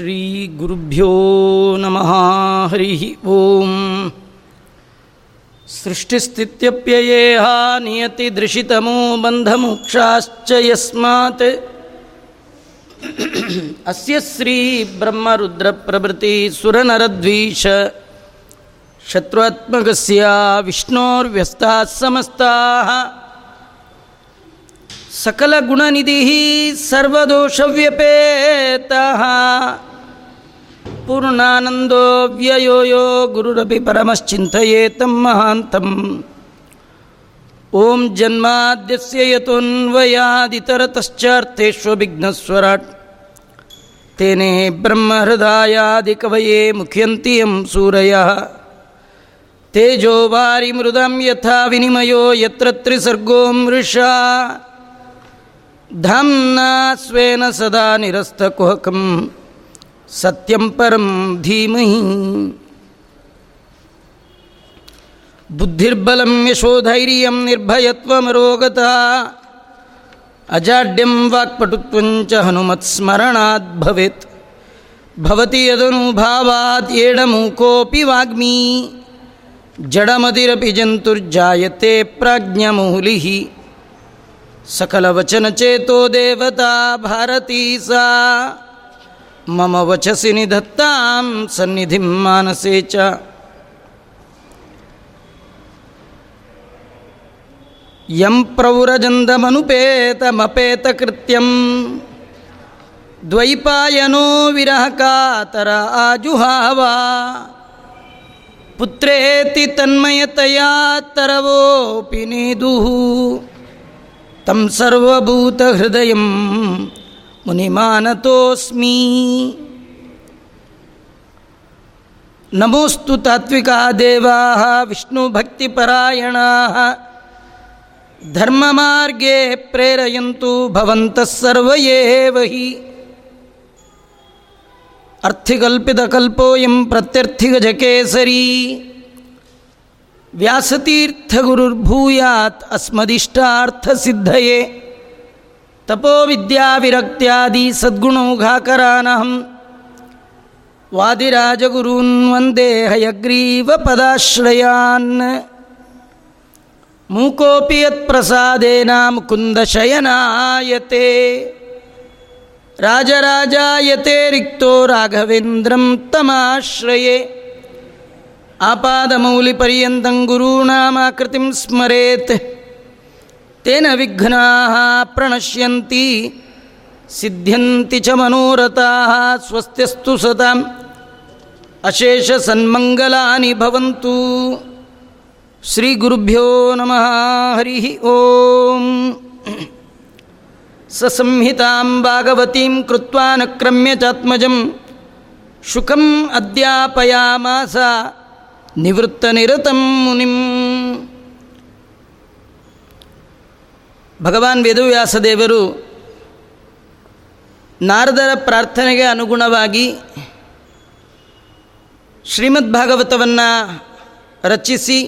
श्रीगुरुभ्यो नमः, हरिः ॐ सृष्टिस्थित्यप्ययेह नियतिदृशितमो बन्धमोक्षाश्च यस्मात्। अस्य श्रीब्रह्मरुद्रप्रभृतिसुरनरद्वीष शत्रुत्मकस्य विष्णोर्व्यस्ताः समस्ताः सकलगुणनिधिः सर्वदोषव्यपेतः। पूर्णानन्दो व्ययो यो गुरुरपि परमश्चिन्तयेतं महान्तम् ॐ जन्माद्यस्य यतोऽन्वयादितरतश्चार्थेष्वभिघ्नस्वराट् तेने ब्रह्महृदायादिकवये मुख्यन्ति यं सूरयः तेजो वारिमृदं यथा विनिमयो यत्र त्रिसर्गो मृषा धाम्ना स्वेन सदा ಸತ್ಯಂ ಪರಂ ಧೀಮಹಿ. ಬುದ್ಧಿರ್ಬಲಂ ಯಶೋಧೈರ್ಯಂ ನಿರ್ಭಯತ್ವಮರೋಗತ ಅಜಾಡ್ಯಂ ವಾಕ್ಪಟುತ್ವಂಚ ಹನುಮತ್ಸ್ಮರಣಾತ್ ಭವೇತ್. ಭವತಿ ಯದನುಭಾವಾತ್ ಏಡಮೂಕೋಪಿ ವಾಗ್ಮೀ. ಜಡಮತಿರಪಿ ಜಂತುರ್ಜಾಯತೆ ಪ್ರಾಜ್ಞಮೂಲಿ ಸಕಲವಚನಚೇತೋ ದೇವತಾ ಭಾರತೀ ಸಾ ಮಮ ವಚಸಿ ನಿಧತ್ತಾಂ ಸನ್ನಿಧಿ ಮಾನಸೇ ಚ ಯಂ ಪ್ರೌರಜಂದಮನುಪೇತಮಪೇತಕೃತ್ಯಂ ದ್ವೈಪಾಯನೋ ವಿರಹ ಕಾತರ ಆಜುಹಾವ ಪುತ್ರೇತಿ ತನ್ಮಯತಯಾ ತರವೋಪಿ ನೀದುಃ ತಂ ಸರ್ವಭೂತಹೃದಯಂ ಮುನಿಮಾನತೋಸ್ಮಿ. ನಮೋಸ್ತು ತಾತ್ವಿಕ ದೇವಾ ವಿಷ್ಣು ಭಕ್ತಿಪರಾಯಣ ಧರ್ಮ ಮಾರ್ಗೇ ಪ್ರೇರೆಯಂತು ಭವಂತಃಸರ್ವೇವ ಹಿ ಅರ್ಥಿಕಲ್ಪಿತಕಲ್ಪೋಯಂ ಪ್ರತ್ಯರ್ಥಿಗಜಕೇಸರಿ. ಅಸ್ಮದಿಷ್ಟಾರ್ಥ ಸಿದ್ಧಯೇ ತಪೋ ವಿದ್ಯಾ ವಿರಕ್ತ್ಯಾದಿ ಸದ್ಗುಣೌಘಾಕರಾನಹಂ ವಾದಿರಾಜಗುರೂನ್ ವಂದೇ ಹಯಗ್ರೀವ ಪದಾಶ್ರಯಾನ್. ಮೂಕೋಪಿ ಯತ್ಪ್ರಸಾದೇನ ಮುಕುಂದಶಯನಾಯತೆ ರಾಜರಾಜಾಯತೆ ರಿಕ್ತೋ ರಾಘವೇಂದ್ರಂ ತಮಾಶ್ರಯೇ. ಆಪಾದಮೌಲಿ ಪರ್ಯಂತಂ ಗುರೂಣಾಮಾಕೃತಿಂ ಸ್ಮರೇತ್. ತೇನ ವಿಘ್ನಾ ಪ್ರಣಶ್ಯಂತಿ, ಸಿದ್ಧ್ಯಂತಿ ಚ ಮನೋರಥಾ ಸ್ವಸ್ತಿಸ್ತು ಸದಾ, ಅಶೇಷ ಸನ್ಮಂಗಲಾನಿ ಭವಂತು. ಶ್ರೀ ಗುರುಭ್ಯೋ ನಮಃ, ಹರಿ ಓಂ. ಸಸಂಹಿತಾಂ ಭಾಗವತೀಂ ಕೃತ್ವಾ ನಕ್ರಮ್ಯ ಚಾತ್ಮಜಂ. ಶುಕಂ ಅಧ್ಯಾಪಯಾಮಾಸ ನಿವೃತ್ತನಿರತಂ ಮುನಿಂ. ಭಗವಾನ್ ವೇದವ್ಯಾಸದೇವರು ನಾರದರ ಪ್ರಾರ್ಥನೆಗೆ ಅನುಗುಣವಾಗಿ ಶ್ರೀಮದ್ ಭಾಗವತವನ್ನು ರಚಿಸಿ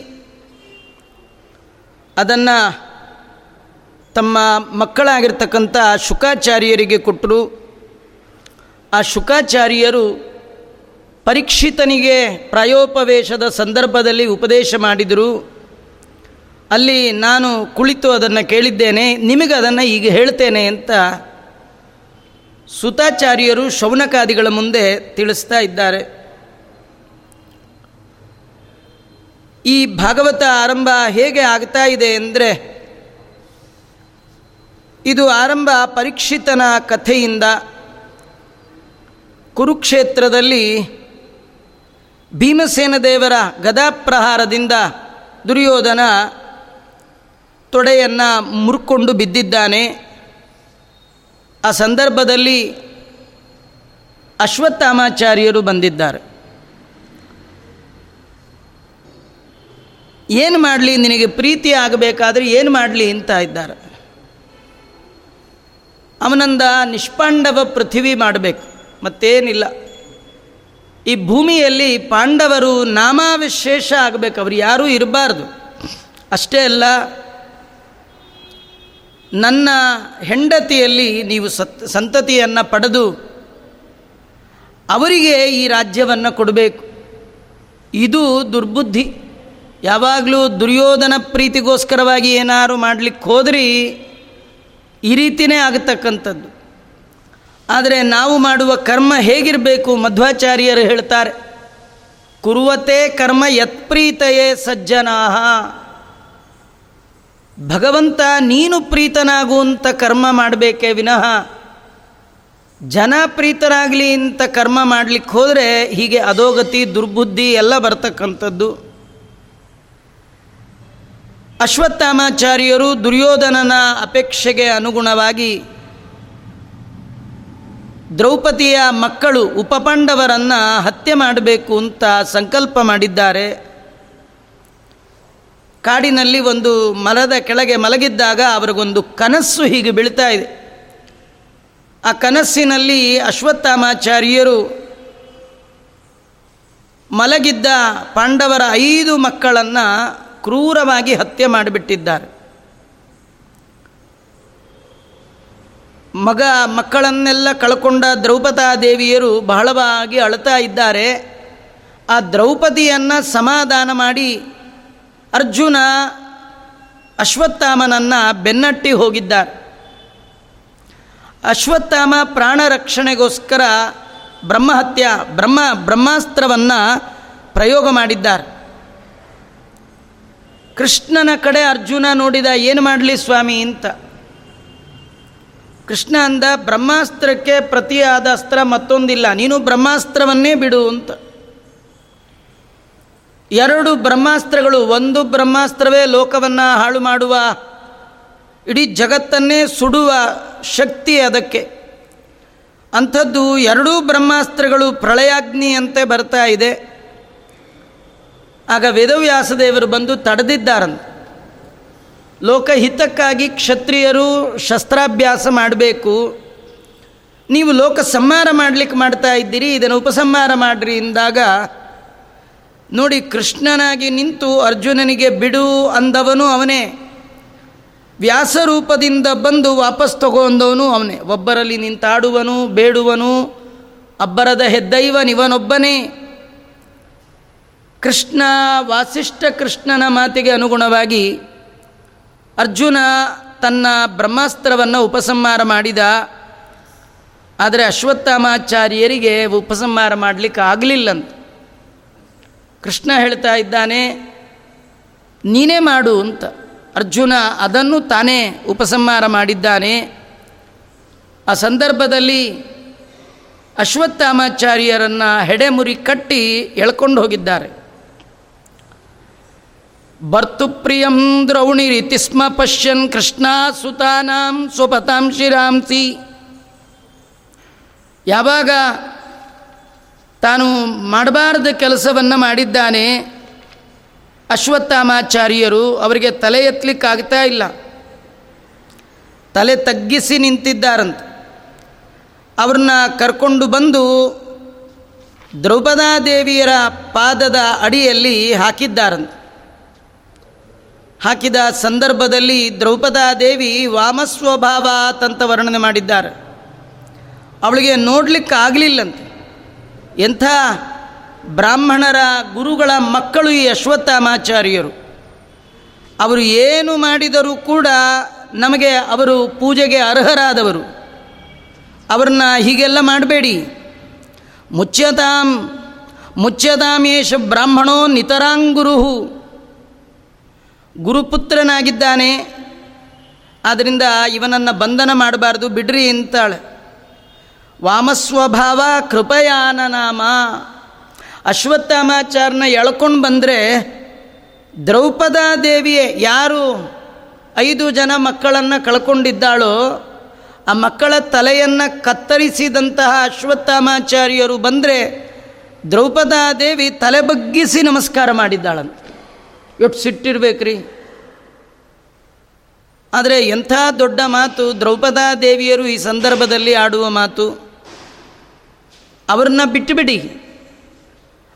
ಅದನ್ನು ತಮ್ಮ ಮಕ್ಕಳಾಗಿರ್ತಕ್ಕಂಥ ಶುಕಾಚಾರ್ಯರಿಗೆ ಕೊಟ್ಟರು. ಆ ಶುಕಾಚಾರ್ಯರು ಪರೀಕ್ಷಿತನಿಗೆ ಪ್ರಾಯೋಪವೇಶದ ಸಂದರ್ಭದಲ್ಲಿ ಉಪದೇಶ ಮಾಡಿದರು. ಅಲ್ಲಿ ನಾನು ಕುಳಿತು ಅದನ್ನು ಕೇಳಿದ್ದೇನೆ, ನಿಮಗೆ ಅದನ್ನು ಈಗ ಹೇಳ್ತೇನೆ ಅಂತ ಸುತಾಚಾರ್ಯರು ಶೌನಕಾದಿಗಳ ಮುಂದೆ ತಿಳಿಸ್ತಾ ಇದ್ದಾರೆ. ಈ ಭಾಗವತ ಆರಂಭ ಹೇಗೆ ಆಗ್ತಾ ಇದೆ ಅಂದರೆ, ಇದು ಆರಂಭ ಪರೀಕ್ಷಿತನ ಕಥೆಯಿಂದ ಕುರುಕ್ಷೇತ್ರದಲ್ಲಿ ಭೀಮಸೇನ ದೇವರ ಗದಾಪ್ರಹಾರದಿಂದ ದುರ್ಯೋಧನ ತೊಡೆಯನ್ನು ಮುರ್ಕೊಂಡು ಬಿದ್ದಿದ್ದಾನೆ. ಆ ಸಂದರ್ಭದಲ್ಲಿ ಅಶ್ವತ್ಥಾಮಾಚಾರ್ಯರು ಬಂದಿದ್ದಾರೆ. ಏನು ಮಾಡಲಿ ನಿನಗೆ ಪ್ರೀತಿ ಆಗಬೇಕಾದ್ರೆ ಏನು ಮಾಡಲಿ ಅಂತ ಇದ್ದಾರೆ. ಅವನಂದ ನಿಷ್ಪಾಂಡವ ಪೃಥಿವಿ ಮಾಡಬೇಕು, ಮತ್ತೇನಿಲ್ಲ. ಈ ಭೂಮಿಯಲ್ಲಿ ಪಾಂಡವರು ನಾಮಾವಿಶೇಷ ಆಗಬೇಕು, ಅವರು ಯಾರೂ ಇರಬಾರ್ದು. ಅಷ್ಟೇ ಅಲ್ಲ ನನ್ನ ಹೆಂಡತಿಯಲ್ಲಿ ನೀವು ಸತ್, ಸಂತತಿಯನ್ನು ಪಡೆದು ಅವರಿಗೆ ಈ ರಾಜ್ಯವನ್ನು ಕೊಡಬೇಕು. ಇದು ದುರ್ಬುದ್ಧಿ. ಯಾವಾಗಲೂ ದುರ್ಯೋಧನ ಪ್ರೀತಿಗೋಸ್ಕರವಾಗಿ ಏನಾದರೂ ಮಾಡಲಿಕ್ಕೆ ಹೋದ್ರಿ, ಈ ರೀತಿಯೇ ಆಗತಕ್ಕಂಥದ್ದು. ಆದರೆ ನಾವು ಮಾಡುವ ಕರ್ಮ ಹೇಗಿರಬೇಕು ಮಧ್ವಾಚಾರ್ಯರು ಹೇಳ್ತಾರೆ. ಕುರುವತೆ ಕರ್ಮ ಯತ್ಪ್ರೀತಯೇ ಸಜ್ಜನಾಹ. ಭಗವಂತ ನೀನು ಪ್ರೀತನಾಗುವಂಥ ಕರ್ಮ ಮಾಡಬೇಕೇ ವಿನಃ ಜನ ಪ್ರೀತರಾಗಲಿ ಅಂತ ಕರ್ಮ ಮಾಡಲಿಕ್ಕೆ ಹೋದರೆ ಹೀಗೆ ಅಧೋಗತಿ, ದುರ್ಬುದ್ಧಿ ಎಲ್ಲ ಬರ್ತಕ್ಕಂಥದ್ದು. ಅಶ್ವತ್ಥಾಮಾಚಾರ್ಯರು ದುರ್ಯೋಧನನ ಅಪೇಕ್ಷೆಗೆ ಅನುಗುಣವಾಗಿ ದ್ರೌಪದಿಯ ಮಕ್ಕಳು ಉಪಪಾಂಡವರನ್ನು ಹತ್ಯೆ ಮಾಡಬೇಕು ಅಂತ ಸಂಕಲ್ಪ ಮಾಡಿದ್ದಾರೆ. ಕಾಡಿನಲ್ಲಿ ಒಂದು ಮರದ ಕೆಳಗೆ ಮಲಗಿದ್ದಾಗ ಅವರಿಗೊಂದು ಕನಸ್ಸು ಹೀಗೆ ಬೀಳ್ತಾ ಇದೆ. ಆ ಕನಸ್ಸಿನಲ್ಲಿ ಅಶ್ವತ್ಥಾಮಾಚಾರ್ಯರು ಮಲಗಿದ್ದ ಪಾಂಡವರ ಐದು ಮಕ್ಕಳನ್ನು ಕ್ರೂರವಾಗಿ ಹತ್ಯೆ ಮಾಡಿಬಿಟ್ಟಿದ್ದಾರೆ. ಮಗ, ಮಕ್ಕಳನ್ನೆಲ್ಲ ಕಳ್ಕೊಂಡ ದ್ರೌಪದಾದೇವಿಯರು ಬಹಳವಾಗಿ ಅಳ್ತಾ ಇದ್ದಾರೆ. ಆ ದ್ರೌಪದಿಯನ್ನು ಸಮಾಧಾನ ಮಾಡಿ ಅರ್ಜುನ ಅಶ್ವತ್ಥಾಮನನ್ನು ಬೆನ್ನಟ್ಟಿ ಹೋಗಿದ್ದಾರೆ ಅಶ್ವತ್ಥಾಮ ಪ್ರಾಣ ರಕ್ಷಣೆಗೋಸ್ಕರ ಬ್ರಹ್ಮಹತ್ಯ, ಬ್ರಹ್ಮ, ಬ್ರಹ್ಮಾಸ್ತ್ರವನ್ನು ಪ್ರಯೋಗ ಮಾಡಿದ್ದಾರೆ. ಕೃಷ್ಣನ ಕಡೆ ಅರ್ಜುನ ನೋಡಿದ, ಏನು ಮಾಡಲಿ ಸ್ವಾಮಿ? ಅಂತ. ಕೃಷ್ಣ ಅಂದ, ಬ್ರಹ್ಮಾಸ್ತ್ರಕ್ಕೆ ಪ್ರತಿಯಾದ ಅಸ್ತ್ರ ಮತ್ತೊಂದಿಲ್ಲ, ನೀನು ಬ್ರಹ್ಮಾಸ್ತ್ರವನ್ನೇ ಬಿಡು ಅಂತ. ಎರಡು ಬ್ರಹ್ಮಾಸ್ತ್ರಗಳು, ಒಂದು ಬ್ರಹ್ಮಾಸ್ತ್ರವೇ ಲೋಕವನ್ನು ಹಾಳು ಮಾಡುವ, ಇಡೀ ಜಗತ್ತನ್ನೇ ಸುಡುವ ಶಕ್ತಿ ಅದಕ್ಕೆ. ಅಂಥದ್ದು ಎರಡೂ ಬ್ರಹ್ಮಾಸ್ತ್ರಗಳು ಪ್ರಳಯಾಗ್ನಿಯಂತೆ ಬರ್ತಾ ಇದೆ. ಆಗ ವೇದವ್ಯಾಸದೇವರು ಬಂದು ತಡೆದಿದ್ದಾರಂತೆ. ಲೋಕಹಿತಕ್ಕಾಗಿ ಕ್ಷತ್ರಿಯರು ಶಸ್ತ್ರಾಭ್ಯಾಸ ಮಾಡಬೇಕು. ನೀವು ಲೋಕ ಸಂಹಾರ ಮಾಡಲಿಕ್ಕೆ ಮಾಡ್ತಾ ಇದ್ದೀರಿ, ಇದನ್ನು ಉಪಸಂಹಾರ ಮಾಡಿರಿ ಎಂದಾಗ ನೋಡಿ ಕೃಷ್ಣನಾಗಿ ನಿಂತು ಅರ್ಜುನನಿಗೆ ಬಿಡು ಅಂದವನು ಅವನೇ. ವ್ಯಾಸರೂಪದಿಂದ ಬಂದು ವಾಪಸ್ ತಗೊಂಡವನು ಅವನೇ. ಒಬ್ಬರಲ್ಲಿ ನಿಂತಾಡುವನು, ಬೇಡುವನು, ಅಬ್ಬರದ ಹೆದ್ದೈವನಿವನೊಬ್ಬನೇ ಕೃಷ್ಣ ವಾಸಿಷ್ಠ ಕೃಷ್ಣನ ಮಾತಿಗೆ ಅನುಗುಣವಾಗಿ ಅರ್ಜುನ ತನ್ನ ಬ್ರಹ್ಮಾಸ್ತ್ರವನ್ನು ಉಪಸಂಹಾರ ಮಾಡಿದ. ಆದರೆ ಅಶ್ವತ್ಥಾಮಾಚಾರ್ಯರಿಗೆ ಉಪಸಂಹಾರ ಮಾಡಲಿಕ್ಕೆ ಆಗಲಿಲ್ಲಂತ ಕೃಷ್ಣ ಹೇಳ್ತಾ ಇದ್ದಾನೆ, ನೀನೇ ಮಾಡು ಅಂತ. ಅರ್ಜುನ ಅದನ್ನು ತಾನೇ ಉಪಸಂಹಾರ ಮಾಡಿದ್ದಾನೆ. ಆ ಸಂದರ್ಭದಲ್ಲಿ ಅಶ್ವತ್ಥಾಮಾಚಾರ್ಯರನ್ನು ಹೆಡೆಮುರಿ ಕಟ್ಟಿ ಎಳ್ಕೊಂಡು ಹೋಗಿದ್ದಾರೆ. ಭರ್ತುಪ್ರಿಯಂ ದ್ರೌಣಿರಿತಿ ಸ್ಮ ಪಶ್ಯನ್ ಕೃಷ್ಣ ಸುತಾನಾಂ ಸ್ವಪತಾಂ ಶಿರಾಂಸಿ ಯಾವಾಗ ತಾನು ಮಾಡಬಾರ್ದ ಕೆಲಸವನ್ನು ಮಾಡಿದ್ದಾನೆ. ಅಶ್ವತ್ಥಾಮಾಚಾರ್ಯರು ಅವರಿಗೆ ತಲೆ ಎತ್ತಲಿಕ್ಕಾಗ್ತಾ ಇಲ್ಲ. ತಲೆ ತಗ್ಗಿಸಿ ನಿಂತಿದ್ದಾರಂತ. ಅವ್ರನ್ನ ಕರ್ಕೊಂಡು ಬಂದು ದ್ರೌಪದಾದೇವಿಯರ ಪಾದದ ಅಡಿಯಲ್ಲಿ ಹಾಕಿದ್ದಾರಂತ. ಹಾಕಿದ ಸಂದರ್ಭದಲ್ಲಿ ದ್ರೌಪದಾದೇವಿ ವಾಮಸ್ವಭಾವ ಅಂತ ವರ್ಣನೆ ಮಾಡಿದ್ದಾರೆ. ಅವಳಿಗೆ ನೋಡಲಿಕ್ಕೆ ಆಗಲಿಲ್ಲಂತೆ ಎಂಥ ಬ್ರಾಹ್ಮಣರ ಗುರುಗಳ ಮಕ್ಕಳು ಈ ಅಶ್ವತ್ಥಾಮಾಚಾರ್ಯರು. ಅವರು ಏನು ಮಾಡಿದರೂ ಕೂಡ ನಮಗೆ ಅವರು ಪೂಜೆಗೆ ಅರ್ಹರಾದವರು. ಅವ್ರನ್ನ ಹೀಗೆಲ್ಲ ಮಾಡಬೇಡಿ. ಮುಚ್ಚತಾಂ ಮುಚ್ಯತಾಮೇಶ ಬ್ರಾಹ್ಮಣೋ ನಿತರಾಂಗುರು ಗುರುಪುತ್ರನಾಗಿದ್ದಾನೆ. ಆದ್ದರಿಂದ ಇವನನ್ನು ಬಂಧನ ಮಾಡಬಾರ್ದು, ಬಿಡ್ರಿ ಅಂತಾಳೆ. ವಾಮಸ್ವಭಾವ ಕೃಪಯಾನ ನಾಮ. ಅಶ್ವತ್ಥಾಮಾಚಾರನ ಎಳ್ಕೊಂಡು ಬಂದರೆ ದ್ರೌಪದಾದೇವಿಯೇ ಯಾರು? ಐದು ಜನ ಮಕ್ಕಳನ್ನು ಕಳ್ಕೊಂಡಿದ್ದಾಳೋ? ಆ ಮಕ್ಕಳ ತಲೆಯನ್ನು ಕತ್ತರಿಸಿದಂತಹ ಅಶ್ವತ್ಥಾಮಾಚಾರ್ಯರು ಬಂದರೆ ದ್ರೌಪದಾದೇವಿ ತಲೆ ಬಗ್ಗಿಸಿ ನಮಸ್ಕಾರ ಮಾಡಿದ್ದಾಳಂತ. ಎಷ್ಟು ಸಿಟ್ಟಿರ್ಬೇಕ್ರಿ? ಆದರೆ ಎಂಥ ದೊಡ್ಡ ಮಾತು ದ್ರೌಪದಾದೇವಿಯರು ಈ ಸಂದರ್ಭದಲ್ಲಿ ಆಡುವ ಮಾತು. ಅವ್ರನ್ನ ಬಿಟ್ಟುಬಿಡಿ.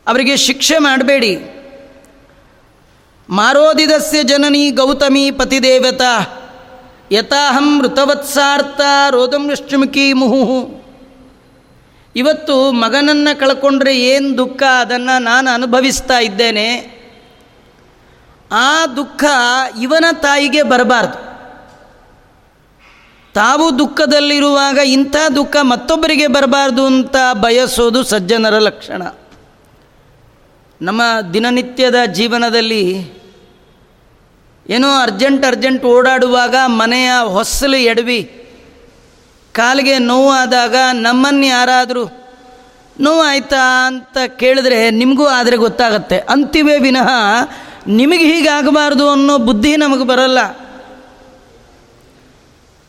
ಅವರಿಗೆ ಶಿಕ್ಷೆ ಮಾಡಬೇಡಿ. ಮಾರೋದಿದಸ್ಯ ಜನನಿ ಗೌತಮಿ ಪತಿದೇವತಾ. ಯಥಾಹಂ ಋತವತ್ಸಾರ್ಥ ರೋದಂ ಯಶ್ಚುಮುಖಿ ಮುಹು ಇವತ್ತು ಮಗನನ್ನು ಕಳ್ಕೊಂಡ್ರೆ ಏನು ದುಃಖ? ಅದನ್ನು ನಾನು ಅನುಭವಿಸ್ತಾ ಇದ್ದೇನೆ. ಆ ದುಃಖ ಇವನ ತಾಯಿಗೆ ಬರಬಾರ್ದು. ತಾವು ದುಃಖದಲ್ಲಿರುವಾಗ ಇಂಥ ದುಃಖ ಮತ್ತೊಬ್ಬರಿಗೆ ಬರಬಾರ್ದು ಅಂತ ಬಯಸೋದು ಸಜ್ಜನರ ಲಕ್ಷಣ. ನಮ್ಮ ದಿನನಿತ್ಯದ ಜೀವನದಲ್ಲಿ ಏನೋ ಅರ್ಜೆಂಟ್ ಅರ್ಜೆಂಟ್ ಓಡಾಡುವಾಗ ಮನೆಯ ಹೊಸಲು ಎಡವಿ, ಕಾಲಿಗೆ ನೋವಾದಾಗ ನಮ್ಮನ್ನು ಯಾರಾದರೂ ನೋವಾಯ್ತಾ ಅಂತ ಕೇಳಿದ್ರೆ ನಿಮಗೂ ಆದರೆ ಗೊತ್ತಾಗತ್ತೆ. ಅಂತಿವೆ ವಿನಃ ನಿಮಗೆ ಹೀಗಾಗಬಾರ್ದು ಅನ್ನೋ ಬುದ್ಧಿ ನಮಗೆ ಬರಲ್ಲ.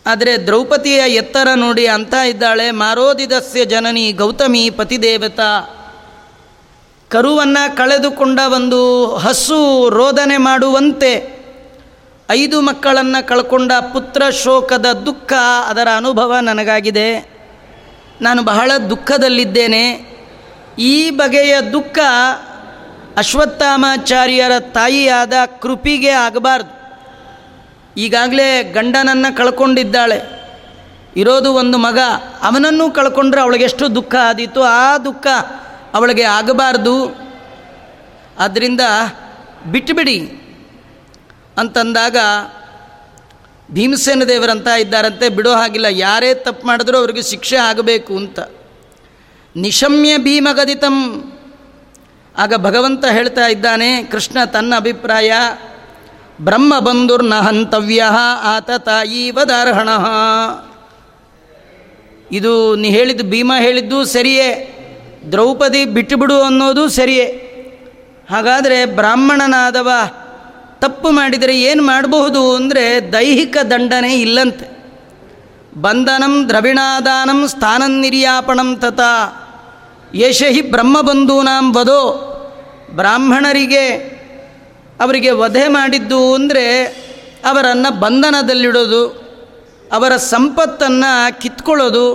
ಆದರೆ ದ್ರೌಪದಿಯ ಎತ್ತರ ನೋಡಿ ಅಂತ ಇದ್ದಾಳೆ, ಮಾರೋದಿದಸ್ಯ ಜನನಿ ಗೌತಮಿ ಪತಿದೇವತ. ಕರುವನ್ನು ಕಳೆದುಕೊಂಡ ಒಂದು ಹಸು ರೋದನೆ ಮಾಡುವಂತೆ, ಐದು ಮಕ್ಕಳನ್ನು ಕಳ್ಕೊಂಡ ಪುತ್ರ ಶೋಕದ ದುಃಖ ಅದರ ಅನುಭವ ನನಗಾಗಿದೆ. ನಾನು ಬಹಳ ದುಃಖದಲ್ಲಿದ್ದೇನೆ. ಈ ಬಗೆಯ ದುಃಖ ಅಶ್ವತ್ಥಾಮಾಚಾರ್ಯರ ತಾಯಿಯಾದ ಕೃಪಿಗೆ ಆಗಬಾರ್ದು. ಈಗಾಗಲೇ ಗಂಡನನ್ನು ಕಳ್ಕೊಂಡಿದ್ದಾಳೆ. ಇರೋದು ಒಂದು ಮಗ, ಅವನನ್ನು ಕಳ್ಕೊಂಡ್ರೆ ಅವಳಿಗೆ ಎಷ್ಟು ದುಃಖ ಆದೀತು ಆ ದುಃಖ ಅವಳಿಗೆ ಆಗಬಾರ್ದು. ಆದ್ದರಿಂದ ಬಿಟ್ಟುಬಿಡಿ ಅಂತಂದಾಗ ಭೀಮಸೇನ ದೇವರಂತ ಇದ್ದಾರಂತೆ, ಬಿಡೋ ಹಾಗಿಲ್ಲ, ಯಾರೇ ತಪ್ಪು ಮಾಡಿದ್ರೂ ಅವ್ರಿಗೆ ಶಿಕ್ಷೆ ಆಗಬೇಕು ಅಂತ. ನಿಶಮ್ಯ ಭೀಮಗದಿತಂ. ಆಗ ಭಗವಂತ ಹೇಳ್ತಾ ಇದ್ದಾನೆ, ಕೃಷ್ಣ ತನ್ನ ಅಭಿಪ್ರಾಯ ಬ್ರಹ್ಮ ಬಂಧುರ್ನ ಹಂತವ್ಯ, ಆತ ತಾಯಿ ವದಾರ್ಹಣ. ಇದು ನೀ ಹೇಳಿದ್ದು ಭೀಮ ಹೇಳಿದ್ದು ಸರಿಯೇ, ದ್ರೌಪದಿ ಬಿಟ್ಟುಬಿಡು ಅನ್ನೋದು ಸರಿಯೇ. ಹಾಗಾದರೆ ಬ್ರಾಹ್ಮಣನಾದವ ತಪ್ಪು ಮಾಡಿದರೆ ಏನು ಮಾಡಬಹುದು ಅಂದರೆ ದೈಹಿಕ ದಂಡನೆ ಇಲ್ಲಂತೆ. ಬಂಧನಂ ದ್ರವಿಣಾದಾನಂ ಸ್ಥಾನನಿರ್ಯಾಪಣಂ ತಥಾ ಯಶಹಿ ಬ್ರಹ್ಮಬಂಧೂನಾಂ ವಧೋ, ಬ್ರಾಹ್ಮಣರಿಗೆ ಅವರಿಗೆ ವಧೆ ಮಾಡಿದ್ದು ಅಂದರೆ ಅವರನ್ನು ಬಂಧನದಲ್ಲಿಡೋದು, ಅವರ ಸಂಪತ್ತನ್ನು ಕಿತ್ಕೊಳ್ಳೋದು,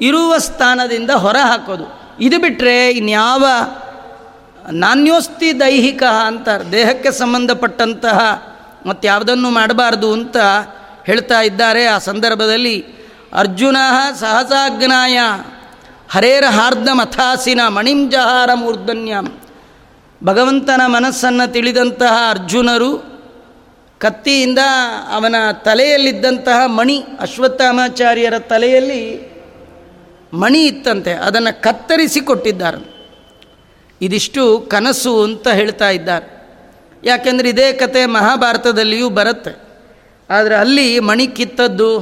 ಇರುವ ಸ್ಥಾನದಿಂದ ಹೊರ ಹಾಕೋದು ಇದು ಬಿಟ್ಟರೆ ಇನ್ಯಾವ ನಾಣ್ಯೋಸ್ತಿ ದೈಹಿಕ ಅಂತ, ದೇಹಕ್ಕೆ ಸಂಬಂಧಪಟ್ಟಂತಹ ಮತ್ತಾವುದನ್ನು ಮಾಡಬಾರ್ದು ಅಂತ ಹೇಳ್ತಾ ಇದ್ದಾರೆ. ಆ ಸಂದರ್ಭದಲ್ಲಿ ಅರ್ಜುನ ಸಹಸಾಗ್ನಾಯ ಹರೇರ ಹಾರ್ದ ಮಥಾಸಿನ ಮಣಿಂಜಹಾರ ಮೂರ್ಧನ್ಯಂ ಭಗವಂತನ ಮನಸ್ಸನ್ನು ತಿಳಿದಂತಹ ಅರ್ಜುನರು, ಕತ್ತಿಯಿಂದ ಅವನ ತಲೆಯಲ್ಲಿದ್ದಂತಹ ಮಣಿ, ಅಶ್ವತ್ಥಾಮಾಚಾರ್ಯರ ತಲೆಯಲ್ಲಿ ಮಣಿ ಇತ್ತಂತೆ, ಅದನ್ನು ಕತ್ತರಿಸಿ ಕೊಟ್ಟಿದ್ದಾರೆ. ಇದಿಷ್ಟು ಕನಸು ಅಂತ ಹೇಳ್ತಾ ಇದ್ದಾರೆ. ಯಾಕೆಂದರೆ ಇದೇ ಕತೆ ಮಹಾಭಾರತದಲ್ಲಿಯೂ ಬರುತ್ತೆ. ಆದರೆ ಅಲ್ಲಿ ಮಣಿ ಕಿತ್ತದ್ದು,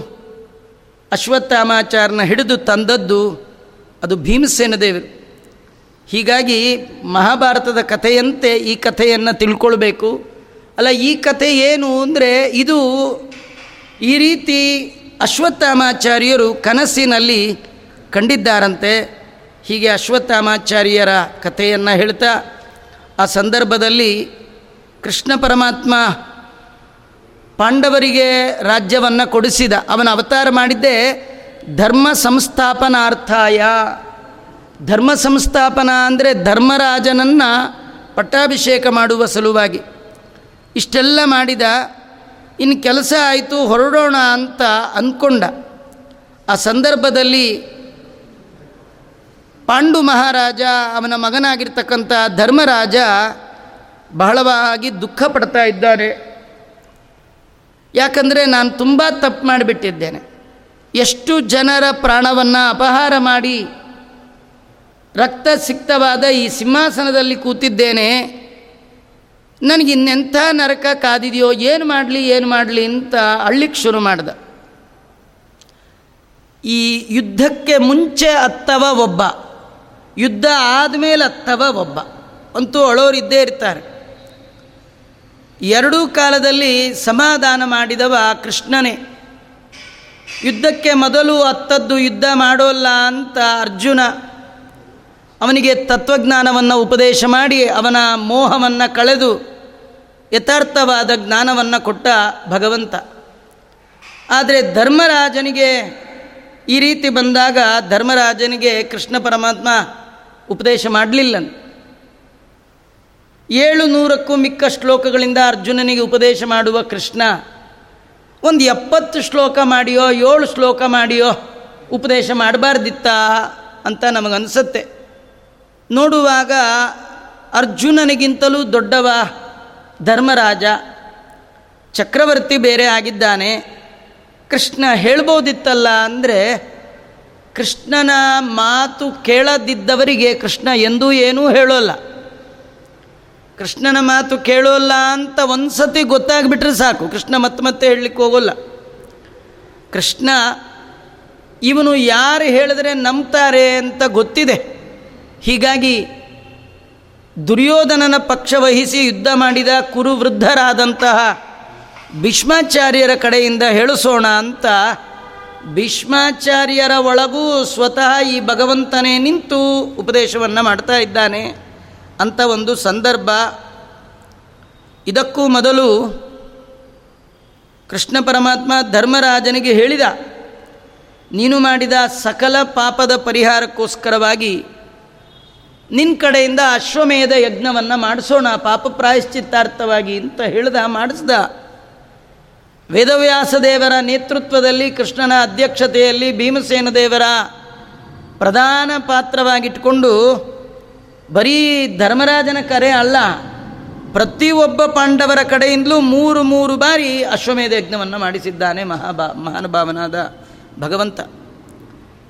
ಅಶ್ವತ್ಥಾಮಾಚಾರನ ಹಿಡಿದು ತಂದದ್ದು, ಅದು ಭೀಮಸೇನ ದೇವರು. ಹೀಗಾಗಿ ಮಹಾಭಾರತದ ಕಥೆಯಂತೆ ಈ ಕಥೆಯನ್ನು ತಿಳ್ಕೊಳ್ಬೇಕು. ಅಲ್ಲ, ಈ ಕಥೆ ಏನು ಅಂದರೆ ಇದು ಈ ರೀತಿ ಅಶ್ವತ್ಥಾಮಾಚಾರ್ಯರು ಕನಸಿನಲ್ಲಿ ಕಂಡಿದ್ದಾರಂತೆ. ಹೀಗೆ ಅಶ್ವತ್ಥಾಮಾಚಾರ್ಯರ ಕಥೆಯನ್ನು ಹೇಳ್ತಾ, ಆ ಸಂದರ್ಭದಲ್ಲಿ ಕೃಷ್ಣ ಪರಮಾತ್ಮ ಪಾಂಡವರಿಗೆ ರಾಜ್ಯವನ್ನು ಕೊಡಿಸಿದ. ಅವನ ಅವತಾರ ಮಾಡಿದ್ದೇ ಧರ್ಮ ಸಂಸ್ಥಾಪನಾರ್ಥಾಯ. ಧರ್ಮ ಸಂಸ್ಥಾಪನ ಅಂದರೆ ಧರ್ಮರಾಜನನ್ನು ಪಟ್ಟಾಭಿಷೇಕ ಮಾಡುವ ಸಲುವಾಗಿ. ಇಷ್ಟೆಲ್ಲ ಮಾಡಿದ ಇನ್ನು ಕೆಲಸ ಆಯಿತು, ಹೊರಡೋಣ ಅಂತ ಅಂದ್ಕೊಂಡ ಆ ಸಂದರ್ಭದಲ್ಲಿ ಪಾಂಡು ಮಹಾರಾಜ ಅವನ ಮಗನಾಗಿರ್ತಕ್ಕಂಥ ಧರ್ಮರಾಜ ಬಹಳವಾಗಿ ದುಃಖ ಪಡ್ತಾ ಇದ್ದಾನೆ ಯಾಕಂದರೆ ನಾನು ತುಂಬ ತಪ್ಪು ಮಾಡಿಬಿಟ್ಟಿದ್ದೇನೆ. ಎಷ್ಟು ಜನರ ಪ್ರಾಣವನ್ನು ಅಪಹಾರ ಮಾಡಿ ರಕ್ತ ಸಿಕ್ತವಾದ ಈ ಸಿಂಹಾಸನದಲ್ಲಿ ಕೂತಿದ್ದೇನೆ. ನನಗೆ ಇನ್ನೆಂಥ ನರಕ ಕಾದಿದೆಯೋ, ಏನು ಮಾಡಲಿ ಏನು ಮಾಡಲಿ ಅಂತ ಅಳ್ಳಿಕ್ಕೆ ಶುರು ಮಾಡ್ದ. ಈ ಯುದ್ಧಕ್ಕೆ ಮುಂಚೆ ಅತ್ತವ ಒಬ್ಬ, ಯುದ್ಧ ಆದಮೇಲೆ ಅತ್ತವ ಒಬ್ಬ ಅಂತೂ ಅಳೋರಿದ್ದೇ ಇರ್ತಾರೆ. ಎರಡೂ ಕಾಲದಲ್ಲಿ ಸಮಾಧಾನ ಮಾಡಿದವ ಕೃಷ್ಣನೇ. ಯುದ್ಧಕ್ಕೆ ಮೊದಲು ಅತ್ತದ್ದು ಯುದ್ಧ ಮಾಡೋಲ್ಲ ಅಂತ ಅರ್ಜುನ ಅವನಿಗೆ ತತ್ವಜ್ಞಾನವನ್ನು ಉಪದೇಶ ಮಾಡಿ ಅವನ ಮೋಹವನ್ನು ಕಳೆದು ಯಥಾರ್ಥವಾದ ಜ್ಞಾನವನ್ನು ಕೊಟ್ಟ ಭಗವಂತ. ಆದರೆ ಧರ್ಮರಾಜನಿಗೆ ಈ ರೀತಿ ಬಂದಾಗ ಧರ್ಮರಾಜನಿಗೆ ಕೃಷ್ಣ ಪರಮಾತ್ಮ ಉಪದೇಶ ಮಾಡಲಿಲ್ಲ ಏಳು ನೂರಕ್ಕೂ ಮಿಕ್ಕ ಶ್ಲೋಕಗಳಿಂದ ಅರ್ಜುನನಿಗೆ ಉಪದೇಶ ಮಾಡುವ ಕೃಷ್ಣ ಒಂದು ಎಪ್ಪತ್ತು ಶ್ಲೋಕ ಮಾಡಿಯೋ ಏಳು ಶ್ಲೋಕ ಮಾಡಿಯೋ ಉಪದೇಶ ಮಾಡಬಾರ್ದಿತ್ತ ಅಂತ ನಮಗನ್ಸುತ್ತೆ. ನೋಡುವಾಗ ಅರ್ಜುನನಿಗಿಂತಲೂ ದೊಡ್ಡವ ಧರ್ಮರಾಜ, ಚಕ್ರವರ್ತಿ ಬೇರೆ ಆಗಿದ್ದಾನೆ. ಕೃಷ್ಣ ಹೇಳ್ಬೋದಿತ್ತಲ್ಲ ಅಂದರೆ ಕೃಷ್ಣನ ಮಾತು ಕೇಳದಿದ್ದವರಿಗೆ ಕೃಷ್ಣ ಎಂದೂ ಏನೂ ಹೇಳೋಲ್ಲ. ಕೃಷ್ಣನ ಮಾತು ಕೇಳೋಲ್ಲ ಅಂತ ಒಂದು ಸತಿ ಗೊತ್ತಾಗ್ಬಿಟ್ರೆ ಸಾಕು, ಕೃಷ್ಣ ಮತ್ತೆ ಮತ್ತೆ ಹೇಳಲಿಕ್ಕೆ ಹೋಗೋಲ್ಲ. ಕೃಷ್ಣ, ಇವನು ಯಾರು ಹೇಳಿದ್ರೆ ನಂಬ್ತಾರೆ ಅಂತ ಗೊತ್ತಿದೆ. ಹೀಗಾಗಿ ದುರ್ಯೋಧನನ ಪಕ್ಷ ವಹಿಸಿ ಯುದ್ಧ ಮಾಡಿದ ಕುರುವೃದ್ಧರಾದಂತಹ ಭೀಷ್ಮಾಚಾರ್ಯರ ಕಡೆಯಿಂದ ಹೇಳಿಸೋಣ ಅಂತ ಭೀಷ್ಮಾಚಾರ್ಯರ ಒಳಗೂ ಸ್ವತಃ ಈ ಭಗವಂತನೇ ನಿಂತು ಉಪದೇಶವನ್ನು ಮಾಡ್ತಾ ಇದ್ದಾನೆ ಅಂತ ಒಂದು ಸಂದರ್ಭ. ಇದಕ್ಕೂ ಮೊದಲು ಕೃಷ್ಣ ಪರಮಾತ್ಮ ಧರ್ಮರಾಜನಿಗೆ ಹೇಳಿದ, ನೀನು ಮಾಡಿದ ಸಕಲ ಪಾಪದ ಪರಿಹಾರಕ್ಕೋಸ್ಕರವಾಗಿ ನಿನ್ನ ಕಡೆಯಿಂದ ಅಶ್ವಮೇಧ ಯಜ್ಞವನ್ನು ಮಾಡಿಸೋಣ, ಪಾಪ ಪ್ರಾಯಶ್ಚಿತ್ತಾರ್ಥವಾಗಿ ಅಂತ ಹೇಳ್ದ, ಮಾಡಿಸ್ದ. ವೇದವ್ಯಾಸ ದೇವರ ನೇತೃತ್ವದಲ್ಲಿ, ಕೃಷ್ಣನ ಅಧ್ಯಕ್ಷತೆಯಲ್ಲಿ ಭೀಮಸೇನ ದೇವರ ಪ್ರಧಾನ ಪಾತ್ರವಾಗಿಟ್ಕೊಂಡು, ಬರೀ ಧರ್ಮರಾಜನ ಕರೆ ಅಲ್ಲ, ಪ್ರತಿಯೊಬ್ಬ ಪಾಂಡವರ ಕಡೆಯಿಂದಲೂ ಮೂರು ಮೂರು ಬಾರಿ ಅಶ್ವಮೇಧ ಯಜ್ಞವನ್ನು ಮಾಡಿಸಿದ್ದಾನೆ ಮಹಾಬಾ ಮಹಾನುಭಾವನಾದ ಭಗವಂತ.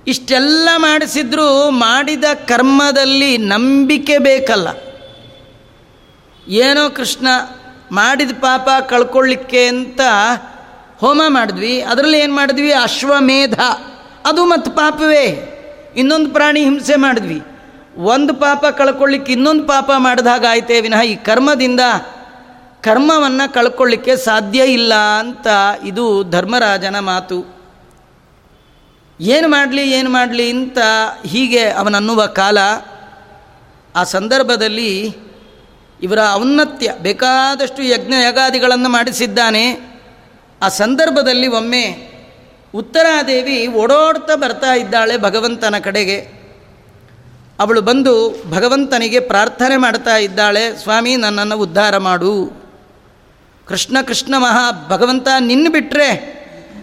ಇಷ್ಟೆಲ್ಲ ಮಾಡಿಸಿದ್ರೂ ಮಾಡಿದ ಕರ್ಮದಲ್ಲಿ ನಂಬಿಕೆ ಬೇಕಲ್ಲ. ಏನೋ ಕೃಷ್ಣ ಮಾಡಿದ ಪಾಪ ಕಳ್ಕೊಳ್ಳಿಕ್ಕೆ ಅಂತ ಹೋಮ ಮಾಡಿದ್ವಿ, ಅದರಲ್ಲಿ ಏನು ಮಾಡಿದ್ವಿ? ಅಶ್ವಮೇಧ. ಅದು ಮತ್ತು ಪಾಪವೇ. ಇನ್ನೊಂದು ಪ್ರಾಣಿ ಹಿಂಸೆ ಮಾಡಿದ್ವಿ. ಒಂದು ಪಾಪ ಕಳ್ಕೊಳ್ಳಿಕ್ಕೆ ಇನ್ನೊಂದು ಪಾಪ ಮಾಡಿದಾಗ ಆಯ್ತೇ ವಿನಃ ಈ ಕರ್ಮದಿಂದ ಕರ್ಮವನ್ನು ಕಳ್ಕೊಳ್ಳಿಕ್ಕೆ ಸಾಧ್ಯ ಇಲ್ಲ ಅಂತ ಇದು ಧರ್ಮರಾಜನ ಮಾತು. ಏನು ಮಾಡಲಿ ಏನು ಮಾಡಲಿ ಅಂತ ಹೀಗೆ ಅವನನ್ನುವ ಕಾಲ ಆ ಸಂದರ್ಭದಲ್ಲಿ ಇವರ ಔನ್ನತ್ಯ, ಬೇಕಾದಷ್ಟು ಯಜ್ಞ ಯಗಾದಿಗಳನ್ನು ಮಾಡಿಸಿದ್ದಾನೆ. ಆ ಸಂದರ್ಭದಲ್ಲಿ ಒಮ್ಮೆ ಉತ್ತರಾದೇವಿ ಓಡೋಡ್ತಾ ಬರ್ತಾ ಇದ್ದಾಳೆ ಭಗವಂತನ ಕಡೆಗೆ. ಅವಳು ಬಂದು ಭಗವಂತನಿಗೆ ಪ್ರಾರ್ಥನೆ ಮಾಡ್ತಾ ಇದ್ದಾಳೆ, ಸ್ವಾಮಿ, ನನ್ನನ್ನು ಉದ್ಧಾರ ಮಾಡು. ಕೃಷ್ಣ ಕೃಷ್ಣ ಮಹಾ, ಭಗವಂತ ನಿನ್ನ ಬಿಟ್ಟರೆ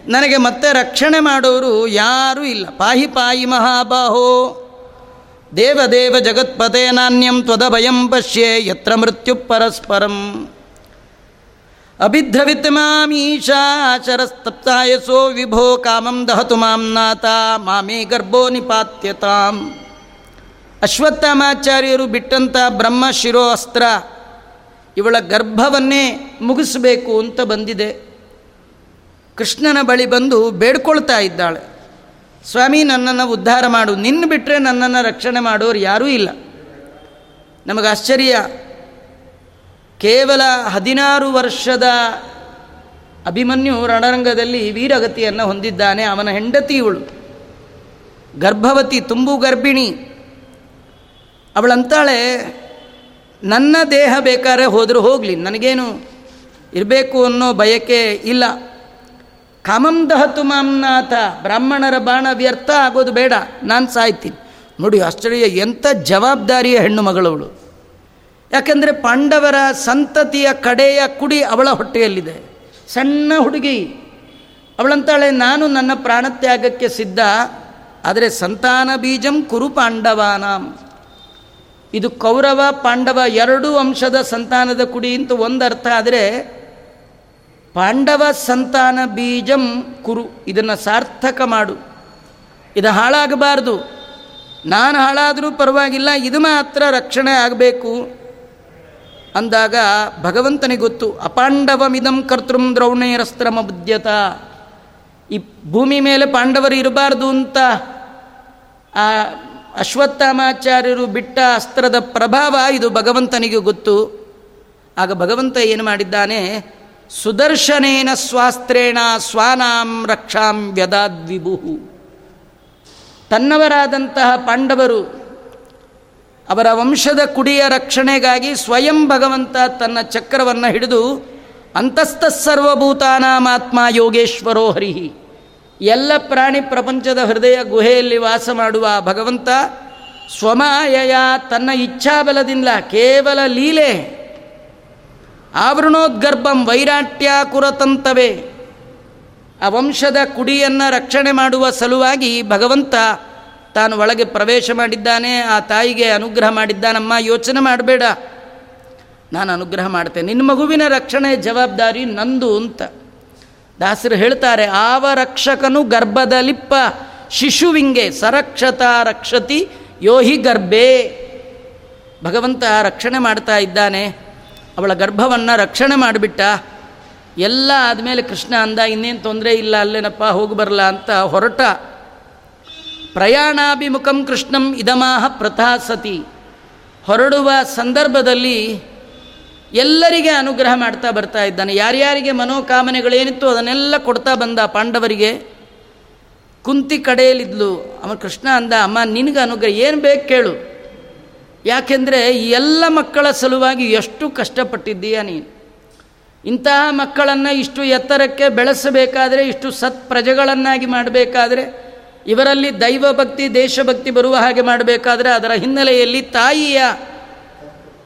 ನನಗೆ ಮತ್ತೆ ರಕ್ಷಣೆ ಮಾಡೋರು ಯಾರೂ ಇಲ್ಲ. ಪಾಹಿ ಪಾಯಿ ಮಹಾಬಾಹೋ. ದೇವದೇವ ಜಗತ್ಪತೆ ನಾಣ್ಯಂ ತ್ವದ ಭಯಂ ಪಶ್ಯೆ ಯತ್ರ ಮೃತ್ಯು ಪರಸ್ಪರಂ. ಅಭಿಧ್ರವಿತ್ಮಾಮೀಶಾಚರಸ್ತಪ್ತಾಯಸೋ ವಿಭೋ ಕಾಮಂ ದಹತು ಮಾಂ ನಾಥ ಮಾಮೇ ಗರ್ಭೋ ನಿಪಾತ್ಯತಾಂ. ಅಶ್ವತ್ಥಾಮಾಚಾರ್ಯರು ಬಿಟ್ಟಂಥ ಬ್ರಹ್ಮ ಶಿರೋ ಅಸ್ತ್ರ ಇವಳ ಗರ್ಭವನ್ನೇ ಮುಗಿಸಬೇಕು ಅಂತ ಬಂದಿದೆ. ಕೃಷ್ಣನ ಬಳಿ ಬಂದು ಬೇಡ್ಕೊಳ್ತಾ ಇದ್ದಾಳೆ. ಸ್ವಾಮಿ, ನನ್ನನ್ನು ಉದ್ಧಾರ ಮಾಡು. ನಿನ್ನ ಬಿಟ್ಟರೆ ನನ್ನನ್ನು ರಕ್ಷಣೆ ಮಾಡೋರು ಯಾರೂ ಇಲ್ಲ. ನಮಗೆ ಆಶ್ಚರ್ಯ. ಕೇವಲ ಹದಿನಾರು ವರ್ಷದ ಅಭಿಮನ್ಯು ರಣರಂಗದಲ್ಲಿ ವೀರಗತಿಯನ್ನು ಹೊಂದಿದ್ದಾನೆ. ಅವನ ಹೆಂಡತಿ ಇವಳು ಗರ್ಭವತಿ ತುಂಬು ಗರ್ಭಿಣಿ. ಅವಳಂತಾಳೆ, ನನ್ನ ದೇಹ ಬೇಕಾದ್ರೆ ಹೋದರೂ ಹೋಗಲಿ. ನನಗೇನು ಇರಬೇಕು ಅನ್ನೋ ಬಯಕೆ ಇಲ್ಲ. ಕಾಮಂ ದಹತು ಮಾಮ್ನಾಥ ಬ್ರಾಹ್ಮಣರ ಬಾಣ ವ್ಯರ್ಥ ಆಗೋದು ಬೇಡ, ನಾನು ಸಾಯ್ತೀನಿ. ನೋಡಿ, ಆಶ್ಚರ್ಯ ಎಂಥ ಜವಾಬ್ದಾರಿಯ ಹೆಣ್ಣು ಮಗಳವಳು. ಯಾಕೆಂದರೆ ಪಾಂಡವರ ಸಂತತಿಯ ಕಡೆಯ ಕುಡಿ ಅವಳ ಹೊಟ್ಟೆಯಲ್ಲಿದೆ. ಸಣ್ಣ ಹುಡುಗಿ. ಅವಳಂತಾಳೆ, ನಾನು ನನ್ನ ಪ್ರಾಣತ್ಯಾಗಕ್ಕೆ ಸಿದ್ಧ, ಆದರೆ ಸಂತಾನ ಬೀಜಂ ಕುರು ಪಾಂಡವಾನಾಂ. ಇದು ಕೌರವ ಪಾಂಡವ ಎರಡೂ ಅಂಶದ ಸಂತಾನದ ಕುಡಿ ಅಂತ ಒಂದು ಅರ್ಥ ಆದರೆ ಪಾಂಡವ ಸಂತಾನ ಬೀಜಂ ಕುರು, ಇದನ್ನು ಸಾರ್ಥಕ ಮಾಡು. ಇದು ಹಾಳಾಗಬಾರ್ದು. ನಾನು ಹಾಳಾದರೂ ಪರವಾಗಿಲ್ಲ, ಇದು ಮಾತ್ರ ರಕ್ಷಣೆ ಆಗಬೇಕು. ಅಂದಾಗ ಭಗವಂತನಿಗೆ ಗೊತ್ತು ಅಪಾಂಡವಮಿದಂ ಕರ್ತೃಂ ದ್ರೌಣೇರಸ್ತ್ರಮ ಬುದ್ಧತ ಈ ಭೂಮಿ ಮೇಲೆ ಪಾಂಡವರು ಇರಬಾರ್ದು ಅಂತ ಆ ಅಶ್ವತ್ಥಾಮಾಚಾರ್ಯರು ಬಿಟ್ಟ ಅಸ್ತ್ರದ ಪ್ರಭಾವ ಇದು ಭಗವಂತನಿಗೆ ಗೊತ್ತು. ಆಗ ಭಗವಂತ ಏನು ಮಾಡಿದ್ದಾನೆ ಸುದರ್ಶನೇನ ಸ್ವಾಸ್ತ್ರೇಣ ಸ್ವಾನಾಂ ರಕ್ಷಾಂ ವ್ಯದಾದ್ವಿಭು ತನ್ನವರಾದಂತಹ ಪಾಂಡವರು ಅವರ ವಂಶದ ಕುಡಿಯ ರಕ್ಷಣೆಗಾಗಿ ಸ್ವಯಂ ಭಗವಂತ ತನ್ನ ಚಕ್ರವನ್ನು ಹಿಡಿದು ಅಂತಸ್ಥ ಸರ್ವಭೂತಾನಾಮಾತ್ಮ ಯೋಗೇಶ್ವರೋ ಹರಿಹಿ. ಎಲ್ಲ ಪ್ರಾಣಿ ಪ್ರಪಂಚದ ಹೃದಯ ಗುಹೆಯಲ್ಲಿ ವಾಸ ಮಾಡುವ ಭಗವಂತ ಸ್ವಮಾಯಯ ತನ್ನ ಇಚ್ಛಾಬಲದಿಂದ ಕೇವಲ ಲೀಲೆ ಆವರಣೋದ್ಗರ್ಭಂ ವೈರಾಟ್ಯ ಕುರತಂತವೇ. ಆ ವಂಶದ ಕುಡಿಯನ್ನು ರಕ್ಷಣೆ ಮಾಡುವ ಸಲುವಾಗಿ ಭಗವಂತ ತಾನು ಒಳಗೆ ಪ್ರವೇಶ ಮಾಡಿದ್ದಾನೆ, ಆ ತಾಯಿಗೆ ಅನುಗ್ರಹ ಮಾಡಿದ್ದಾನಮ್ಮ, ಯೋಚನೆ ಮಾಡಬೇಡ. ನಾನು ಅನುಗ್ರಹ ಮಾಡ್ತೇನೆ. ನಿನ್ನ ಮಗುವಿನ ರಕ್ಷಣೆ ಜವಾಬ್ದಾರಿ ನಂದು ಅಂತ ದಾಸರು ಹೇಳ್ತಾರೆ. ಆವ ರಕ್ಷಕನು ಗರ್ಭದಲಿಪ್ಪ, ಶಿಶುವಿಂಗೆ ಸರಕ್ಷತ ರಕ್ಷತಿ ಯೋಹಿ ಗರ್ಭೆ. ಭಗವಂತ ರಕ್ಷಣೆ ಮಾಡ್ತಾ ಇದ್ದಾನೆ. ಅವಳ ಗರ್ಭವನ್ನು ರಕ್ಷಣೆ ಮಾಡಿಬಿಟ್ಟ. ಎಲ್ಲ ಆದಮೇಲೆ ಕೃಷ್ಣ ಅಂದ, ಇನ್ನೇನು ತೊಂದರೆ ಇಲ್ಲ, ಅಲ್ಲೇನಪ್ಪ, ಹೋಗಿ ಬರಲ್ಲ ಅಂತ ಹೊರಟ. ಪ್ರಯಾಣಾಭಿಮುಖಂ ಕೃಷ್ಣಂ ಇದಮಾಹ ಪ್ರಥಾಸತಿ. ಹೊರಡುವ ಸಂದರ್ಭದಲ್ಲಿ ಎಲ್ಲರಿಗೆ ಅನುಗ್ರಹ ಮಾಡ್ತಾ ಬರ್ತಾ ಇದ್ದಾನೆ. ಯಾರ್ಯಾರಿಗೆ ಮನೋಕಾಮನೆಗಳೇನಿತ್ತು ಅದನ್ನೆಲ್ಲ ಕೊಡ್ತಾ ಬಂದ ಪಾಂಡವರಿಗೆ. ಕುಂತಿ ಕಡೆಯಲ್ಲಿದ್ಲು. ಅವನು ಕೃಷ್ಣ ಅಂದ, ಅಮ್ಮ ನಿನಗೆ ಅನುಗ್ರಹ ಏನು ಬೇಕು ಕೇಳು. ಯಾಕೆಂದರೆ ಎಲ್ಲ ಮಕ್ಕಳ ಸಲುವಾಗಿ ಎಷ್ಟು ಕಷ್ಟಪಟ್ಟಿದ್ದೀಯಾ ನೀನು? ಇಂತಹ ಮಕ್ಕಳನ್ನು ಇಷ್ಟು ಎತ್ತರಕ್ಕೆ ಬೆಳೆಸಬೇಕಾದರೆ, ಇಷ್ಟು ಸತ್ ಪ್ರಜೆಗಳನ್ನಾಗಿ ಮಾಡಬೇಕಾದ್ರೆ, ಇವರಲ್ಲಿ ದೈವಭಕ್ತಿ ದೇಶಭಕ್ತಿ ಬರುವ ಹಾಗೆ ಮಾಡಬೇಕಾದ್ರೆ ಅದರ ಹಿನ್ನೆಲೆಯಲ್ಲಿ ತಾಯಿಯ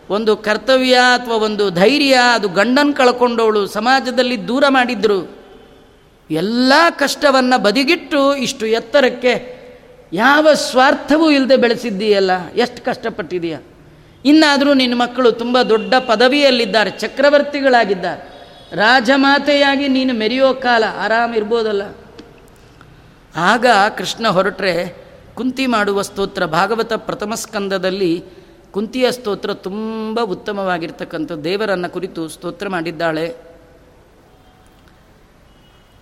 ಒಂದು ಕರ್ತವ್ಯ ಅಥವಾ ಒಂದು ಧೈರ್ಯ, ಅದು ಗಂಡನ್ನು ಕಳ್ಕೊಂಡವಳು, ಸಮಾಜದಲ್ಲಿ ದೂರ ಮಾಡಿದ್ರು, ಎಲ್ಲ ಕಷ್ಟವನ್ನು ಬದಿಗಿಟ್ಟು ಇಷ್ಟು ಎತ್ತರಕ್ಕೆ ಯಾವ ಸ್ವಾರ್ಥವೂ ಇಲ್ಲದೆ ಬೆಳೆಸಿದ್ದೀಯಲ್ಲ, ಎಷ್ಟು ಕಷ್ಟಪಟ್ಟಿದೆಯಾ ಇನ್ನಾದರೂ ನಿನ್ನ ಮಕ್ಕಳು ತುಂಬ ದೊಡ್ಡ ಪದವಿಯಲ್ಲಿದ್ದಾರೆ, ಚಕ್ರವರ್ತಿಗಳಾಗಿದ್ದಾರೆ. ರಾಜಮಾತೆಯಾಗಿ ನೀನು ಮೆರೆಯೋ ಕಾಲ ಆರಾಮಿರ್ಬೋದಲ್ಲ? ಆಗ ಕೃಷ್ಣ ಹೊರಟ್ರೆ ಕುಂತಿ ಮಾಡುವ ಸ್ತೋತ್ರ ಭಾಗವತ ಪ್ರಥಮ ಸ್ಕಂದದಲ್ಲಿ ಕುಂತಿಯ ಸ್ತೋತ್ರ ತುಂಬ ಉತ್ತಮವಾಗಿರ್ತಕ್ಕಂಥ ದೇವರನ್ನು ಕುರಿತು ಸ್ತೋತ್ರ ಮಾಡಿದ್ದಾಳೆ.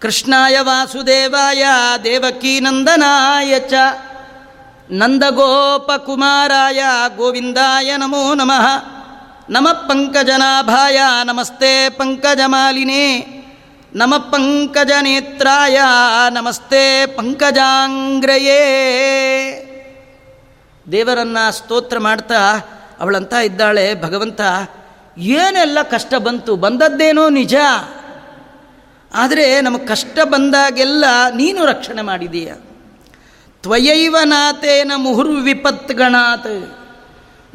ಕೃಷ್ಣಾಯ ವಾಸುದೇವಾಯ, ದೇವಕೀನಂದನಾಯ ಚ. ನಂದಗೋಪಕುಮಾರಾಯ, ಗೋವಿಂದಾಯ ನಮೋ ನಮಃ. ನಮ ಪಂಕಜನಾಭಾಯ, ನಮಸ್ತೆ ಪಂಕಜಮಾಲಿನೇ. ನಮ ಪಂಕಜನೇತ್ರಾಯ, ನಮಸ್ತೆ ಪಂಕಜಾಂಗ್ರಯೇ. ದೇವರನ್ನು ಸ್ತೋತ್ರ ಮಾಡ್ತಾ ಅವಳಂತ ಇದ್ದಾಳೆ ಭಗವಂತ. ಏನೆಲ್ಲ ಕಷ್ಟ ಬಂತು ಬಂದದ್ದೇನೋ ನಿಜ. ಆದರೆ ನಮಗೆ ಕಷ್ಟ ಬಂದಾಗೆಲ್ಲ ನೀನು ರಕ್ಷಣೆ ಮಾಡಿದೀಯ. ತ್ವಯೈವ ನಾಥೇನ ಮುಹುರ್ವಿಪತ್ಗಣಾತ್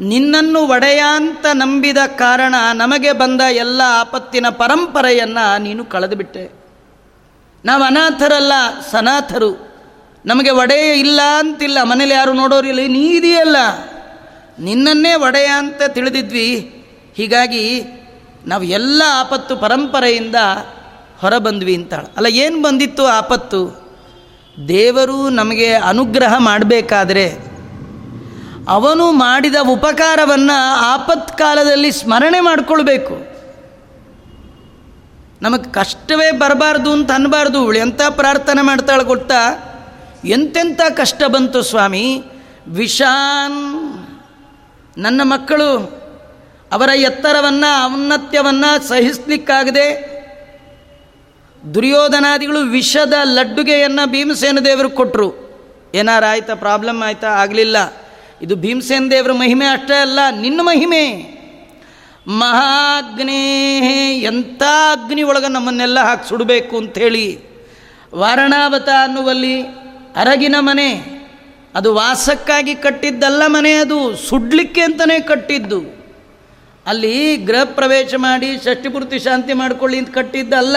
ನಿನ್ನನ್ನು ಒಡೆಯಾಂತ ನಂಬಿದ ಕಾರಣ ನಮಗೆ ಬಂದ ಎಲ್ಲ ಆಪತ್ತಿನ ಪರಂಪರೆಯನ್ನು ನೀನು ಕಳೆದುಬಿಟ್ಟೆ. ನಾವು ಅನಾಥರಲ್ಲ, ಸನಾಥರು. ನಮಗೆ ಒಡೆಯ ಇಲ್ಲ ಅಂತಿಲ್ಲ, ಮನೇಲಿ ಯಾರು ನೋಡೋರಿಲ್ಲ ನೀ ಇದೆಯಲ್ಲ ನಿನ್ನನ್ನೇ ಒಡೆಯ ಅಂತ ತಿಳಿದಿದ್ವಿ. ಹೀಗಾಗಿ ನಾವು ಎಲ್ಲ ಆಪತ್ತು ಪರಂಪರೆಯಿಂದ ಹೊರಬಂದ್ವಿ ಅಂತಾಳೆ. ಅಲ್ಲ, ಏನು ಬಂದಿತ್ತು ಆಪತ್ತು? ದೇವರು ನಮಗೆ ಅನುಗ್ರಹ ಮಾಡಬೇಕಾದ್ರೆ ಅವನು ಮಾಡಿದ ಉಪಕಾರವನ್ನು ಆಪತ್ಕಾಲದಲ್ಲಿ ಸ್ಮರಣೆ ಮಾಡಿಕೊಳ್ಬೇಕು. ನಮಗೆ ಕಷ್ಟವೇ ಬರಬಾರ್ದು ಅಂತ ಅನ್ನಬಾರ್ದು ಎಂಥ ಪ್ರಾರ್ಥನೆ ಮಾಡ್ತಾಳೆ ಗೊತ್ತಾ? ಎಂತೆಂಥ ಕಷ್ಟ ಬಂತು ಸ್ವಾಮಿ? ವಿಷಾನ್, ನನ್ನ ಮಕ್ಕಳು ಅವರ ಎತ್ತರವನ್ನು ಔನ್ನತ್ಯವನ್ನು ಸಹಿಸ್ಲಿಕ್ಕಾಗದೆ ದುರ್ಯೋಧನಾದಿಗಳು ವಿಷದ ಲಡ್ಡುಗೆಯನ್ನು ಭೀಮಸೇನ ದೇವರು ಕೊಟ್ಟರು ಏನಾರು ಆಯ್ತಾ? ಪ್ರಾಬ್ಲಮ್ ಆಯ್ತಾ? ಆಗಲಿಲ್ಲ. ಇದು ಭೀಮಸೇನ ದೇವರ ಮಹಿಮೆ ಅಷ್ಟೇ ಅಲ್ಲ, ನಿನ್ನ ಮಹಿಮೆ. ಮಹಾಗ್ನೇ ಎಂಥ ಅಗ್ನಿ ಒಳಗೆ ನಮ್ಮನ್ನೆಲ್ಲ ಹಾಕಿ ಸುಡಬೇಕು ಅಂಥೇಳಿ ವಾರಣಾವತ ಅನ್ನುವಲ್ಲಿ ಅರಗಿನ ಮನೆ. ಅದು ವಾಸಕ್ಕಾಗಿ ಕಟ್ಟಿದ್ದಲ್ಲ ಮನೆ ಅದು, ಸುಡ್ಲಿಕ್ಕೆ ಅಂತಲೇ ಕಟ್ಟಿದ್ದು. ಅಲ್ಲಿ ಗೃಹ ಪ್ರವೇಶ ಮಾಡಿ ಷಷ್ಟಿಪೂರ್ತಿ ಶಾಂತಿ ಮಾಡ್ಕೊಳ್ಳಿ ಅಂತ ಕಟ್ಟಿದ್ದಲ್ಲ.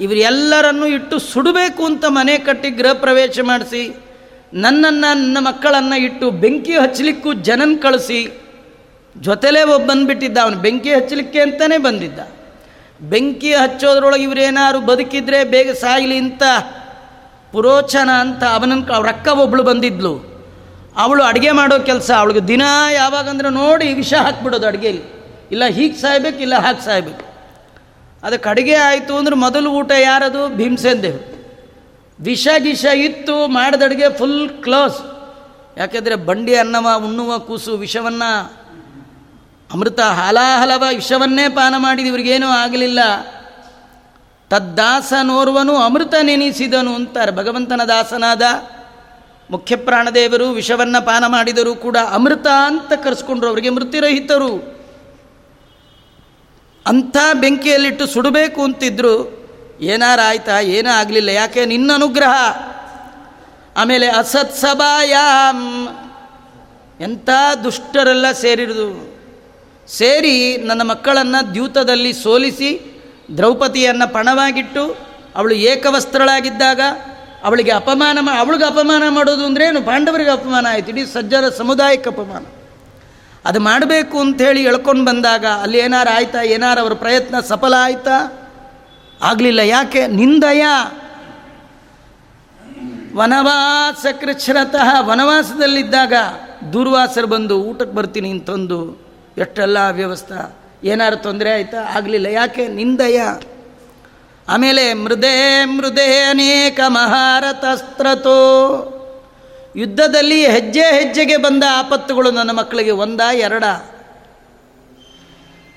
ಇವರೆಲ್ಲರನ್ನು ಇಟ್ಟು ಸುಡಬೇಕು ಅಂತ ಮನೆ ಕಟ್ಟಿ ಗೃಹ ಪ್ರವೇಶ ಮಾಡಿಸಿ, ನನ್ನನ್ನು, ನನ್ನ ಮಕ್ಕಳನ್ನು ಇಟ್ಟು ಬೆಂಕಿ ಹಚ್ಚಲಿಕ್ಕೂ ಜನನ ಕಳಿಸಿ, ಜೊತೆಲೇ ಒಬ್ಬ ಬಂದುಬಿಟ್ಟಿದ್ದ. ಅವನು ಬೆಂಕಿ ಹಚ್ಚಲಿಕ್ಕೆ ಅಂತಲೇ ಬಂದಿದ್ದ. ಬೆಂಕಿ ಹಚ್ಚೋದ್ರೊಳಗೆ ಇವರೇನಾದ್ರು ಬದುಕಿದ್ರೆ ಬೇಗ ಸಾಯಲಿ ಅಂತ ಪುರೋಚನ ಅಂತ ಅವನನ್ನು ಅವ್ರ ಅಕ್ಕ ಒಬ್ಬಳು ಬಂದಿದ್ಲು. ಅವಳು ಅಡುಗೆ ಮಾಡೋ ಕೆಲಸ, ಅವಳಿಗೆ ದಿನ ಯಾವಾಗಂದ್ರೆ ನೋಡಿ ವಿಷ ಹಾಕ್ಬಿಡೋದು ಅಡುಗೆಯಲ್ಲಿ ಇಲ್ಲ ಹೀಗೆ ಸಾಯ್ಬೇಕು, ಇಲ್ಲ ಹಾಗೆ ಸಾಯ್ಬೇಕು. ಅದಕ್ಕೆ ಅಡುಗೆ ಆಯಿತು ಅಂದ್ರೆ ಮೊದಲು ಊಟ ಯಾರದು? ಭೀಮಸೇನ್ ದೇವ್ ವಿಷ ಗಿಷ ಇತ್ತು ಮಾಡಿದ ಅಡುಗೆ ಫುಲ್ ಕ್ಲೋಸ್ ಯಾಕೆಂದರೆ ಬಂಡಿ ಅನ್ನವ, ಉಣ್ಣುವ ಕೂಸು ವಿಷವನ್ನು ಅಮೃತ ಹಲಾಹಲವ ವಿಷವನ್ನೇ ಪಾನ ಮಾಡಿದ ಇವ್ರಿಗೇನೂ ಆಗಲಿಲ್ಲ. ತದ್ದಾಸನೋರ್ವನು ಅಮೃತ ನೆನೆಸಿದನು ಅಂತಾರೆ. ಭಗವಂತನ ದಾಸನಾದ ಮುಖ್ಯ ಪ್ರಾಣದೇವರು ವಿಷವನ್ನು ಪಾನ ಮಾಡಿದರೂ ಕೂಡ ಅಮೃತ ಅಂತ ಕರೆಸ್ಕೊಂಡ್ರು. ಅವರಿಗೆ ಮೃತ್ಯುರಹಿತರು ಅಂಥ ಬೆಂಕಿಯಲ್ಲಿಟ್ಟು ಸುಡಬೇಕು ಅಂತಿದ್ರು, ಏನಾರ ಆಯ್ತಾ? ಏನೂ ಆಗಲಿಲ್ಲ. ಯಾಕೆ? ನಿನ್ನ ಅನುಗ್ರಹ. ಆಮೇಲೆ ಅಸತ್ಸಭಾಯಾಮ್ ಎಂಥ ದುಷ್ಟರೆಲ್ಲ ಸೇರಿರುದು. ಸೇರಿ ನನ್ನ ಮಕ್ಕಳನ್ನು ದ್ಯೂತದಲ್ಲಿ ಸೋಲಿಸಿ, ದ್ರೌಪದಿಯನ್ನು ಪಣವಾಗಿಟ್ಟು, ಅವಳು ಏಕವಸ್ತ್ರಳಾಗಿದ್ದಾಗ, ಅವಳಿಗೆ ಅಪಮಾನ ಮಾ, ಅವಳಿಗೆ ಅಪಮಾನ ಮಾಡೋದು ಅಂದ್ರೇನು? ಪಾಂಡವರಿಗೆ ಅಪಮಾನ ಆಯಿತು. ಇಡೀ ಸಜ್ಜನ ಸಮುದಾಯಕ್ಕೆ ಅಪಮಾನ. ಅದು ಮಾಡಬೇಕು ಅಂಥೇಳಿ ಎಳ್ಕೊಂಡು ಬಂದಾಗ ಅಲ್ಲಿ ಏನಾರು ಆಯ್ತಾ? ಏನಾರು ಅವ್ರ ಪ್ರಯತ್ನ ಸಫಲ ಆಯ್ತಾ? ಆಗಲಿಲ್ಲ. ಯಾಕೆ? ನಿಂದಯ. ವನವಾಸ ಕೃಚ್ಛರತಃ ವನವಾಸದಲ್ಲಿದ್ದಾಗ ದುರ್ವಾಸರು ಬಂದು ಊಟಕ್ಕೆ ಬರ್ತೀನಿ ಅಂತಂದು ಎಷ್ಟೆಲ್ಲ ವ್ಯವಸ್ಥೆ ಏನಾರು ತೊಂದರೆ ಆಯ್ತಾ? ಆಗಲಿಲ್ಲ. ಯಾಕೆ? ನಿಂದಯ. ಆಮೇಲೆ ಮೃದೇ ಮೃದೇ ಅನೇಕ ಮಹಾರತಸ್ತ್ರತೋ ಯುದ್ಧದಲ್ಲಿ ಹೆಜ್ಜೆ ಹೆಜ್ಜೆಗೆ ಬಂದ ಆಪತ್ತುಗಳು ನನ್ನ ಮಕ್ಕಳಿಗೆ ಒಂದ, ಎರಡ.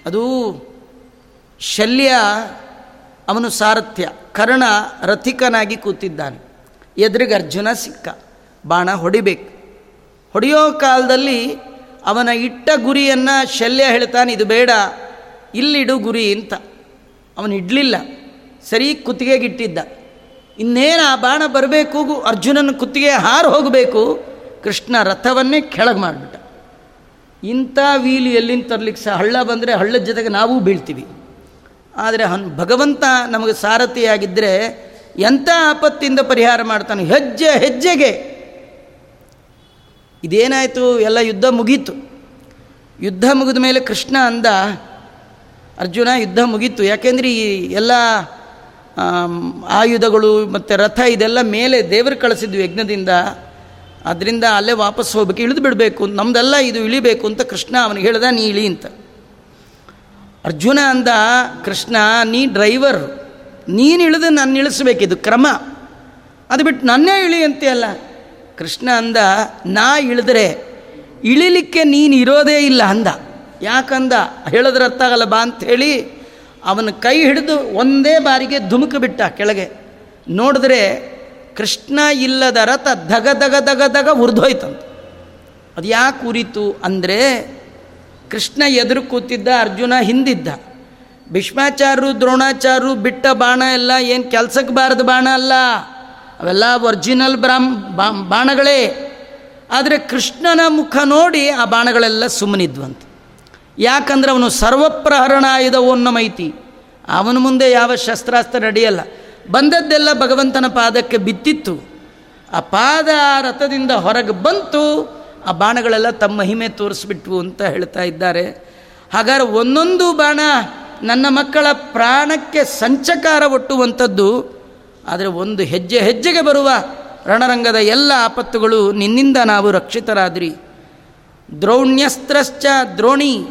ಅದು ಶಲ್ಯ, ಅವನು ಸಾರಥ್ಯ, ಕರ್ಣ ರಥಿಕನಾಗಿ ಕೂತಿದ್ದಾನೆ. ಎದುರಿಗೆ ಅರ್ಜುನ ಸಿಕ್ಕ, ಬಾಣ ಹೊಡಿಬೇಕು. ಹೊಡೆಯೋ ಕಾಲದಲ್ಲಿ ಅವನ ಇಟ್ಟ ಗುರಿಯನ್ನು ಶಲ್ಯ ಹೇಳ್ತಾನೆ, ಇದು ಬೇಡ, ಇಲ್ಲಿಡು ಗುರಿ ಅಂತ. ಅವನು ಇಡಲಿಲ್ಲ, ಸರಿ ಕುತ್ತಿಗೆಗಿಟ್ಟಿದ್ದ ಇನ್ನೇನು ಆ ಬಾಣ ಬರಬೇಕು, ಅರ್ಜುನನ ಕುತ್ತಿಗೆ ಹಾರು ಹೋಗಬೇಕು, ಕೃಷ್ಣ ರಥವನ್ನೇ ಕೆಳಗೆ ಮಾಡಿಬಿಟ್ಟ. ಇಂಥ ವೀಲಿ ಎಲ್ಲಿಂದ ತರ್ಲಿಕ್ಕೆ ಸಹ ಹಳ್ಳ ಬಂದರೆ ಹಳ್ಳದ ಜೊತೆಗೆ ನಾವೂ ಬೀಳ್ತೀವಿ. ಆದರೆ ಹನ್ ಭಗವಂತ ನಮಗೆ ಸಾರಥಿಯಾಗಿದ್ದರೆ ಎಂಥ ಆಪತ್ತಿಂದ ಪರಿಹಾರ ಮಾಡ್ತಾನೆ? ಹೆಜ್ಜೆ, ಹೆಜ್ಜೆಗೆ. ಇದೇನಾಯಿತು? ಎಲ್ಲ ಯುದ್ಧ ಮುಗೀತು. ಯುದ್ಧ ಮುಗಿದ ಮೇಲೆ ಕೃಷ್ಣ ಅಂದ, ಅರ್ಜುನ, ಯುದ್ಧ ಮುಗೀತು. ಯಾಕೆಂದರೆ ಈ ಎಲ್ಲ ಆಯುಧಗಳು ಮತ್ತು ರಥ ಇದೆಲ್ಲ ಮೇಲೆ ದೇವರು ಕಳಿಸಿದ್ವಿ ಯಜ್ಞದಿಂದ. ಅದರಿಂದ ಅಲ್ಲೇ ವಾಪಸ್ ಹೋಗ್ಬೇಕು, ಇಳಿದು ಬಿಡಬೇಕು ನಮ್ಮದೆಲ್ಲ ಇದು ಇಳಿಬೇಕು ಅಂತ ಕೃಷ್ಣ ಅವನಿಗೆ ಹೇಳ್ದ, ನೀ ಇಳಿ ಅಂತ. ಅರ್ಜುನ ಅಂದ, ಕೃಷ್ಣ, ನೀ ಡ್ರೈವರ್, ನೀನು ಇಳಿದು ನಾನು ಇಳಿಸ್ಬೇಕಿದು ಕ್ರಮ. ಅದು ಬಿಟ್ಟು ನನ್ನೇ ಇಳಿ ಅಂತೆಯಲ್ಲ. ಕೃಷ್ಣ ಅಂದ, ನಾ ಇಳಿದ್ರೆ ಇಳಿಲಿಕ್ಕೆ ನೀನು ಇರೋದೇ ಇಲ್ಲ ಅಂದ. ಯಾಕಂದ ಹೇಳಿದ್ರೆ ಅರ್ಥ ಆಗಲ್ಲ, ಬಾ ಅಂಥೇಳಿ ಅವನ ಕೈ ಹಿಡಿದು ಒಂದೇ ಬಾರಿಗೆ ಧುಮುಕು ಬಿಟ್ಟ ಕೆಳಗೆ. ನೋಡಿದ್ರೆ ಕೃಷ್ಣ ಇಲ್ಲದ ರಥ ಧಗ ಧಗ ಧಗ ಧಗ ಉರಿದೋಯ್ತಂತ. ಅದು ಯಾಕೆ ಉರಿತು ಅಂದರೆ ಕೃಷ್ಣ ಎದುರು ಕೂತಿದ್ದ ಅರ್ಜುನ ಹಿಂದಿದ್ದ. ಭೀಷ್ಮಾಚಾರ್ಯರು ದ್ರೋಣಾಚಾರ್ಯರು ಬಿಟ್ಟ ಬಾಣ ಎಲ್ಲ ಏನು ಕೆಲಸಕ್ಕೆ ಬಾರದ ಬಾಣ ಅಲ್ಲ. ಅವೆಲ್ಲ ಒರ್ಜಿನಲ್ ಬ್ರಾಹ್ಮ ಬಾಣಗಳೇ. ಆದರೆ ಕೃಷ್ಣನ ಮುಖ ನೋಡಿ ಆ ಬಾಣಗಳೆಲ್ಲ ಸುಮ್ಮನಿದ್ವಂತೆ. ಯಾಕಂದ್ರೆ ಅವನು ಸರ್ವಪ್ರಹರಣಾಯುಧವನ್ನು ಮೈತಿ. ಅವನ ಮುಂದೆ ಯಾವ ಶಸ್ತ್ರಾಸ್ತ್ರ ನಡೆಯಲ್ಲ. ಬಂದದ್ದೆಲ್ಲ ಭಗವಂತನ ಪಾದಕ್ಕೆ ಬಿತ್ತಿತ್ತು. ಆ ಪಾದ ಆ ರಥದಿಂದ ಹೊರಗೆ ಬಂತು. ಆ ಬಾಣಗಳೆಲ್ಲ ತಮ್ಮ ಮಹಿಮೆ ತೋರಿಸ್ಬಿಟ್ವು ಅಂತ ಹೇಳ್ತಾ ಇದ್ದಾರೆ. ಹಾಗಾದ್ರೆ ಒಂದೊಂದು ಬಾಣ ನನ್ನ ಮಕ್ಕಳ ಪ್ರಾಣಕ್ಕೆ ಸಂಚಕಾರ ಒಟ್ಟುವಂಥದ್ದು. ಆದರೆ ಒಂದು ಹೆಜ್ಜೆ ಹೆಜ್ಜೆಗೆ ಬರುವ ರಣರಂಗದ ಎಲ್ಲ ಆಪತ್ತುಗಳು ನಿನ್ನಿಂದ ನಾವು ರಕ್ಷಿತರಾದ್ರಿ. ದ್ರೋಣ್ಯಸ್ತ್ರಶ್ಚ ದ್ರೋಣಿ.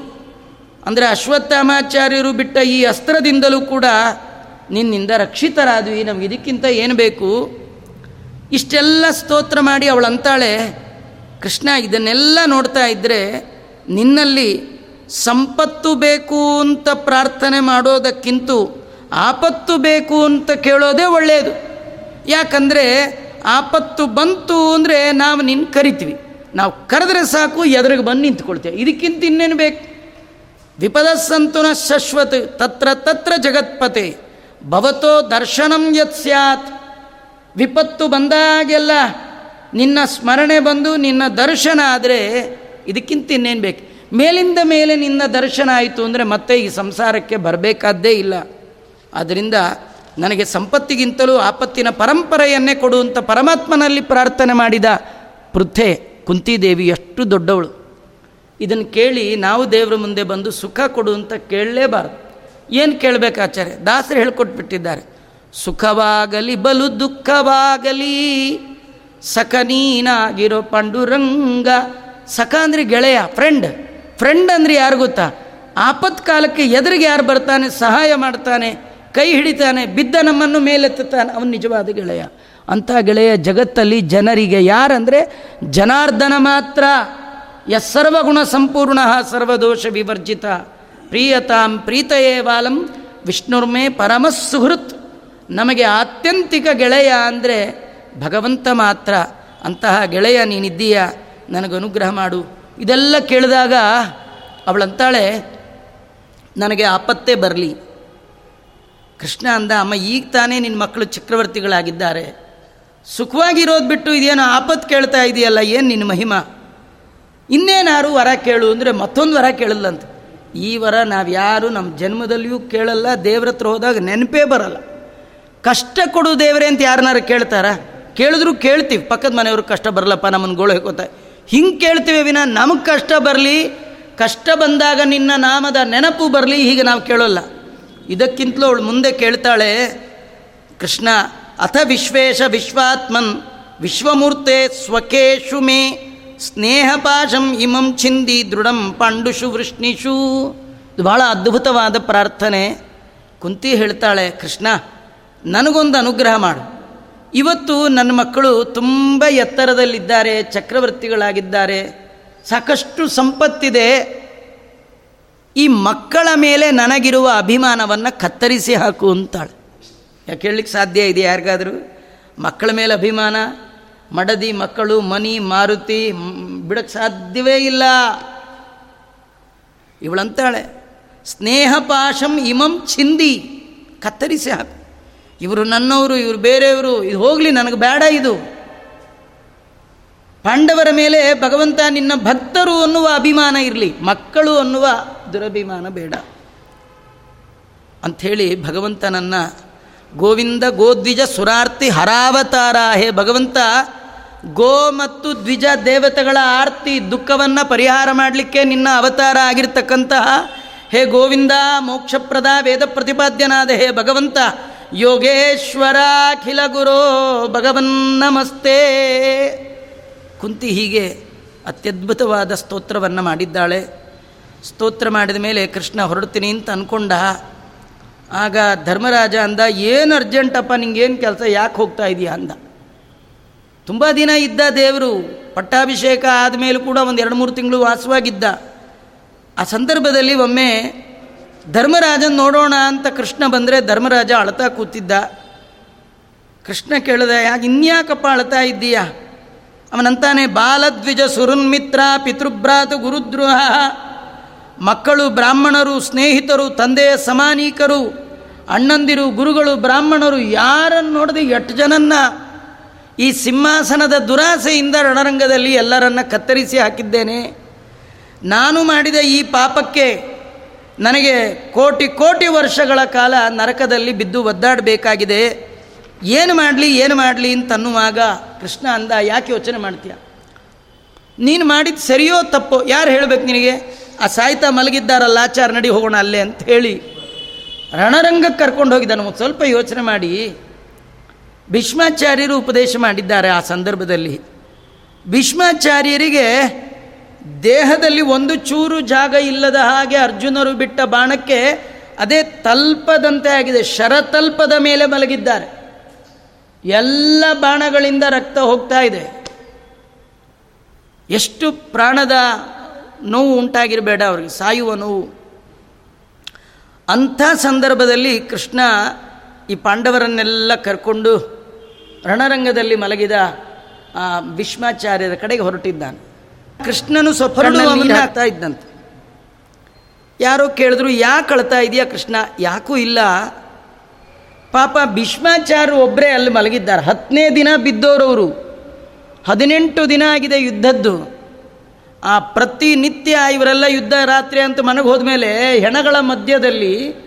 ಅಂದರೆ ಅಶ್ವತ್ಥಾಮಾಚಾರ್ಯರು ಬಿಟ್ಟ ಈ ಅಸ್ತ್ರದಿಂದಲೂ ಕೂಡ ನಿನ್ನಿಂದ ರಕ್ಷಿತರಾದ್ವಿ. ನಮ್ಗೆ ಇದಕ್ಕಿಂತ ಏನು ಬೇಕು? ಇಷ್ಟೆಲ್ಲ ಸ್ತೋತ್ರ ಮಾಡಿ ಅವಳಂತಾಳೆ ಕೃಷ್ಣ, ಇದನ್ನೆಲ್ಲ ನೋಡ್ತಾ ಇದ್ದರೆ ನಿನ್ನಲ್ಲಿ ಸಂಪತ್ತು ಬೇಕು ಅಂತ ಪ್ರಾರ್ಥನೆ ಮಾಡೋದಕ್ಕಿಂತ ಆಪತ್ತು ಬೇಕು ಅಂತ ಕೇಳೋದೇ ಒಳ್ಳೆಯದು ಯಾಕಂದರೆ ಆಪತ್ತು ಬಂತು ಅಂದರೆ ನಾವು ನಿನ್ನ ಕರಿತೀವಿ. ನಾವು ಕರೆದ್ರೆ ಸಾಕು, ಎದುರಿಗೆ ಬಂದು ನಿಂತ್ಕೊಳ್ತೇವೆ. ಇದಕ್ಕಿಂತ ಇನ್ನೇನು ಬೇಕು? ವಿಪದ ಸಂತುನ ಶಶ್ವತ್ ತತ್ರ ತತ್ರ ಜಗತ್ಪತೆ ಭವತೋ ದರ್ಶನಂ ಯತ್ ಸ್ಯಾತ್ ವಿಪತ್ತು ಬಂದಾಗೆಲ್ಲ ನಿನ್ನ ಸ್ಮರಣೆ ಬಂದು ನಿನ್ನ ದರ್ಶನ ಆದರೆ ಇದಕ್ಕಿಂತ ಇನ್ನೇನು ಬೇಕು? ಮೇಲಿಂದ ಮೇಲೆ ನಿನ್ನ ದರ್ಶನ ಆಯಿತು ಅಂದರೆ ಮತ್ತೆ ಈ ಸಂಸಾರಕ್ಕೆ ಬರಬೇಕಾದ್ದೇ ಇಲ್ಲ. ಆದ್ದರಿಂದ ನನಗೆ ಸಂಪತ್ತಿಗಿಂತಲೂ ಆಪತ್ತಿನ ಪರಂಪರೆಯನ್ನೇ ಕೊಡುವಂಥ ಪರಮಾತ್ಮನಲ್ಲಿ ಪ್ರಾರ್ಥನೆ ಮಾಡಿದ ಪೃಥೆ ಕುಂತಿದೇವಿ ಎಷ್ಟು ದೊಡ್ಡವಳು. ಇದನ್ನು ಕೇಳಿ ನಾವು ದೇವರ ಮುಂದೆ ಬಂದು ಸುಖ ಕೊಡು ಅಂತ ಕೇಳಲೇಬಾರ್ದು. ಏನು ಕೇಳಬೇಕು ಆಚಾರ್ಯ? ದಾಸರು ಹೇಳ್ಕೊಟ್ಬಿಟ್ಟಿದ್ದಾರೆ. ಸುಖವಾಗಲಿ ಬಲು ದುಃಖವಾಗಲಿ, ಸಖ ನೀನಾಗಿರೋ ಪಾಂಡುರಂಗ. ಸಖ ಅಂದರೆ ಗೆಳೆಯ ಫ್ರೆಂಡ್ ಫ್ರೆಂಡ್ ಅಂದರೆ ಯಾರು ಗೊತ್ತಾ? ಆಪತ್ ಕಾಲಕ್ಕೆ ಎದುರಿಗೆ ಯಾರು ಬರ್ತಾನೆ, ಸಹಾಯ ಮಾಡ್ತಾನೆ, ಕೈ ಹಿಡಿತಾನೆ, ಬಿದ್ದ ನಮ್ಮನ್ನು ಮೇಲೆತ್ತಾನೆ ಅವನು ನಿಜವಾದ ಗೆಳೆಯ. ಅಂಥ ಗೆಳೆಯ ಜಗತ್ತಲ್ಲಿ ಜನರಿಗೆ ಯಾರಂದರೆ ಜನಾರ್ದನ ಮಾತ್ರ. ಸರ್ವಗುಣ ಸಂಪೂರ್ಣ ಸರ್ವದೋಷ ವಿವರ್ಜಿತ. ಪ್ರಿಯತಾಂ ಪ್ರೀತಯೇ ವಾಲಂ ವಿಷ್ಣುರ್ಮೇ ಪರಮ ಸುಹೃತ್. ನಮಗೆ ಆತ್ಯಂತಿಕ ಗೆಳೆಯ ಅಂದರೆ ಭಗವಂತ ಮಾತ್ರ. ಅಂತಹ ಗೆಳೆಯ ನೀನಿದ್ದೀಯ? ನನಗನುಗ್ರಹ ಮಾಡು. ಇದೆಲ್ಲ ಕೇಳಿದಾಗ ಅವಳಂತಾಳೆ, ನನಗೆ ಆಪತ್ತೇ ಬರಲಿ. ಕೃಷ್ಣ ಅಂದ, ಅಮ್ಮ, ಈಗ ತಾನೇ ನಿನ್ನ ಮಕ್ಕಳು ಚಕ್ರವರ್ತಿಗಳಾಗಿದ್ದಾರೆ. ಸುಖವಾಗಿರೋದು ಬಿಟ್ಟು ಇದೇನೋ ಆಪತ್ತು ಕೇಳ್ತಾ ಇದೆಯಲ್ಲ, ಏನು ನಿನ್ನ ಮಹಿಮ? ಇನ್ನೇನಾರು ವರ ಕೇಳು ಅಂದರೆ ಮತ್ತೊಂದು ವರ ಕೇಳಲ್ಲಂತ. ಈ ವರ ನಾವು ಯಾರು ನಮ್ಮ ಜನ್ಮದಲ್ಲಿಯೂ ಕೇಳಲ್ಲ, ದೇವ್ರ ಹತ್ರ ಹೋದಾಗ ನೆನಪೇ ಬರಲ್ಲ. ಕಷ್ಟ ಕೊಡು ದೇವರೇ ಅಂತ ಯಾರನ್ನಾರು ಕೇಳ್ತಾರ? ಕೇಳಿದ್ರು ಕೇಳ್ತೀವಿ, ಪಕ್ಕದ ಮನೆಯವ್ರು ಕಷ್ಟ ಬರಲ್ಲಪ್ಪ ನಮ್ಮನ್ನು ಗೋಳು ಹೇಕೋತ ಹಿಂಗೆ ಕೇಳ್ತೀವಿ ವಿನ, ನಮಗೆ ಕಷ್ಟ ಬರಲಿ, ಕಷ್ಟ ಬಂದಾಗ ನಿನ್ನ ನಾಮದ ನೆನಪು ಬರಲಿ, ಹೀಗೆ ನಾವು ಕೇಳೋಲ್ಲ. ಇದಕ್ಕಿಂತಲೂ ಅವಳು ಮುಂದೆ ಕೇಳ್ತಾಳೆ, ಕೃಷ್ಣ, ಅಥ ವಿಶ್ವೇಶ ವಿಶ್ವಾತ್ಮನ್, ವಿಶ್ವಮೂರ್ತೆ ಸ್ವಕೇಶು ಮೇ ಸ್ನೇಹಪಾಶಂ ಇಮಂ ಛಿಂದಿ ದೃಢಂ ಪಾಂಡುಷು ವೃಷ್ಣಿಷು. ಇದು ಬಹಳ ಅದ್ಭುತವಾದ ಪ್ರಾರ್ಥನೆ. ಕುಂತಿ ಹೇಳ್ತಾಳೆ, ಕೃಷ್ಣ, ನನಗೊಂದು ಅನುಗ್ರಹ ಮಾಡು. ಇವತ್ತು ನನ್ನ ಮಕ್ಕಳು ತುಂಬ ಎತ್ತರದಲ್ಲಿದ್ದಾರೆ, ಚಕ್ರವರ್ತಿಗಳಾಗಿದ್ದಾರೆ. ಸಾಕಷ್ಟು ಸಂಪತ್ತಿದೆ. ಈ ಮಕ್ಕಳ ಮೇಲೆ ನನಗಿರುವ ಅಭಿಮಾನವನ್ನು ಕತ್ತರಿಸಿ ಹಾಕು ಅಂತಾಳೆ. ಯಾಕೆ ಹೇಳಲಿಕ್ಕೆ ಸಾಧ್ಯ ಇದೆ ಯಾರಿಗಾದರೂ? ಮಕ್ಕಳ ಮೇಲೆ ಅಭಿಮಾನ? ಮಡದಿ ಮಕ್ಕಳು, ಮನಿ, ಮಾರುತಿ ಬಿಡಕ್ಕೆ ಸಾಧ್ಯವೇ ಇಲ್ಲ. ಇವಳಂತಾಳೆ, ಸ್ನೇಹ ಪಾಶಂ ಇಮಂ ಚಿಂದಿ ಕತ್ತರಿಸಿ ಹಾಕು. ಇವರು ನನ್ನವರು, ಇವರು ಬೇರೆಯವರು, ಇದು ಹೋಗಲಿ, ನನಗೆ ಬೇಡ ಇದು. ಪಾಂಡವರ ಮೇಲೆ ಭಗವಂತ ನಿನ್ನ ಭಕ್ತರು ಅನ್ನುವ ಅಭಿಮಾನ ಇರಲಿ, ಮಕ್ಕಳು ಅನ್ನುವ ದುರಭಿಮಾನ ಬೇಡ. ಅಂಥೇಳಿ ಭಗವಂತನನ್ನು ಗೋವಿಂದ ಗೋದ್ವಿಜ ಸುರಾರ್ತಿ ಹರಾವತಾರ. ಹೇ ಭಗವಂತ, ಗೋ ಮತ್ತು ದ್ವಿಜ ದೇವತೆಗಳ ಆರ್ತಿ ದುಃಖವನ್ನು ಪರಿಹಾರ ಮಾಡಲಿಕ್ಕೆ ನಿನ್ನ ಅವತಾರ ಆಗಿರ್ತಕ್ಕಂತಹ ಹೇ ಗೋವಿಂದ, ಮೋಕ್ಷಪ್ರದ ವೇದ ಪ್ರತಿಪಾದ್ಯನಾದ ಹೇ ಭಗವಂತ, ಯೋಗೇಶ್ವರಾಖಿಲ ಗುರೋ ಭಗವನ್ ನಮಸ್ತೆ. ಕುಂತಿ ಹೀಗೆ ಅತ್ಯದ್ಭುತವಾದ ಸ್ತೋತ್ರವನ್ನು ಮಾಡಿದ್ದಾಳೆ. ಸ್ತೋತ್ರ ಮಾಡಿದ ಮೇಲೆ ಕೃಷ್ಣ ಹೊರಡ್ತೀನಿ ಅಂತ ಅಂದ್ಕೊಂಡ ಆಗ ಧರ್ಮರಾಜ ಅಂದ, ಏನು ಅರ್ಜೆಂಟಪ್ಪ, ನಿಂಗೇನು ಕೆಲಸ, ಯಾಕೆ ಹೋಗ್ತಾ ಇದೆಯಾ? ಅಂದ. ತುಂಬ ದಿನ ಇದ್ದ ದೇವರು ಪಟ್ಟಾಭಿಷೇಕ ಆದಮೇಲೂ ಕೂಡ ಒಂದು ಎರಡು ಮೂರು ತಿಂಗಳು ವಾಸವಾಗಿದ್ದ. ಆ ಸಂದರ್ಭದಲ್ಲಿ ಒಮ್ಮೆ ಧರ್ಮರಾಜನ್ ನೋಡೋಣ ಅಂತ ಕೃಷ್ಣ ಬಂದರೆ ಧರ್ಮರಾಜ ಅಳ್ತಾ ಕೂತಿದ್ದ. ಕೃಷ್ಣ ಕೇಳಿದ, ಯಾಕೆ ಇನ್ಯಾಕಪ್ಪ ಅಳ್ತಾ ಇದ್ದೀಯಾ? ಅವನಂತಾನೆ, ಬಾಲದ್ವಿಜ ಸುರುನ್ಮಿತ್ರ ಪಿತೃಭ್ರಾತು ಗುರುದ್ರೋಹ ಮಕ್ಕಳು ಬ್ರಾಹ್ಮಣರು, ಸ್ನೇಹಿತರು, ತಂದೆಯ ಸಮಾನೀಕರು, ಅಣ್ಣಂದಿರು, ಗುರುಗಳು, ಬ್ರಾಹ್ಮಣರು ಯಾರನ್ನು ನೋಡಿದೆ ಎಷ್ಟು ಜನನ್ನ ಈ ಸಿಂಹಾಸನದ ದುರಾಸೆಯಿಂದ ರಣರಂಗದಲ್ಲಿ ಎಲ್ಲರನ್ನ ಕತ್ತರಿಸಿ ಹಾಕಿದ್ದೇನೆ. ನಾನು ಮಾಡಿದ ಈ ಪಾಪಕ್ಕೆ ನನಗೆ ಕೋಟಿ ಕೋಟಿ ವರ್ಷಗಳ ಕಾಲ ನರಕದಲ್ಲಿ ಬಿದ್ದು ಒದ್ದಾಡಬೇಕಾಗಿದೆ. ಏನು ಮಾಡಲಿ ಏನು ಮಾಡಲಿ ಅಂತನ್ನುವಾಗ ಕೃಷ್ಣ ಅಂದ, ಯಾಕೆ ಯೋಚನೆ ಮಾಡ್ತೀಯ? ನೀನು ಮಾಡಿದ್ದು ಸರಿಯೋ ತಪ್ಪೋ ಯಾರು ಹೇಳಬೇಕು ನಿನಗೆ? ಆ ಸಾಯ್ತ ಮಲಗಿದ್ದಾರಲ್ಲ ಆಚಾರ ನಡಿ ಹೋಗೋಣ ಅಲ್ಲೇ ಅಂತ ಹೇಳಿ ರಣರಂಗಕ್ಕೆ ಕರ್ಕೊಂಡು ಹೋಗಿದ್ದಾನೆ. ಸ್ವಲ್ಪ ಯೋಚನೆ ಮಾಡಿ. ಭೀಷ್ಮಾಚಾರ್ಯರು ಉಪದೇಶ ಮಾಡಿದ್ದಾರೆ ಆ ಸಂದರ್ಭದಲ್ಲಿ. ಭೀಷ್ಮಾಚಾರ್ಯರಿಗೆ ದೇಹದಲ್ಲಿ ಒಂದು ಚೂರು ಜಾಗ ಇಲ್ಲದ ಹಾಗೆ ಅರ್ಜುನರು ಬಿಟ್ಟ ಬಾಣಕ್ಕೆ ಅದೇ ತಲ್ಪದಂತೆ ಆಗಿದೆ. ಶರತಲ್ಪದ ಮೇಲೆ ಮಲಗಿದ್ದಾರೆ. ಎಲ್ಲ ಬಾಣಗಳಿಂದ ರಕ್ತ ಹೋಗ್ತಾ ಇದೆ. ಎಷ್ಟು ಪ್ರಾಣದ ನೋವು ಉಂಟಾಗಿರಬೇಡ ಅವ್ರಿಗೆ ಸಾಯುವ ನೋವು. ಅಂಥ ಸಂದರ್ಭದಲ್ಲಿ ಕೃಷ್ಣ ಈ ಪಾಂಡವರನ್ನೆಲ್ಲ ಕರ್ಕೊಂಡು ರಣರಂಗದಲ್ಲಿ ಮಲಗಿದ ಆ ಭೀಷ್ಮಾಚಾರ್ಯರ ಕಡೆಗೆ ಹೊರಟಿದ್ದಾನೆ. ಕೃಷ್ಣನು ಆಗ್ತಾ ಇದ್ದಂತೆ ಯಾರೋ ಕೇಳಿದ್ರು ಯಾಕೆ ಅಳ್ತಾ ಇದೆಯಾ ಕೃಷ್ಣ? ಯಾಕೂ ಇಲ್ಲ. ಪಾಪ ಭೀಷ್ಮಾಚಾರ್ಯ ಒಬ್ಬರೇ ಅಲ್ಲಿ ಮಲಗಿದ್ದಾರೆ. ಹತ್ತನೇ ದಿನ ಬಿದ್ದೋರವರು. ಹದಿನೆಂಟು ದಿನ ಆಗಿದೆ ಯುದ್ಧದ್ದು. ಆ ಪ್ರತಿನಿತ್ಯ ಇವರೆಲ್ಲ ಯುದ್ಧ ರಾತ್ರಿ ಅಂತ ಮನೆಗೆ ಹೋದ್ಮೇಲೆ ಹೆಣಗಳ ಮಧ್ಯದಲ್ಲಿ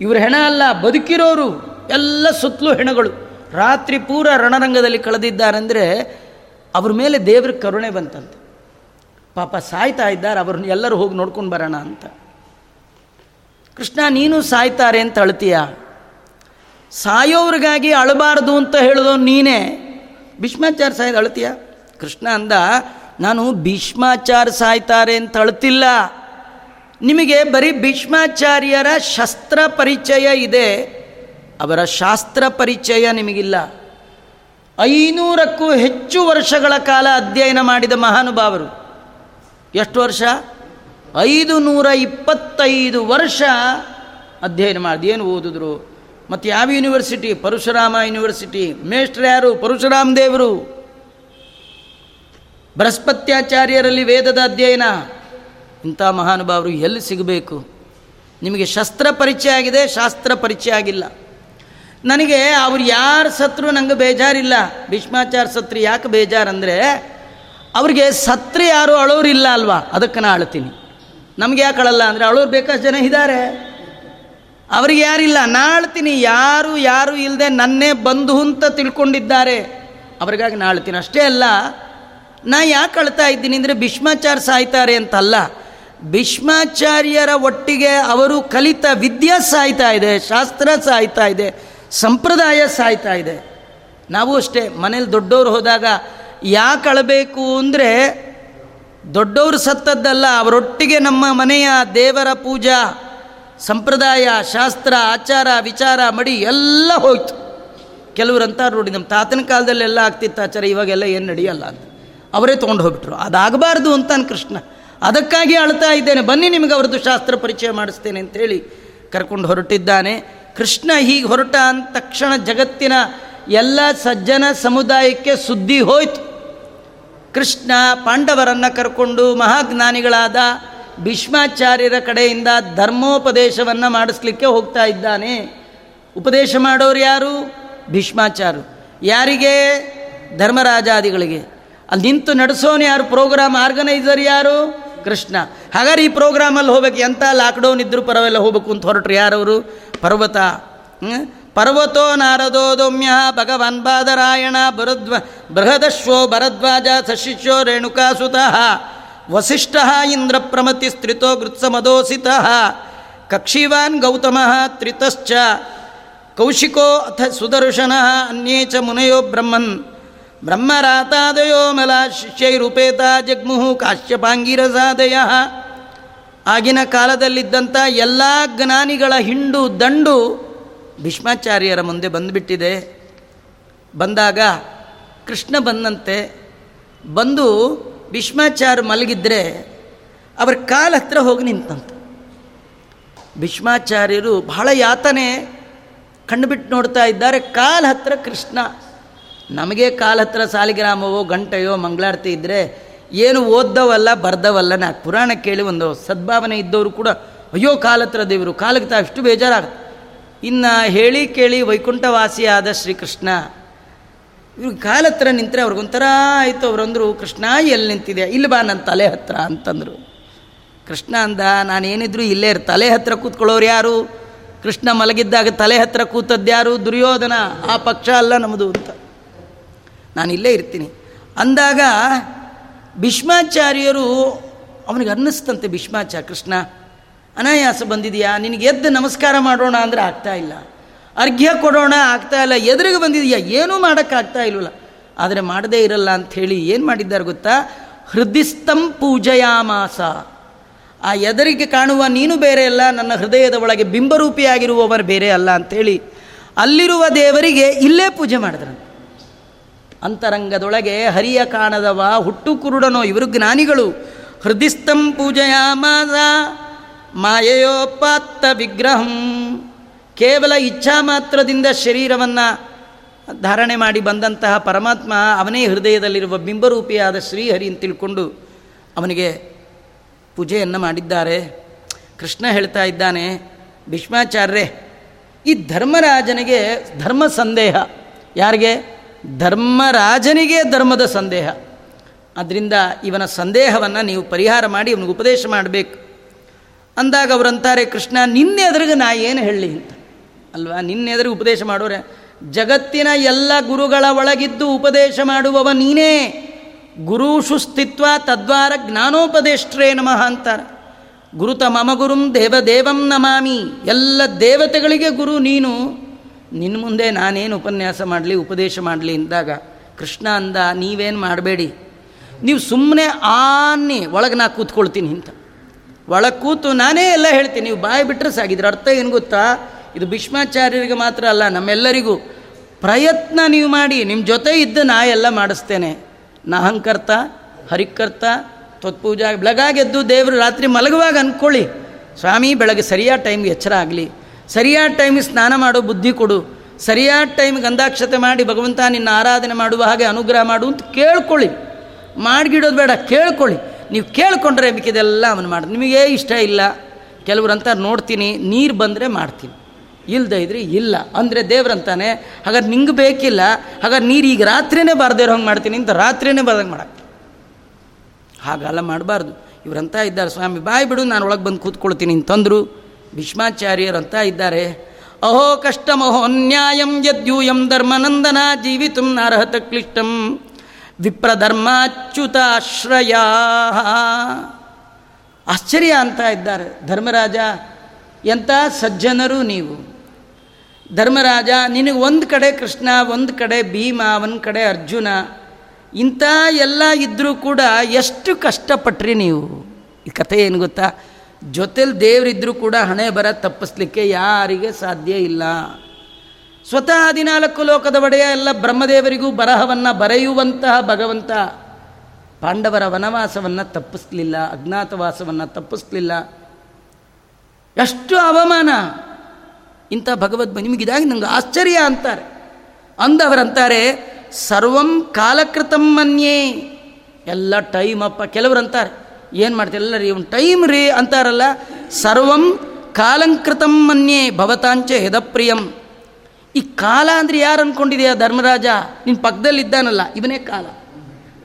ಇವರು ಹೆಣ ಅಲ್ಲ, ಬದುಕಿರೋರು, ಎಲ್ಲ ಸುತ್ತಲೂ ಹೆಣಗಳು. ರಾತ್ರಿ ಪೂರ ರಣರಂಗದಲ್ಲಿ ಕಳೆದಿದ್ದಾರೆಂದರೆ ಅವ್ರ ಮೇಲೆ ದೇವ್ರ ಕರುಣೆ ಬಂತಂತೆ. ಪಾಪ ಸಾಯ್ತಾ ಇದ್ದಾರೆ ಅವ್ರನ್ನ ಎಲ್ಲರೂ ಹೋಗಿ ನೋಡ್ಕೊಂಡು ಬರೋಣ ಅಂತ. ಕೃಷ್ಣ, ನೀನು ಸಾಯ್ತಾರೆ ಅಂತ ಅಳ್ತೀಯ? ಸಾಯೋವ್ರಿಗಾಗಿ ಅಳಬಾರ್ದು ಅಂತ ಹೇಳಿದೋ ನೀನೇ. ಭೀಷ್ಮಾಚಾರ ಸಾಯ್ದು ಅಳ್ತೀಯ? ಕೃಷ್ಣ ಅಂದ, ನಾನು ಭೀಷ್ಮಾಚಾರ ಸಾಯ್ತಾರೆ ಅಂತ ಅಳ್ತಿಲ್ಲ. ನಿಮಗೆ ಬರೀ ಭೀಷ್ಮಾಚಾರ್ಯರ ಶಸ್ತ್ರ ಪರಿಚಯ ಇದೆ, ಅವರ ಶಾಸ್ತ್ರ ಪರಿಚಯ ನಿಮಗಿಲ್ಲ. ಐನೂರಕ್ಕೂ ಹೆಚ್ಚು ವರ್ಷಗಳ ಕಾಲ ಅಧ್ಯಯನ ಮಾಡಿದ ಮಹಾನುಭಾವರು. ಎಷ್ಟು ವರ್ಷ? ಐದು ನೂರ ಇಪ್ಪತ್ತೈದು ವರ್ಷ ಅಧ್ಯಯನ ಮಾಡಿದ ಏನು ಓದಿದ್ರು? ಮತ್ತು ಯಾವ ಯೂನಿವರ್ಸಿಟಿ? ಪರಶುರಾಮ ಯೂನಿವರ್ಸಿಟಿ. ಮೇಷ್ಟ್ರು ಯಾರು? ಪರಶುರಾಮ ದೇವರು. ಬೃಹಸ್ಪತ್ಯಾಚಾರ್ಯರಲ್ಲಿ ವೇದದ ಅಧ್ಯಯನ. ಇಂಥ ಮಹಾನುಭಾವರು ಎಲ್ಲಿ ಸಿಗಬೇಕು? ನಿಮಗೆ ಶಸ್ತ್ರ ಪರಿಚಯ ಆಗಿದೆ, ಶಾಸ್ತ್ರ ಪರಿಚಯ ಆಗಿಲ್ಲ. ನನಗೆ ಅವ್ರು ಯಾರು ಸತ್ರು ನನಗೆ ಬೇಜಾರಿಲ್ಲ. ಭೀಷ್ಮಾಚಾರ ಸತ್ರು ಯಾಕೆ ಬೇಜಾರಂದರೆ, ಅವ್ರಿಗೆ ಸತ್ರು ಯಾರು ಅಳೋರಿಲ್ಲ ಅಲ್ವಾ? ಅದಕ್ಕೆ ನಾನು ಅಳ್ತೀನಿ. ನಮ್ಗೆ ಯಾಕೆ ಅಳಲ್ಲ ಅಂದರೆ, ಅಳೋರು ಬೇಕಾಷ್ಟು ಜನ ಇದ್ದಾರೆ. ಅವ್ರಿಗೆ ಯಾರಿಲ್ಲ, ನಾಳ್ತೀನಿ, ಯಾರು ಯಾರು ಇಲ್ಲದೆ ನನ್ನೇ ಬಂಧು ಅಂತ ತಿಳ್ಕೊಂಡಿದ್ದಾರೆ. ಅವ್ರಿಗಾಗಿ ನಾಳ್ತೀನಿ. ಅಷ್ಟೇ ಅಲ್ಲ, ನಾ ಯಾಕೆ ಅಳ್ತಾ ಇದ್ದೀನಿ ಅಂದರೆ ಭೀಷ್ಮಾಚಾರ್ಯ ಸಾಯ್ತಾರೆ ಅಂತಲ್ಲ. ಭೀಷ್ಮಾಚಾರ್ಯರ ಒಟ್ಟಿಗೆ ಅವರು ಕಲಿತ ವಿದ್ಯೆ ಸಾಯ್ತಾ ಇದೆ, ಶಾಸ್ತ್ರ ಸಾಯ್ತಾ ಇದೆ, ಸಂಪ್ರದಾಯ ಸಾಯ್ತಾ ಇದೆ. ನಾವು ಅಷ್ಟೇ, ಮನೇಲಿ ದೊಡ್ಡವರು ಹೋದಾಗ ಯಾಕೆ ಅಳಬೇಕು ಅಂದರೆ ದೊಡ್ಡವರು ಸತ್ತದ್ದಲ್ಲ, ಅವರೊಟ್ಟಿಗೆ ನಮ್ಮ ಮನೆಯ ದೇವರ ಪೂಜಾ. ಸಂಪ್ರದಾಯ, ಶಾಸ್ತ್ರ, ಆಚಾರ, ವಿಚಾರ, ಮಡಿ ಎಲ್ಲ ಹೋಯ್ತು. ಕೆಲವರು ಅಂತ ನೋಡಿ ನಮ್ಮ ತಾತನ ಕಾಲದಲ್ಲೆಲ್ಲ ಆಗ್ತಿತ್ತು ಆಚಾರ, ಇವಾಗೆಲ್ಲ ಏನು ನಡೆಯಲ್ಲ ಅಂತ. ಅವರೇ ತೊಗೊಂಡು ಹೋಗ್ಬಿಟ್ರು. ಅದಾಗಬಾರ್ದು ಅಂತಾನೆ ಕೃಷ್ಣ. ಅದಕ್ಕಾಗಿ ಅಳ್ತಾ ಇದ್ದೇನೆ. ಬನ್ನಿ ನಿಮಗೆ ಅವ್ರದ್ದು ಶಾಸ್ತ್ರ ಪರಿಚಯ ಮಾಡಿಸ್ತೇನೆ ಅಂತೇಳಿ ಕರ್ಕೊಂಡು ಹೊರಟಿದ್ದಾನೆ. ಕೃಷ್ಣ ಹೀಗೆ ಹೊರಟ ಅಂದ ತಕ್ಷಣ ಜಗತ್ತಿನ ಎಲ್ಲ ಸಜ್ಜನ ಸಮುದಾಯಕ್ಕೆ ಸುದ್ದಿ ಹೋಯ್ತು. ಕೃಷ್ಣ ಪಾಂಡವರನ್ನು ಕರ್ಕೊಂಡು ಮಹಾಜ್ಞಾನಿಗಳಾದ ಭೀಷ್ಮಾಚಾರ್ಯರ ಕಡೆಯಿಂದ ಧರ್ಮೋಪದೇಶವನ್ನು ಮಾಡಿಸ್ಲಿಕ್ಕೆ ಹೋಗ್ತಾ ಇದ್ದಾನೆ. ಉಪದೇಶ ಮಾಡೋರು ಯಾರು? ಭೀಷ್ಮಾಚಾರ್ಯರು. ಯಾರಿಗೆ? ಧರ್ಮರಾಜಾದಿಗಳಿಗೆ. ಅಲ್ಲಿ ನಿಂತು ನಡೆಸೋನು ಯಾರು? ಪ್ರೋಗ್ರಾಮ್ ಆರ್ಗನೈಸರ್ ಯಾರು? ಕೃಷ್ಣ. ಹಾಗಾದ್ರೆ ಈ ಪ್ರೋಗ್ರಾಮಲ್ಲಿ ಹೋಗ್ಬೇಕು. ಎಂಥ ಲಾಕ್ಡೌನ್ ಇದ್ದರೂ ಪರವೆಲ್ಲ ಹೋಗ್ಬೇಕು ಅಂತ ಹೊರಟ್ರು ಯಾರವರು? ಪರ್ವತ. ಪರ್ವತೋ ನಾರದೋ ಭಗವನ್ ಬಾದರಾಯಣ ಭರದ್ವ ಬೃಹದಶ್ವೋ ಭರದ್ವಾಜ, ಸಶಿಷ್ಯೋ ರೇಣುಕಾಸುತಃ. ವಸಿಷ್ಠ ಇಂದ್ರ ಪ್ರಮತಿ ಸ್ತ್ರಿತೋ ಗೃತ್ಸಮದೋಸಿತ ಕಕ್ಷಿವಾನ್ ಗೌತಮ ತ್ರಿತಶ್ಚ ಕೌಶಿಕೋ ಅಥ ಸುದರ್ಶನ ಅನ್ಯೇ ಚ ಮುನಯೋ ಬ್ರಹ್ಮನ್ ಬ್ರಹ್ಮರಾತಾದಯೋ ಮಲ ಶಿಷ್ಯೈರುಪೇತ ಜಗ್ಮುಹು ಕಾಶ್ಯಪಾಂಗಿರಸಾದಯ. ಆಗಿನ ಕಾಲದಲ್ಲಿದ್ದಂಥ ಎಲ್ಲ ಜ್ಞಾನಿಗಳ ಹಿಂಡು ದಂಡು ಭೀಷ್ಮಾಚಾರ್ಯರ ಮುಂದೆ ಬಂದುಬಿಟ್ಟಿದೆ. ಬಂದಾಗ ಕೃಷ್ಣ ಬಂದಂತೆ ಬಂದು ಭೀಷ್ಮಾಚಾರ್ಯ ಮಲಗಿದ್ರೆ ಅವರ ಕಾಲ ಹತ್ರ ಹೋಗಿ ನಿಂತಂತ. ಭೀಷ್ಮಾಚಾರ್ಯರು ಬಹಳ ಯಾತನೆ ಕಣ್ಣುಬಿಟ್ಟು ನೋಡ್ತಾ ಇದ್ದಾರೆ, ಕಾಲ ಹತ್ರ ಕೃಷ್ಣ. ನಮಗೆ ಕಾಲ ಹತ್ರ ಸಾಲಿಗ್ರಾಮವೋ, ಗಂಟೆಯೋ, ಮಂಗಳಾರತಿ ಇದ್ದರೆ ಏನು ಓದ್ದವಲ್ಲ, ಬರ್ದವಲ್ಲ ನಾ ಪುರಾಣ ಕೇಳಿ ಒಂದು ಸದ್ಭಾವನೆ ಇದ್ದವರು ಕೂಡ, ಅಯ್ಯೋ ಕಾಲ ಹತ್ರ ದೇವರು ಕಾಲಕ್ಕೆ ತಾ ಅಷ್ಟು ಬೇಜಾರಾಗ ಇನ್ನು ಹೇಳಿ ಕೇಳಿ ವೈಕುಂಠವಾಸಿಯಾದ ಶ್ರೀಕೃಷ್ಣ ಇವ್ರು ಕಾಲ ಹತ್ರ ನಿಂತರೆ ಅವ್ರಿಗೊಂಥರ ಆಯಿತು. ಅವರಂದರು ಕೃಷ್ಣ, ಎಲ್ಲಿ ನಿಂತಿದೆ ಇಲ್ಲಿ ಬಾ ನನ್ನ ತಲೆ ಹತ್ರ, ಅಂತಂದರು. ಕೃಷ್ಣ ಅಂದ, ನಾನೇನಿದ್ರು ಇಲ್ಲೇ ತಲೆ ಹತ್ರ ಕೂತ್ಕೊಳ್ಳೋರು ಯಾರು? ಕೃಷ್ಣ ಮಲಗಿದ್ದಾಗ ತಲೆ ಹತ್ರ ಕೂತದ್ಯಾರು ದುರ್ಯೋಧನ, ಆ ಪಕ್ಷ ಅಲ್ಲ ನಮ್ಮದು ಅಂತ. ನಾನು ಇಲ್ಲೇ ಇರ್ತೀನಿ. ಅಂದಾಗ ಭೀಷ್ಮಾಚಾರ್ಯರು, ಅವನಿಗೆ ಅನ್ನಿಸ್ತಂತೆ ಭೀಷ್ಮಾಚಾರ್ಯ, ಕೃಷ್ಣ, ಅನಾಯಾಸ ಬಂದಿದೆಯಾ? ನಿನಗೆ ಎದ್ದು ನಮಸ್ಕಾರ ಮಾಡೋಣ ಅಂದರೆ ಆಗ್ತಾ ಇಲ್ಲ. ಅರ್ಘ್ಯ ಕೊಡೋಣ ಆಗ್ತಾ ಇಲ್ಲ, ಎದುರಿಗೆ ಬಂದಿದೆಯಾ, ಏನೂ ಮಾಡೋಕ್ಕಾಗ್ತಾ ಇಲ್ವಲ್ಲ ಆದರೆ ಮಾಡದೇ ಇರಲ್ಲ ಅಂಥೇಳಿ ಏನು ಮಾಡಿದ್ದಾರೆ ಗೊತ್ತಾ? ಹೃದಯಸ್ಥಂ ಪೂಜಯಾಮಾಸ. ಆ ಎದರಿಗೆ ಕಾಣುವ ನೀನು ಬೇರೆ ಅಲ್ಲ, ನನ್ನ ಹೃದಯದ ಒಳಗೆ ಬಿಂಬರೂಪಿಯಾಗಿರುವವರು ಬೇರೆ ಅಲ್ಲ ಅಂಥೇಳಿ ಅಲ್ಲಿರುವ ದೇವರಿಗೆ ಇಲ್ಲೇ ಪೂಜೆ ಮಾಡಿದ್ರಂತೆ ಅಂತರಂಗದೊಳಗೆ ಹರಿಯ ಕಾಣದವ ಹುಟ್ಟು ಕುರುಡನೋ, ಇವರು ಜ್ಞಾನಿಗಳು. ಹೃದಯಸ್ಥಂ ಪೂಜೆಯಾಮಾಸ ಮಾಯೆಯೋಪಾತ್ತ ವಿಗ್ರಹಂ. ಕೇವಲ ಇಚ್ಛಾ ಮಾತ್ರದಿಂದ ಶರೀರವನ್ನು ಧಾರಣೆ ಮಾಡಿ ಬಂದಂತಹ ಪರಮಾತ್ಮ ಅವನೇ ಹೃದಯದಲ್ಲಿರುವ ಬಿಂಬರೂಪಿಯಾದ ಶ್ರೀಹರಿ ಅಂತ ತಿಳ್ಕೊಂಡು ಅವನಿಗೆ ಪೂಜೆಯನ್ನು ಮಾಡಿದ್ದಾರೆ. ಕೃಷ್ಣ ಹೇಳ್ತಾ ಇದ್ದಾನೆ ಭೀಷ್ಮಾಚಾರ್ಯ ಈ ಧರ್ಮರಾಜನಿಗೆ ಧರ್ಮ ಸಂದೇಹ. ಯಾರಿಗೆ? ಧರ್ಮರಾಜನಿಗೆ ಧರ್ಮದ ಸಂದೇಹ. ಅದರಿಂದ ಇವನ ಸಂದೇಹವನ್ನು ನೀವು ಪರಿಹಾರ ಮಾಡಿ ಇವನಿಗೆ ಉಪದೇಶ ಮಾಡಬೇಕು. ಅಂದಾಗ ಅವರಂತಾರೆ ಕೃಷ್ಣ, ನಿನ್ನೆ ಅದ್ರಿಗೆ ನಾ ಏನು ಹೇಳಲಿ? ಅಲ್ವಾ? ನಿನ್ನೆದರೆ ಉಪದೇಶ ಮಾಡೋರೆ, ಜಗತ್ತಿನ ಎಲ್ಲ ಗುರುಗಳ ಒಳಗಿದ್ದು ಉಪದೇಶ ಮಾಡುವವ ನೀನೇ. ಗುರುಷು ಸ್ಥಿತ್ವ ತದ್ವಾರ ಜ್ಞಾನೋಪದೇಷ್ಟ್ರೇ ನಮಃ ಅಂತಾರೆ. ಗುರುತ ಮಮ ಗುರುಂ ದೇವದೇವಂ ನಮಾಮಿ. ಎಲ್ಲ ದೇವತೆಗಳಿಗೆ ಗುರು ನೀನು. ನಿನ್ನ ಮುಂದೆ ನಾನೇನು ಉಪನ್ಯಾಸ ಮಾಡಲಿ, ಉಪದೇಶ ಮಾಡಲಿ ಅಂದಾಗ, ಕೃಷ್ಣ ಅಂದ, ನೀವೇನು ಮಾಡಬೇಡಿ. ನೀವು ಸುಮ್ಮನೆ ಆನೆ, ಒಳಗೆ ನಾ ಕೂತ್ಕೊಳ್ತೀನಿ ಅಂತ. ಒಳಗೆ ಕೂತು ನಾನೇ ಎಲ್ಲ ಹೇಳ್ತೀನಿ. ನೀವು ಬಾಯಿ ಬಿಟ್ಟರೆ ಸಾಗಿದ್ರೆ ಅರ್ಥ ಏನು ಗೊತ್ತಾ? ಇದು ಭೀಷ್ಮಾಚಾರ್ಯರಿಗೆ ಮಾತ್ರ ಅಲ್ಲ, ನಮ್ಮೆಲ್ಲರಿಗೂ. ಪ್ರಯತ್ನ ನೀವು ಮಾಡಿ ನಿಮ್ಮ ಜೊತೆ ಇದ್ದು ನಾ ಎಲ್ಲ ಮಾಡಿಸ್ತೇನೆ. ನಹಂಕರ್ತ, ಹರಿಕರ್ತ ತ್ವತ್ಪೂಜಾ ಬೆಳಗಾಗೆದ್ದು ದೇವರು ರಾತ್ರಿ ಮಲಗುವಾಗ ಅಂದ್ಕೊಳ್ಳಿ ಸ್ವಾಮಿ, ಬೆಳಗ್ಗೆ ಸರಿಯಾದ ಟೈಮ್ಗೆ ಎಚ್ಚರ ಆಗಲಿ. ಸರಿಯಾದ ಟೈಮಿಗೆ ಸ್ನಾನ ಮಾಡೋ ಬುದ್ಧಿ ಕೊಡು. ಸರಿಯಾದ ಟೈಮ್ ಗಂಧಾಕ್ಷತೆ ಮಾಡಿ ಭಗವಂತ ನಿನ್ನ ಆರಾಧನೆ ಮಾಡುವ ಹಾಗೆ ಅನುಗ್ರಹ ಮಾಡು ಅಂತ ಕೇಳ್ಕೊಳ್ಳಿ. ಮಾಡಿಗಿಡೋದು ಬೇಡ, ಕೇಳ್ಕೊಳ್ಳಿ. ನೀವು ಕೇಳ್ಕೊಂಡ್ರೆ ಮಿಕ್ಕಿದೆಲ್ಲ ಅವನು ಮಾಡಿ ನಿಮಗೆ ಇಷ್ಟ ಇಲ್ಲ. ಕೆಲವ್ರು ನೋಡ್ತೀನಿ, ನೀರು ಬಂದರೆ ಮಾಡ್ತೀನಿ. ಇಲ್ಲದೆ ಇದ್ರಿ ಇಲ್ಲ. ಅಂದರೆ ದೇವ್ರಂತಾನೆ, ಹಾಗಾದ್ರೆ ನಿಂಗೆ ಬೇಕಿಲ್ಲ, ಹಾಗಾದ್ರೆ ನೀರು ಈಗ ರಾತ್ರಿನೇ ಬಾರ್ದೇ ಇರೋ ಹಂಗೆ ಮಾಡ್ತೀನಿ ಅಂತ ರಾತ್ರಿನೇ ಬರ್ದಂಗೆ ಮಾಡಕ್ಕೆ. ಹಾಗೆಲ್ಲ ಮಾಡಬಾರ್ದು. ಇವರಂತ ಇದ್ದಾರೆ, ಸ್ವಾಮಿ, ಬಾಯಿ ಬಿಡು, ನಾನು ಒಳಗೆ ಬಂದು ಕೂತ್ಕೊಳ್ತೀನಿ ಅಂತಂದರು. ಭೀಷ್ಮಾಚಾರ್ಯರಂತ ಇದ್ದಾರೆ. ಅಹೋ ಕಷ್ಟಮಹೋ ನ್ಯಾಯಂ ಯದ್ಯೂಯಂ ಧರ್ಮನಂದನ ಜೀವಿತು ನಾರ್ಹತ ಕ್ಲಿಷ್ಟಂ ವಿಪ್ರಧರ್ಮಾಚ್ಯುತಾಶ್ರಯ. ಆಶ್ಚರ್ಯ ಅಂತ ಇದ್ದಾರೆ. ಧರ್ಮರಾಜ ಎಂಥ ಸಜ್ಜನರು ನೀವು. ಧರ್ಮರಾಜ, ನಿನಗೆ ಒಂದು ಕಡೆ ಕೃಷ್ಣ, ಒಂದು ಕಡೆ ಭೀಮ, ಒಂದು ಕಡೆ ಅರ್ಜುನ, ಇಂಥ ಎಲ್ಲ ಇದ್ದರೂ ಕೂಡ ಎಷ್ಟು ಕಷ್ಟಪಟ್ರಿ ನೀವು? ಈ ಕಥೆ ಏನು ಗೊತ್ತಾ? ಜೊತೆಲಿ ದೇವರಿದ್ದರೂ ಕೂಡ ಹಣೆ ಬರ ತಪ್ಪಿಸ್ಲಿಕ್ಕೆ ಯಾರಿಗೆ ಸಾಧ್ಯ ಇಲ್ಲ. ಸ್ವತಃ ಹದಿನಾಲ್ಕು ಲೋಕದ ಒಡೆಯ ಎಲ್ಲ ಬ್ರಹ್ಮದೇವರಿಗೂ ಬರಹವನ್ನು ಬರೆಯುವಂತಹ ಭಗವಂತ ಪಾಂಡವರ ವನವಾಸವನ್ನು ತಪ್ಪಿಸ್ಲಿಲ್ಲ, ಅಜ್ಞಾತವಾಸವನ್ನು ತಪ್ಪಿಸ್ಲಿಲ್ಲ. ಎಷ್ಟು ಅವಮಾನ! ಇಂಥ ಭಗವದ್ ನಿಮಗಿದಾಗಿ ನಂಗೆ ಆಶ್ಚರ್ಯ ಅಂತಾರೆ. ಅಂದವರಂತಾರೆ, ಸರ್ವಂ ಕಾಲಕೃತಂ ಮನ್ಯೇ. ಎಲ್ಲ ಟೈಮ್ ಅಪ್ಪ ಕೆಲವರು ಅಂತಾರೆ ಏನು ಮಾಡ್ತಾರೆ ಎಲ್ಲ ರೀ ಒಂದು ಟೈಮ್ ರೀ ಅಂತಾರಲ್ಲ, ಸರ್ವಂ ಕಾಲಂಕೃತಂ ಮನ್ಯೇ ಭವತಾಂಚ ಹೆದಪ್ರಿಯಂ ಈ ಕಾಲ ಅಂದರೆ ಯಾರು ಅಂದ್ಕೊಂಡಿದೆಯಾ ಧರ್ಮರಾಜ? ನಿನ್ನ ಪಕ್ಕದಲ್ಲಿದ್ದಾನಲ್ಲ ಇವನೇ ಕಾಲ.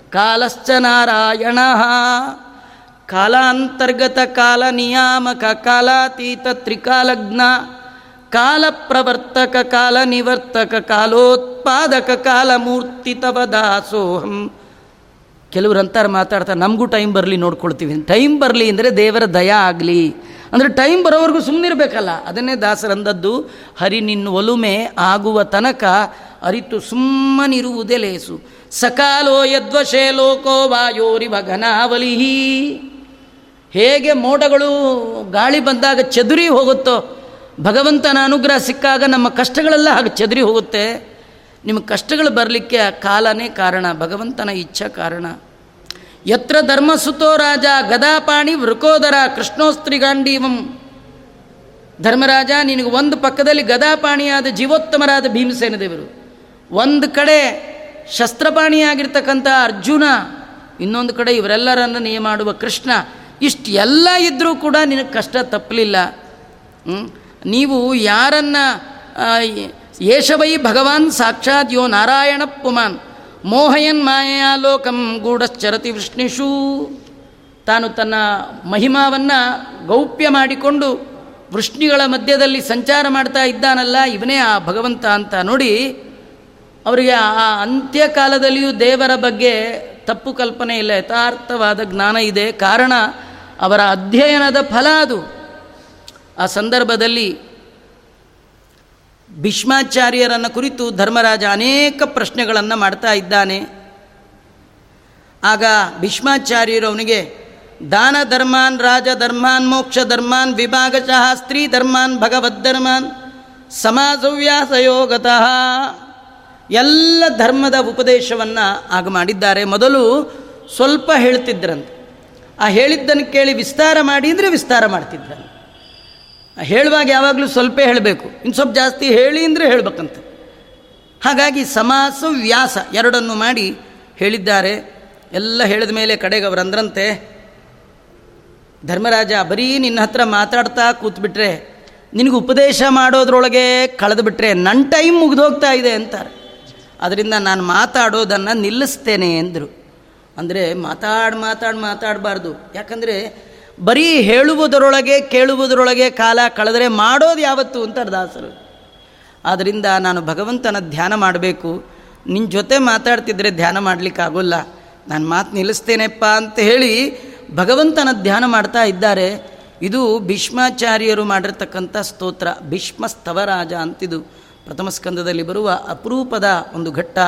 ಕಾಲಶ್ಚ ನಾರಾಯಣ. ಕಾಲಾಂತರ್ಗತ ಕಾಲ ನಿಯಾಮಕ, ಕಾಲಾತೀತ ತ್ರಿಕಾಲಜ್ಞ ಕಾಲ ಪ್ರವರ್ತಕ ಕಾಲ ನಿವರ್ತಕ ಕಾಲೋತ್ಪಾದಕ ಕಾಲ ಮೂರ್ತಿ ತವ ದಾಸೋಹಂ. ಕೆಲವರು ಅಂತಾರೆ ಮಾತಾಡ್ತಾರೆ, ನಮಗೂ ಟೈಮ್ ಬರಲಿ ನೋಡ್ಕೊಳ್ತೀವಿ. ಟೈಮ್ ಬರಲಿ ಅಂದರೆ ದೇವರ ದಯ ಆಗಲಿ. ಅಂದರೆ ಟೈಮ್ ಬರೋವರೆಗೂ ಸುಮ್ಮನಿರಬೇಕಲ್ಲ ಅದನ್ನೇ ದಾಸರಂದದ್ದು ಹರಿ ನಿನ್ನ ಒಲುಮೆ ಆಗುವ ತನಕ ಅರಿತು ಸುಮ್ಮನಿರುವುದೇ ಲೇಸು. ಸಕಾಲೋ ಯದ್ವಶೇ ಲೋಕೋ ವಾಯೋರಿವ ಘನಾವಲಿಹಿ ಹೇಗೆ ಮೋಡಗಳು ಗಾಳಿ ಬಂದಾಗ ಚದುರಿ ಹೋಗುತ್ತೋ ಭಗವಂತನ ಅನುಗ್ರಹ ಸಿಕ್ಕಾಗ ನಮ್ಮ ಕಷ್ಟಗಳೆಲ್ಲ ಹಾಗೆ ಚದರಿ ಹೋಗುತ್ತೆ. ನಿಮ್ಮ ಕಷ್ಟಗಳು ಬರಲಿಕ್ಕೆ ಆ ಕಾಲನೇ ಕಾರಣ, ಭಗವಂತನ ಇಚ್ಛಾ ಕಾರಣ. ಯತ್ರ ಧರ್ಮಸುತೋ ರಾಜ ಗದಾಪಾಣಿ ವೃಕೋದರ ಕೃಷ್ಣೋಸ್ತ್ರಿಗಾಂಡೀವಂ ಧರ್ಮರಾಜ, ನಿನಗೆ ಒಂದು ಪಕ್ಕದಲ್ಲಿ ಗದಾಪಾಣಿಯಾದ ಜೀವೋತ್ತಮರಾದ ಭೀಮಸೇನ ದೇವರು. ಒಂದು ಕಡೆ ಶಸ್ತ್ರಪಾಣಿಯಾಗಿರ್ತಕ್ಕಂಥ ಅರ್ಜುನ, ಇನ್ನೊಂದು ಕಡೆ ಇವರೆಲ್ಲರನ್ನು ನಿಯ ಮಾಡುವ ಕೃಷ್ಣ. ಇಷ್ಟು ಎಲ್ಲ ಇದ್ದರೂ ಕೂಡ ನಿನಗೆ ಕಷ್ಟ ತಪ್ಪಲಿಲ್ಲ. ನೀವು ಯಾರನ್ನ ಯೇಷವೈ ಭಗವಾನ್ ಸಾಕ್ಷಾತ್ ಯೋ ನಾರಾಯಣ ಪುಮಾನ್, ಮೋಹಯನ್ ಮಾಯಾ ಲೋಕಂ ಗೂಢಶ್ಚರತಿ ವೃಷ್ಣಿಷೂ, ತಾನು ತನ್ನ ಮಹಿಮಾವನ್ನು ಗೌಪ್ಯ ಮಾಡಿಕೊಂಡು ವೃಷ್ಣಿಗಳ ಮಧ್ಯದಲ್ಲಿ ಸಂಚಾರ ಮಾಡ್ತಾ ಇದ್ದಾನಲ್ಲ, ಇವನೇ ಆ ಭಗವಂತ ಅಂತ ನೋಡಿ ಅವರಿಗೆ ಆ ಅಂತ್ಯಕಾಲದಲ್ಲಿಯೂ ದೇವರ ಬಗ್ಗೆ ತಪ್ಪು ಕಲ್ಪನೆ ಇಲ್ಲ, ಯಥಾರ್ಥವಾದ ಜ್ಞಾನ ಇದೆ. ಕಾರಣ ಅವರ ಅಧ್ಯಯನದ ಫಲ ಅದು. ಆ ಸಂದರ್ಭದಲ್ಲಿ ಭೀಷ್ಮಾಚಾರ್ಯರನ್ನು ಕುರಿತು ಧರ್ಮರಾಜ ಅನೇಕ ಪ್ರಶ್ನೆಗಳನ್ನು ಮಾಡ್ತಾ ಇದ್ದಾನೆ. ಆಗ ಭೀಷ್ಮಾಚಾರ್ಯರು ಅವನಿಗೆ, ದಾನ ಧರ್ಮಾನ್, ರಾಜ ಧರ್ಮಾನ್, ಮೋಕ್ಷ ಧರ್ಮಾನ್ ವಿಭಾಗಶಃ ಸ್ತ್ರೀ ಧರ್ಮಾನ್, ಭಗವದ್ ಧರ್ಮಾನ್ ಸಮಾಸವ್ಯಾಸಯೋಗತಃ ಎಲ್ಲ ಧರ್ಮದ ಉಪದೇಶವನ್ನು ಆಗ ಮಾಡಿದ್ದಾರೆ. ಮೊದಲು ಸ್ವಲ್ಪ ಹೇಳ್ತಿದ್ರಂತೆ. ಆ ಹೇಳಿದ್ದನ್ನು ಕೇಳಿ ವಿಸ್ತಾರ ಮಾಡಿ, ಅಂದರೆ ವಿಸ್ತಾರ ಮಾಡ್ತಿದ್ರಂತೆ. ಹೇಳುವಾಗ ಯಾವಾಗಲೂ ಸ್ವಲ್ಪ ಹೇಳಬೇಕು. ಇನ್ನು ಸ್ವಲ್ಪ ಜಾಸ್ತಿ ಹೇಳಿ ಅಂದರೆ ಹೇಳಬೇಕಂತ. ಹಾಗಾಗಿ ಸಮಾಸ ವ್ಯಾಸ ಎರಡನ್ನು ಮಾಡಿ ಹೇಳಿದ್ದಾರೆ. ಎಲ್ಲ ಹೇಳಿದ ಮೇಲೆ ಕಡೆಗೆ ಅವರಂದ್ರಂತೆ ಧರ್ಮರಾಜ, ಬರೀ ನಿನ್ನ ಹತ್ರ ಮಾತಾಡ್ತಾ ಕೂತ್ಬಿಟ್ರೆ, ನಿನಗೆ ಉಪದೇಶ ಮಾಡೋದ್ರೊಳಗೆ ಕಳೆದುಬಿಟ್ರೆ ನನ್ನ ಟೈಮ್ ಮುಗಿದೋಗ್ತಾ ಇದೆ ಅಂತಾರೆ. ಅದರಿಂದ ನಾನು ಮಾತಾಡೋದನ್ನು ನಿಲ್ಲಿಸ್ತೇನೆ ಅಂದರು. ಅಂದರೆ ಮಾತಾಡಿ ಮಾತಾಡಿ ಮಾತಾಡಬಾರ್ದು. ಯಾಕಂದರೆ ಬರೀ ಹೇಳುವುದರೊಳಗೆ, ಕೇಳುವುದರೊಳಗೆ ಕಾಲ ಕಳೆದರೆ ಮಾಡೋದು ಯಾವತ್ತು ಅಂತ ದಾಸರು. ಆದ್ದರಿಂದ ನಾನು ಭಗವಂತನ ಧ್ಯಾನ ಮಾಡಬೇಕು. ನಿನ್ನ ಜೊತೆ ಮಾತಾಡ್ತಿದ್ರೆ ಧ್ಯಾನ ಮಾಡಲಿಕ್ಕಾಗೋಲ್ಲ ನಾನು ಮಾತು ನಿಲ್ಲಿಸ್ತೇನೆಪ್ಪ ಅಂತ ಹೇಳಿ ಭಗವಂತನ ಧ್ಯಾನ ಮಾಡ್ತಾ ಇದ್ದಾರೆ. ಇದು ಭೀಷ್ಮಾಚಾರ್ಯರು ಮಾಡಿರ್ತಕ್ಕಂಥ ಸ್ತೋತ್ರ. ಭೀಷ್ಮ ಸ್ತವರಾಜ ಅಂತಿದು. ಪ್ರಥಮ ಸ್ಕಂದದಲ್ಲಿ ಬರುವ ಅಪರೂಪದ ಒಂದು ಘಟ್ಟ.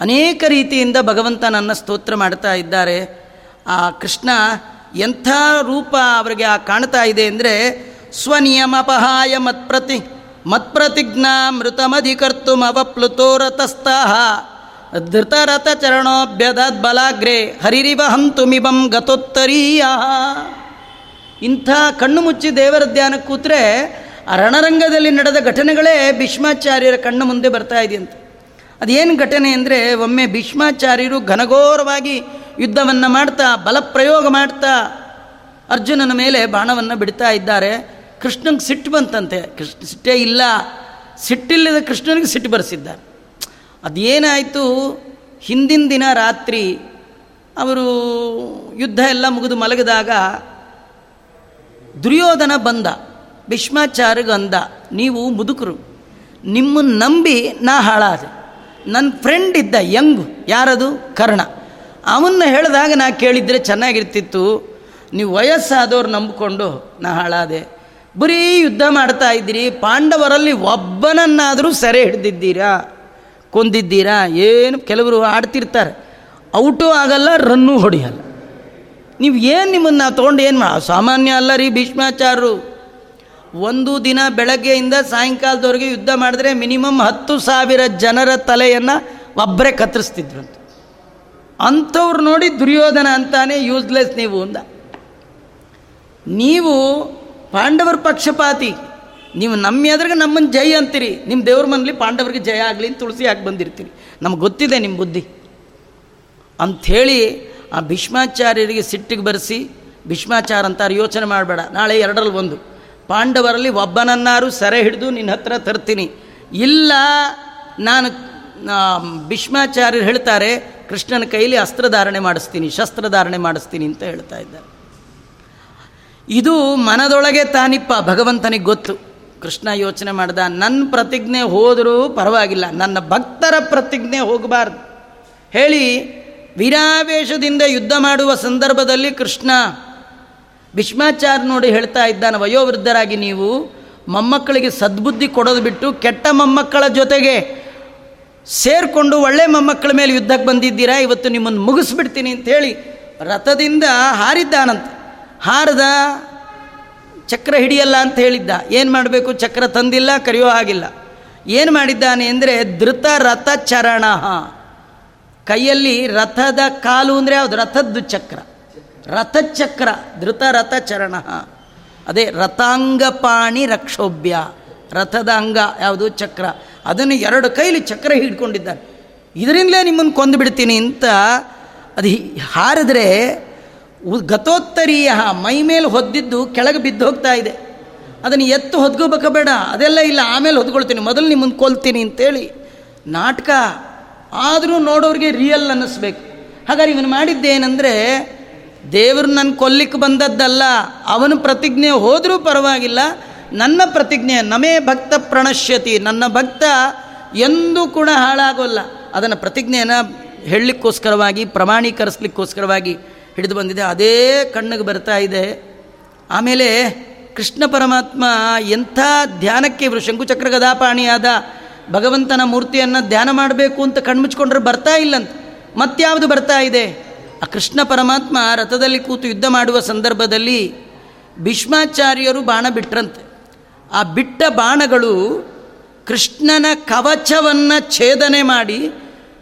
ಅನೇಕ ರೀತಿಯಿಂದ ಭಗವಂತನನ್ನು ಸ್ತೋತ್ರ ಮಾಡ್ತಾ ಇದ್ದಾರೆ. ಆ ಕೃಷ್ಣ ಎಂಥ ರೂಪ ಅವರಿಗೆ ಆ ಕಾಣ್ತಾ ಇದೆ ಅಂದರೆ ಸ್ವನಿಯಮಪಹಾಯ ಮತ್ಪ್ರತಿ ಮತ್ಪ್ರತಿಜ್ಞಾ ಮೃತಮಧಿಕರ್ತು ಅವಪ್ಲುತೋರತಸ್ತಃ ಧೃತರಥ ಚರಣೋಭ್ಯದದ್ ಬಲಾಗ್ರೆ ಹರಿರಿವ ಹಂತುಮಿಬಂ ಗತೋತ್ತರೀಯ. ಇಂಥ ಕಣ್ಣು ಮುಚ್ಚಿ ದೇವರ ಧ್ಯಾನ ಕೂತ್ರೆ ಆ ರಣರಂಗದಲ್ಲಿ ನಡೆದ ಘಟನೆಗಳೇ ಭೀಷ್ಮಾಚಾರ್ಯರ ಕಣ್ಣು ಮುಂದೆ ಬರ್ತಾ ಇದೆಯಂತೆ. ಅದೇನು ಘಟನೆ ಅಂದರೆ ಒಮ್ಮೆ ಭೀಷ್ಮಾಚಾರ್ಯರು ಘನಘೋರವಾಗಿ ಯುದ್ಧವನ್ನು ಮಾಡ್ತಾ, ಬಲಪ್ರಯೋಗ ಮಾಡ್ತಾ ಅರ್ಜುನನ ಮೇಲೆ ಬಾಣವನ್ನು ಬಿಡ್ತಾ ಇದ್ದಾರೆ. ಕೃಷ್ಣನಿಗೆ ಸಿಟ್ಟು ಬಂತಂತೆ. ಕೃಷ್ಣ ಸಿಟ್ಟೇ ಇಲ್ಲ. ಸಿಟ್ಟಿಲ್ಲದ ಕೃಷ್ಣನಿಗೆ ಸಿಟ್ಟು ಬರೆಸಿದ್ದಾರೆ. ಅದೇನಾಯಿತು? ಹಿಂದಿನ ದಿನ ರಾತ್ರಿ ಅವರು ಯುದ್ಧ ಎಲ್ಲ ಮುಗಿದು ಮಲಗಿದಾಗ ದುರ್ಯೋಧನ ಬಂದ. ಭೀಷ್ಮಾಚಾರ್ಯಗಂದ ನೀವು ಮುದುಕರು ನಿಮ್ಮನ್ನು ನಂಬಿ ನಾ ಹಾಳಾದೆ. ನನ್ನ ಫ್ರೆಂಡ್ ಇದ್ದ ಯಂಗ್, ಯಾರದು? ಕರ್ಣ. ಅವನ್ನ ಹೇಳಿದಾಗ ನಾ ಕೇಳಿದರೆ ಚೆನ್ನಾಗಿರ್ತಿತ್ತು. ನೀವು ವಯಸ್ಸಾದವ್ರು ನಂಬಿಕೊಂಡು ನಾ ಹಾಳಾದೆ. ಬರೀ ಯುದ್ಧ ಮಾಡ್ತಾ ಇದ್ದೀರಿ, ಪಾಂಡವರಲ್ಲಿ ಒಬ್ಬನನ್ನಾದರೂ ಸೆರೆ ಹಿಡಿದಿದ್ದೀರಾ? ಕೊಂದಿದ್ದೀರಾ? ಏನು? ಕೆಲವರು ಆಡ್ತಿರ್ತಾರೆ. ಔಟು ಆಗಲ್ಲ, ರನ್ನೂ ಹೊಡೆಯಲ್ಲ. ನೀವು ಏನು ನಿಮ್ಮನ್ನು ತೊಗೊಂಡು ಏನು ಮಾ ಸಾಮಾನ್ಯ ಅಲ್ಲ ರೀ ಭೀಷ್ಮಾಚಾರ್ಯರು ಒಂದು ದಿನ ಬೆಳಗ್ಗೆಯಿಂದ ಸಾಯಂಕಾಲದವರೆಗೆ ಯುದ್ಧ ಮಾಡಿದ್ರೆ ಮಿನಿಮಮ್ ಹತ್ತು ಸಾವಿರ ಜನರ ತಲೆಯನ್ನು ಒಬ್ಬರೇ ಕತ್ತರಿಸ್ತಿದ್ರು ಅಂತ. ಅಂಥವ್ರು ನೋಡಿ ದುರ್ಯೋಧನ ಅಂತಾನೆ ಯೂಸ್ಲೆಸ್ ನೀವು ಅಂದ. ನೀವು ಪಾಂಡವರ ಪಕ್ಷಪಾತಿ. ನೀವು ನಮ್ಮ ಎದುರಿಗೆ ನಮ್ಮನ್ನು ಜೈ ಅಂತೀರಿ. ನಿಮ್ಮ ದೇವ್ರ ಮನೇಲಿ ಪಾಂಡವರಿಗೆ ಜಯ ಆಗಲಿ ಅಂತ ತುಳಸಿ ಹಾಕಿ ಬಂದಿರ್ತೀರಿ. ನಮ್ಗೆ ಗೊತ್ತಿದೆ ನಿಮ್ಮ ಬುದ್ಧಿ. ಅಂಥೇಳಿ ಆ ಭೀಷ್ಮಾಚಾರ್ಯರಿಗೆ ಸಿಟ್ಟಿಗೆ ಬರೆಸಿ, ಭೀಷ್ಮಾಚಾರ ಅಂತಾರೆ, ಯೋಚನೆ ಮಾಡಬೇಡ, ನಾಳೆ ಎರಡರಲ್ಲಿ ಒಂದು. ಪಾಂಡವರಲ್ಲಿ ಒಬ್ಬನನ್ನಾರು ಸೆರೆ ಹಿಡಿದು ನಿನ್ನ ಹತ್ರ ತರ್ತೀನಿ. ಇಲ್ಲ, ನಾನು ಭೀಷ್ಮಾಚಾರ್ಯರು ಹೇಳ್ತಾರೆ, ಕೃಷ್ಣನ ಕೈಲಿ ಅಸ್ತ್ರಧಾರಣೆ ಮಾಡಿಸ್ತೀನಿ ಶಸ್ತ್ರಧಾರಣೆ ಮಾಡಿಸ್ತೀನಿ ಅಂತ ಹೇಳ್ತಾ ಇದ್ದಾರೆ. ಇದು ಮನದೊಳಗೆ ತಾನಿಪ್ಪ, ಭಗವಂತನಿಗೆ ಗೊತ್ತು. ಕೃಷ್ಣ ಯೋಚನೆ ಮಾಡ್ದ ನನ್ನ ಪ್ರತಿಜ್ಞೆ ಹೋದರೂ ಪರವಾಗಿಲ್ಲ, ನನ್ನ ಭಕ್ತರ ಪ್ರತಿಜ್ಞೆ ಹೋಗಬಾರ್ದು. ಹೇಳಿ, ವೀರಾವೇಶದಿಂದ ಯುದ್ಧ ಮಾಡುವ ಸಂದರ್ಭದಲ್ಲಿ ಕೃಷ್ಣ ಭೀಷ್ಮಾಚಾರ್ಯ ನೋಡಿ ಹೇಳ್ತಾ ಇದ್ದಾನೆ, ವಯೋವೃದ್ಧರಾಗಿ ನೀವು, ಮೊಮ್ಮಕ್ಕಳಿಗೆ ಸದ್ಬುದ್ಧಿ ಕೊಡೋದು ಬಿಟ್ಟು ಕೆಟ್ಟ ಮೊಮ್ಮಕ್ಕಳ ಜೊತೆಗೆ ಸೇರಿಕೊಂಡು ಒಳ್ಳೆ ಮೊಮ್ಮಕ್ಕಳ ಮೇಲೆ ಯುದ್ಧಕ್ಕೆ ಬಂದಿದ್ದೀರಾ? ಇವತ್ತು ನಿಮ್ಮನ್ನು ಮುಗಿಸ್ಬಿಡ್ತೀನಿ ಅಂಥೇಳಿ ರಥದಿಂದ ಹಾರಿದ್ದಾನಂತ. ಹಾರದ ಚಕ್ರ ಹಿಡಿಯಲ್ಲ ಅಂತ ಹೇಳಿದ್ದ. ಏನು ಮಾಡಬೇಕು? ಚಕ್ರ ತಂದಿಲ್ಲ, ಕರೆಯೋ ಆಗಿಲ್ಲ ಏನು ಮಾಡಿದ್ದಾನೆ ಅಂದರೆ ಧೃತ ರಥ ಚರಣ ಕೈಯಲ್ಲಿ ರಥದ ಕಾಲು ಅಂದರೆ ಯಾವುದು? ರಥದ್ದು ಚಕ್ರ. ರಥಚಕ್ರ, ಧೃತ ರಥ ಚರಣ ಅದೇ ರಥಾಂಗಪಾಣಿ ರಕ್ಷೋಭ್ಯ. ರಥದ ಅಂಗ ಯಾವುದು? ಚಕ್ರ. ಅದನ್ನು ಎರಡು ಕೈಲಿ ಚಕ್ರ ಹಿಡ್ಕೊಂಡಿದ್ದಾರೆ. ಇದರಿಂದಲೇ ನಿಮ್ಮನ್ನು ಕೊಂದು ಬಿಡ್ತೀನಿ ಅಂತ ಅದು ಹಾರಿದ್ರೆ ಗತೋತ್ತರೀಯ ಮೈ ಮೇಲೆ ಹೊದ್ದಿದ್ದು ಕೆಳಗೆ ಬಿದ್ದು ಹೋಗ್ತಾ ಇದೆ. ಅದನ್ನು ಎತ್ತು ಹೊದ್ಕೋಬೇಕ ಬೇಡ. ಅದೆಲ್ಲ ಇಲ್ಲ, ಆಮೇಲೆ ಹೊದ್ಕೊಳ್ತೀನಿ. ಮೊದಲು ನಿಮ್ಮನ್ನು ಕೊಲ್ತೀನಿ ಅಂತೇಳಿ ನಾಟಕ ಆದರೂ ನೋಡೋರಿಗೆ ರಿಯಲ್ ಅನ್ನಿಸ್ಬೇಕು. ಹಾಗಾದ್ರೆ ಇವನು ಮಾಡಿದ್ದೇನೆಂದರೆ ದೇವರು ನನ್ನ ಕೊಲ್ಲಿಕ್ಕೆ ಬಂದದ್ದಲ್ಲ, ಅವನ ಪ್ರತಿಜ್ಞೆ ಹೋದರೂ ಪರವಾಗಿಲ್ಲ. ನನ್ನ ಪ್ರತಿಜ್ಞೆ, ನಮೇ ಭಕ್ತ ಪ್ರಣಶ್ಯತಿ, ನನ್ನ ಭಕ್ತ ಎಂದೂ ಕೂಡ ಹಾಳಾಗೋಲ್ಲ. ಅದನ್ನು ಪ್ರತಿಜ್ಞೆಯನ್ನು ಹೇಳಲಿಕ್ಕೋಸ್ಕರವಾಗಿ, ಪ್ರಮಾಣೀಕರಿಸ್ಲಿಕ್ಕೋಸ್ಕರವಾಗಿ ಹಿಡಿದು ಬಂದಿದೆ. ಅದೇ ಕಣ್ಣಿಗೆ ಬರ್ತಾ ಇದೆ. ಆಮೇಲೆ ಕೃಷ್ಣ ಪರಮಾತ್ಮ ಎಂಥ ಧ್ಯಾನಕ್ಕೆ ಇವರು ಶಂಕುಚಕ್ರ ಗದಾಪಾಣಿಯಾದ ಭಗವಂತನ ಮೂರ್ತಿಯನ್ನು ಧ್ಯಾನ ಮಾಡಬೇಕು ಅಂತ ಕಣ್ಮುಚ್ಕೊಂಡ್ರೆ ಬರ್ತಾ ಇಲ್ಲಂತ. ಮತ್ಯಾವುದು ಬರ್ತಾ ಇದೆ? ಆ ಕೃಷ್ಣ ಪರಮಾತ್ಮ ರಥದಲ್ಲಿ ಕೂತು ಯುದ್ಧ ಮಾಡುವ ಸಂದರ್ಭದಲ್ಲಿ ಭೀಷ್ಮಾಚಾರ್ಯರು ಬಾಣ ಬಿಟ್ರಂತೆ. ಆ ಬಿಟ್ಟ ಬಾಣಗಳು ಕೃಷ್ಣನ ಕವಚವನ್ನು ಛೇದನೆ ಮಾಡಿ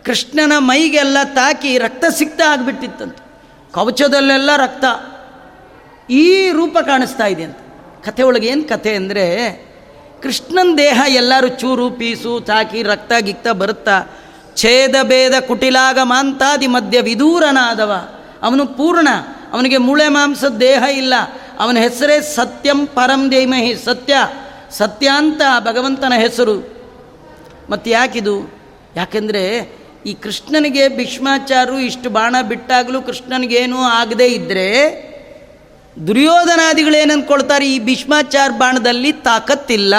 ಕೃಷ್ಣನ ಮೈಗೆಲ್ಲ ತಾಕಿ ರಕ್ತ ಸಿಕ್ತ ಆಗಿಬಿಟ್ಟಿತ್ತಂತೆ. ಕವಚದಲ್ಲೆಲ್ಲ ರಕ್ತ ಈ ರೂಪ ಕಾಣಿಸ್ತಾ ಇದೆ ಅಂತ. ಕಥೆ ಒಳಗೆ ಏನು ಕಥೆ ಅಂದರೆ ಕೃಷ್ಣನ ದೇಹ ಎಲ್ಲರೂ ಚೂರು ಪೀಸು, ತಾಕಿ ರಕ್ತ ಗಿಕ್ತ ಬರುತ್ತಾ ಛೇದ ಭೇದ ಕುಟಿಲಾಗ ಮಾಂತಾದಿ ಮಧ್ಯ ವಿದೂರನಾದವ. ಅವನು ಪೂರ್ಣ. ಅವನಿಗೆ ಮೂಳೆ ಮಾಂಸದ ದೇಹ ಇಲ್ಲ. ಅವನ ಹೆಸರೇ ಸತ್ಯಂ ಪರಂ ದೇಮಹಿ ಸತ್ಯ. ಸತ್ಯ ಅಂತ ಭಗವಂತನ ಹೆಸರು. ಮತ್ತು ಯಾಕಿದು? ಯಾಕೆಂದರೆ ಈ ಕೃಷ್ಣನಿಗೆ ಭೀಷ್ಮಾಚಾರ್ಯರು ಇಷ್ಟು ಬಾಣ ಬಿಟ್ಟಾಗಲೂ ಕೃಷ್ಣನಿಗೇನೂ ಆಗದೇ ಇದ್ದರೆ ದುರ್ಯೋಧನಾದಿಗಳೇನಂದ್ಕೊಳ್ತಾರೆ ಈ ಭೀಷ್ಮಾಚಾರ ಬಾಣದಲ್ಲಿ ತಾಕತ್ತಿಲ್ಲ.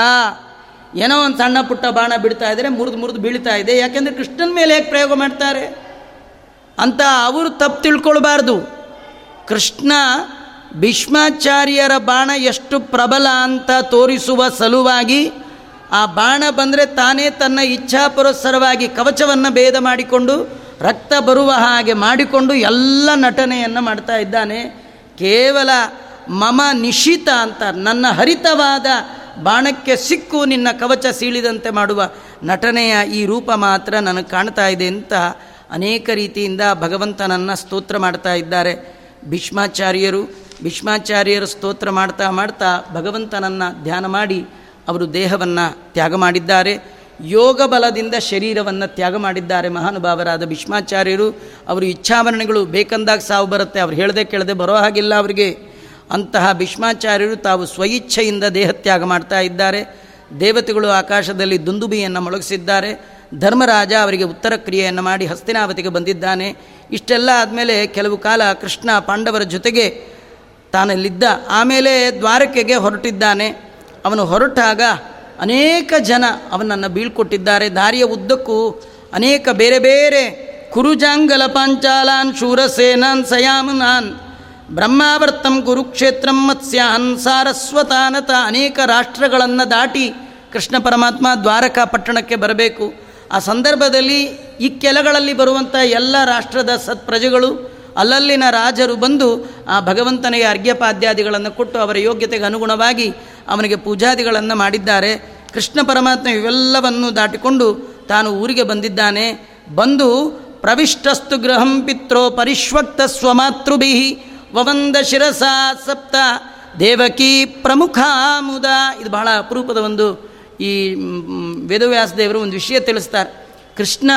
ಏನೋ ಒಂದು ಸಣ್ಣ ಪುಟ್ಟ ಬಾಣ ಬಿಡ್ತಾ ಇದ್ರೆ ಮುರಿದು ಮುರಿದು ಬೀಳ್ತಾ ಇದೆ. ಯಾಕೆಂದರೆ ಕೃಷ್ಣನ ಮೇಲೆ ಹೇಗೆ ಪ್ರಯೋಗ ಮಾಡ್ತಾರೆ? ಅಂತ ಅವರು ತಪ್ಪು ತಿಳ್ಕೊಳ್ಬಾರ್ದು. ಕೃಷ್ಣ ಭೀಷ್ಮಾಚಾರ್ಯರ ಬಾಣ ಎಷ್ಟು ಪ್ರಬಲ ಅಂತ ತೋರಿಸುವ ಸಲುವಾಗಿ ಆ ಬಾಣ ಬಂದರೆ ತಾನೇ ತನ್ನ ಇಚ್ಛಾಪುರಸ್ಸರವಾಗಿ ಕವಚವನ್ನು ಭೇದ ಮಾಡಿಕೊಂಡು, ರಕ್ತ ಬರುವ ಹಾಗೆ ಮಾಡಿಕೊಂಡು ಎಲ್ಲ ನಟನೆಯನ್ನು ಮಾಡ್ತಾ ಇದ್ದಾನೆ. ಕೇವಲ ಮಮ ನಿಶಿತ ಅಂತ, ನನ್ನ ಹರಿತವಾದ ಬಾಣಕ್ಕೆ ಸಿಕ್ಕು ನಿನ್ನ ಕವಚ ಸೀಳಿದಂತೆ ಮಾಡುವ ನಟನೆಯ ಈ ರೂಪ ಮಾತ್ರ ನನಗೆ ಕಾಣ್ತಾ ಇದೆ ಅಂತ ಅನೇಕ ರೀತಿಯಿಂದ ಭಗವಂತನನ್ನು ಸ್ತೋತ್ರ ಮಾಡ್ತಾ ಇದ್ದಾರೆ. ಭೀಷ್ಮಾಚಾರ್ಯರು ಭೀಷ್ಮಾಚಾರ್ಯರು ಸ್ತೋತ್ರ ಮಾಡ್ತಾ ಮಾಡ್ತಾ ಭಗವಂತನನ್ನು ಧ್ಯಾನ ಮಾಡಿ ಅವರು ದೇಹವನ್ನು ತ್ಯಾಗ ಮಾಡಿದ್ದಾರೆ. ಯೋಗ ಬಲದಿಂದ ಶರೀರವನ್ನು ತ್ಯಾಗ ಮಾಡಿದ್ದಾರೆ ಮಹಾನುಭಾವರಾದ ಭೀಷ್ಮಾಚಾರ್ಯರು. ಅವರು ಇಚ್ಛಾವರಣೆಗಳು ಬೇಕಂದಾಗ ಸಾವು ಬರುತ್ತೆ, ಅವ್ರು ಹೇಳದೆ ಕೇಳದೆ ಬರೋ ಹಾಗಿಲ್ಲ ಅವರಿಗೆ. ಅಂತಹ ಭೀಷ್ಮಾಚಾರ್ಯರು ತಾವು ಸ್ವಇಚ್ಛೆಯಿಂದ ದೇಹತ್ಯಾಗ ಮಾಡ್ತಾ ಇದ್ದಾರೆ. ದೇವತೆಗಳು ಆಕಾಶದಲ್ಲಿ ದುಂದುಬಿಯನ್ನು ಮೊಳಗಿಸಿದ್ದಾರೆ. ಧರ್ಮರಾಜ ಅವರಿಗೆ ಉತ್ತರ ಕ್ರಿಯೆಯನ್ನು ಮಾಡಿ ಹಸ್ತಿನಾವತಿಗೆ ಬಂದಿದ್ದಾನೆ. ಇಷ್ಟೆಲ್ಲ ಆದಮೇಲೆ ಕೆಲವು ಕಾಲ ಕೃಷ್ಣ ಪಾಂಡವರ ಜೊತೆಗೆ ತಾನಲ್ಲಿದ್ದ ಆಮೇಲೆ ದ್ವಾರಕೆಗೆ ಹೊರಟಿದ್ದಾನೆ. ಅವನು ಹೊರಟಾಗ ಅನೇಕ ಜನ ಅವನನ್ನು ಬೀಳ್ಕೊಟ್ಟಿದ್ದಾರೆ. ದಾರಿಯ ಉದ್ದಕ್ಕೂ ಅನೇಕ ಬೇರೆ ಬೇರೆ ಕುರುಜಾಂಗಲ ಪಾಂಚಾಲಾನ್ ಶೂರಸೇನಾನ್ ಸಯಾಮನಾನ್ ಬ್ರಹ್ಮಾವರ್ತಂ ಕುರುಕ್ಷೇತ್ರಂ ಮತ್ಸ್ಯಾನ್ ಸಾರಸ್ವತಾನತ ಅನೇಕ ರಾಷ್ಟ್ರಗಳನ್ನು ದಾಟಿ ಕೃಷ್ಣ ಪರಮಾತ್ಮ ದ್ವಾರಕಾ ಪಟ್ಟಣಕ್ಕೆ ಬರಬೇಕು. ಆ ಸಂದರ್ಭದಲ್ಲಿ ಈ ಕೆಲಗಳಲ್ಲಿ ಬರುವಂಥ ಎಲ್ಲ ರಾಷ್ಟ್ರದ ಸತ್ಪ್ರಜೆಗಳು ಅಲ್ಲಲ್ಲಿನ ರಾಜರು ಬಂದು ಆ ಭಗವಂತನಿಗೆ ಅರ್ಘ್ಯಪಾದ್ಯಾದಿಗಳನ್ನು ಕೊಟ್ಟು ಅವರ ಯೋಗ್ಯತೆಗೆ ಅನುಗುಣವಾಗಿ ಅವನಿಗೆ ಪೂಜಾದಿಗಳನ್ನು ಮಾಡಿದ್ದಾರೆ. ಕೃಷ್ಣ ಪರಮಾತ್ಮ ಇವೆಲ್ಲವನ್ನು ದಾಟಿಕೊಂಡು ತಾನು ಊರಿಗೆ ಬಂದಿದ್ದಾನೆ. ಬಂದು ಪ್ರವಿಷ್ಟಸ್ತು ಗೃಹಂ ಪಿತ್ರೋ ಪರಿಶ್ವಕ್ತ ಸ್ವಮಾತೃಭಿ ವವಂದ ಶಿರಸ ಸಪ್ತ ದೇವಕಿ ಪ್ರಮುಖ ಮುದ. ಇದು ಬಹಳ ಅಪರೂಪದ ಒಂದು ಈ ವೇದವ್ಯಾಸ ದೇವರು ಒಂದು ವಿಷಯ ತಿಳಿಸ್ತಾರೆ. ಕೃಷ್ಣ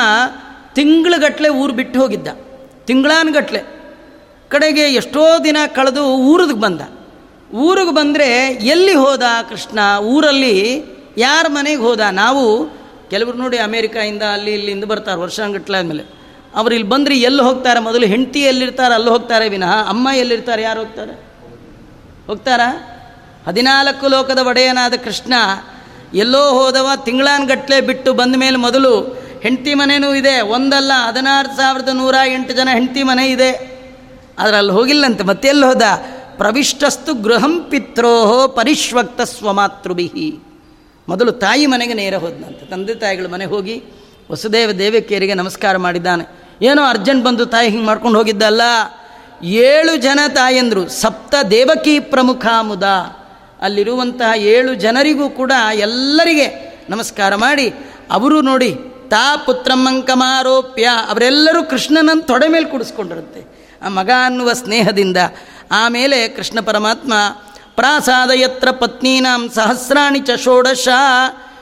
ತಿಂಗಳಗಟ್ಟಲೆ ಊರು ಬಿಟ್ಟು ಹೋಗಿದ್ದ. ತಿಂಗಳಾನ್ಗಟ್ಲೆ ಕಡೆಗೆ ಎಷ್ಟೋ ದಿನ ಕಳೆದು ಊರಿಗೆ ಬಂದ. ಊರಿಗೆ ಬಂದರೆ ಎಲ್ಲಿ ಹೋದ ಕೃಷ್ಣ? ಊರಲ್ಲಿ ಯಾರ ಮನೆಗೆ ಹೋದ? ನಾವು ಕೆಲವರು ನೋಡಿ ಅಮೇರಿಕಾಯಿಂದ ಅಲ್ಲಿ ಇಲ್ಲಿಂದ ಬರ್ತಾರೆ ವರ್ಷಾಂಗಟ್ಲೆ ಆದಮೇಲೆ. ಅವ್ರು ಇಲ್ಲಿ ಬಂದರೆ ಎಲ್ಲಿ ಹೋಗ್ತಾರೆ? ಮೊದಲು ಹೆಂಡತಿ ಎಲ್ಲಿರ್ತಾರೆ? ಅಲ್ಲಿ ಹೋಗ್ತಾರೆ ವಿನಃ. ಅಮ್ಮ ಎಲ್ಲಿರ್ತಾರೆ? ಯಾರು ಹೋಗ್ತಾರೆ? ಹೋಗ್ತಾರಾ? ಹದಿನಾಲ್ಕು ಲೋಕದ ಒಡೆಯನಾದ ಕೃಷ್ಣ ಎಲ್ಲೋ ಹೋದವ, ತಿಂಗಳಾನ್ಗಟ್ಲೆ ಬಿಟ್ಟು ಬಂದ ಮೇಲೆ ಮೊದಲು ಹೆಂಡತಿ ಮನೆಯೂ ಇದೆ. ಒಂದಲ್ಲ, ಹದಿನಾರು ಸಾವಿರದ ನೂರ ಎಂಟು ಜನ ಹೆಂಡತಿ ಮನೆ ಇದೆ. ಅದರಲ್ಲಿ ಹೋಗಿಲ್ಲಂತೆ. ಮತ್ತೆ ಎಲ್ಲಿ ಹೋದ? ಪ್ರವಿಷ್ಟಸ್ತು ಗೃಹಂ ಪಿತ್ರೋಹೋ ಪರಿಶ್ವಕ್ತ ಸ್ವಮಾತೃಭಿಹಿ. ಮೊದಲು ತಾಯಿ ಮನೆಗೆ ನೇರ ಹೋದನಂತೆ. ತಂದೆ ತಾಯಿಗಳ ಮನೆ ಹೋಗಿ ವಸುದೇವ ದೇವಕಿಯರಿಗೆ ನಮಸ್ಕಾರ ಮಾಡಿದ್ದಾನೆ. ಏನೋ ಅರ್ಜೆಂಟ್ ಬಂದು ತಾಯಿ ಹಿಂಗೆ ಮಾಡ್ಕೊಂಡು ಹೋಗಿದ್ದಲ್ಲ. ಏಳು ಜನ ತಾಯಂದರು. ಸಪ್ತ ದೇವಕಿ ಪ್ರಮುಖ ಮುದ. ಅಲ್ಲಿರುವಂತಹ ಏಳು ಜನರಿಗೂ ಕೂಡ ಎಲ್ಲರಿಗೆ ನಮಸ್ಕಾರ ಮಾಡಿ. ಅವರು ನೋಡಿ, ತಾ ಪುತ್ರಮ್ಮಂಕಮಾರೋಪ್ಯ ಅವರೆಲ್ಲರೂ ಕೃಷ್ಣನನ್ನು ತೊಡೆ ಮೇಲೆ ಕುಡಿಸ್ಕೊಂಡಿರುತ್ತೆ ಆ ಮಗ ಅನ್ನುವ ಸ್ನೇಹದಿಂದ. ಆಮೇಲೆ ಕೃಷ್ಣ ಪರಮಾತ್ಮ ಪ್ರಾಸಾದಯತ್ರ ಪತ್ನೀನಾಂ ಸಹಸ್ರಾಣಿ ಚ ಷೋಡಶ,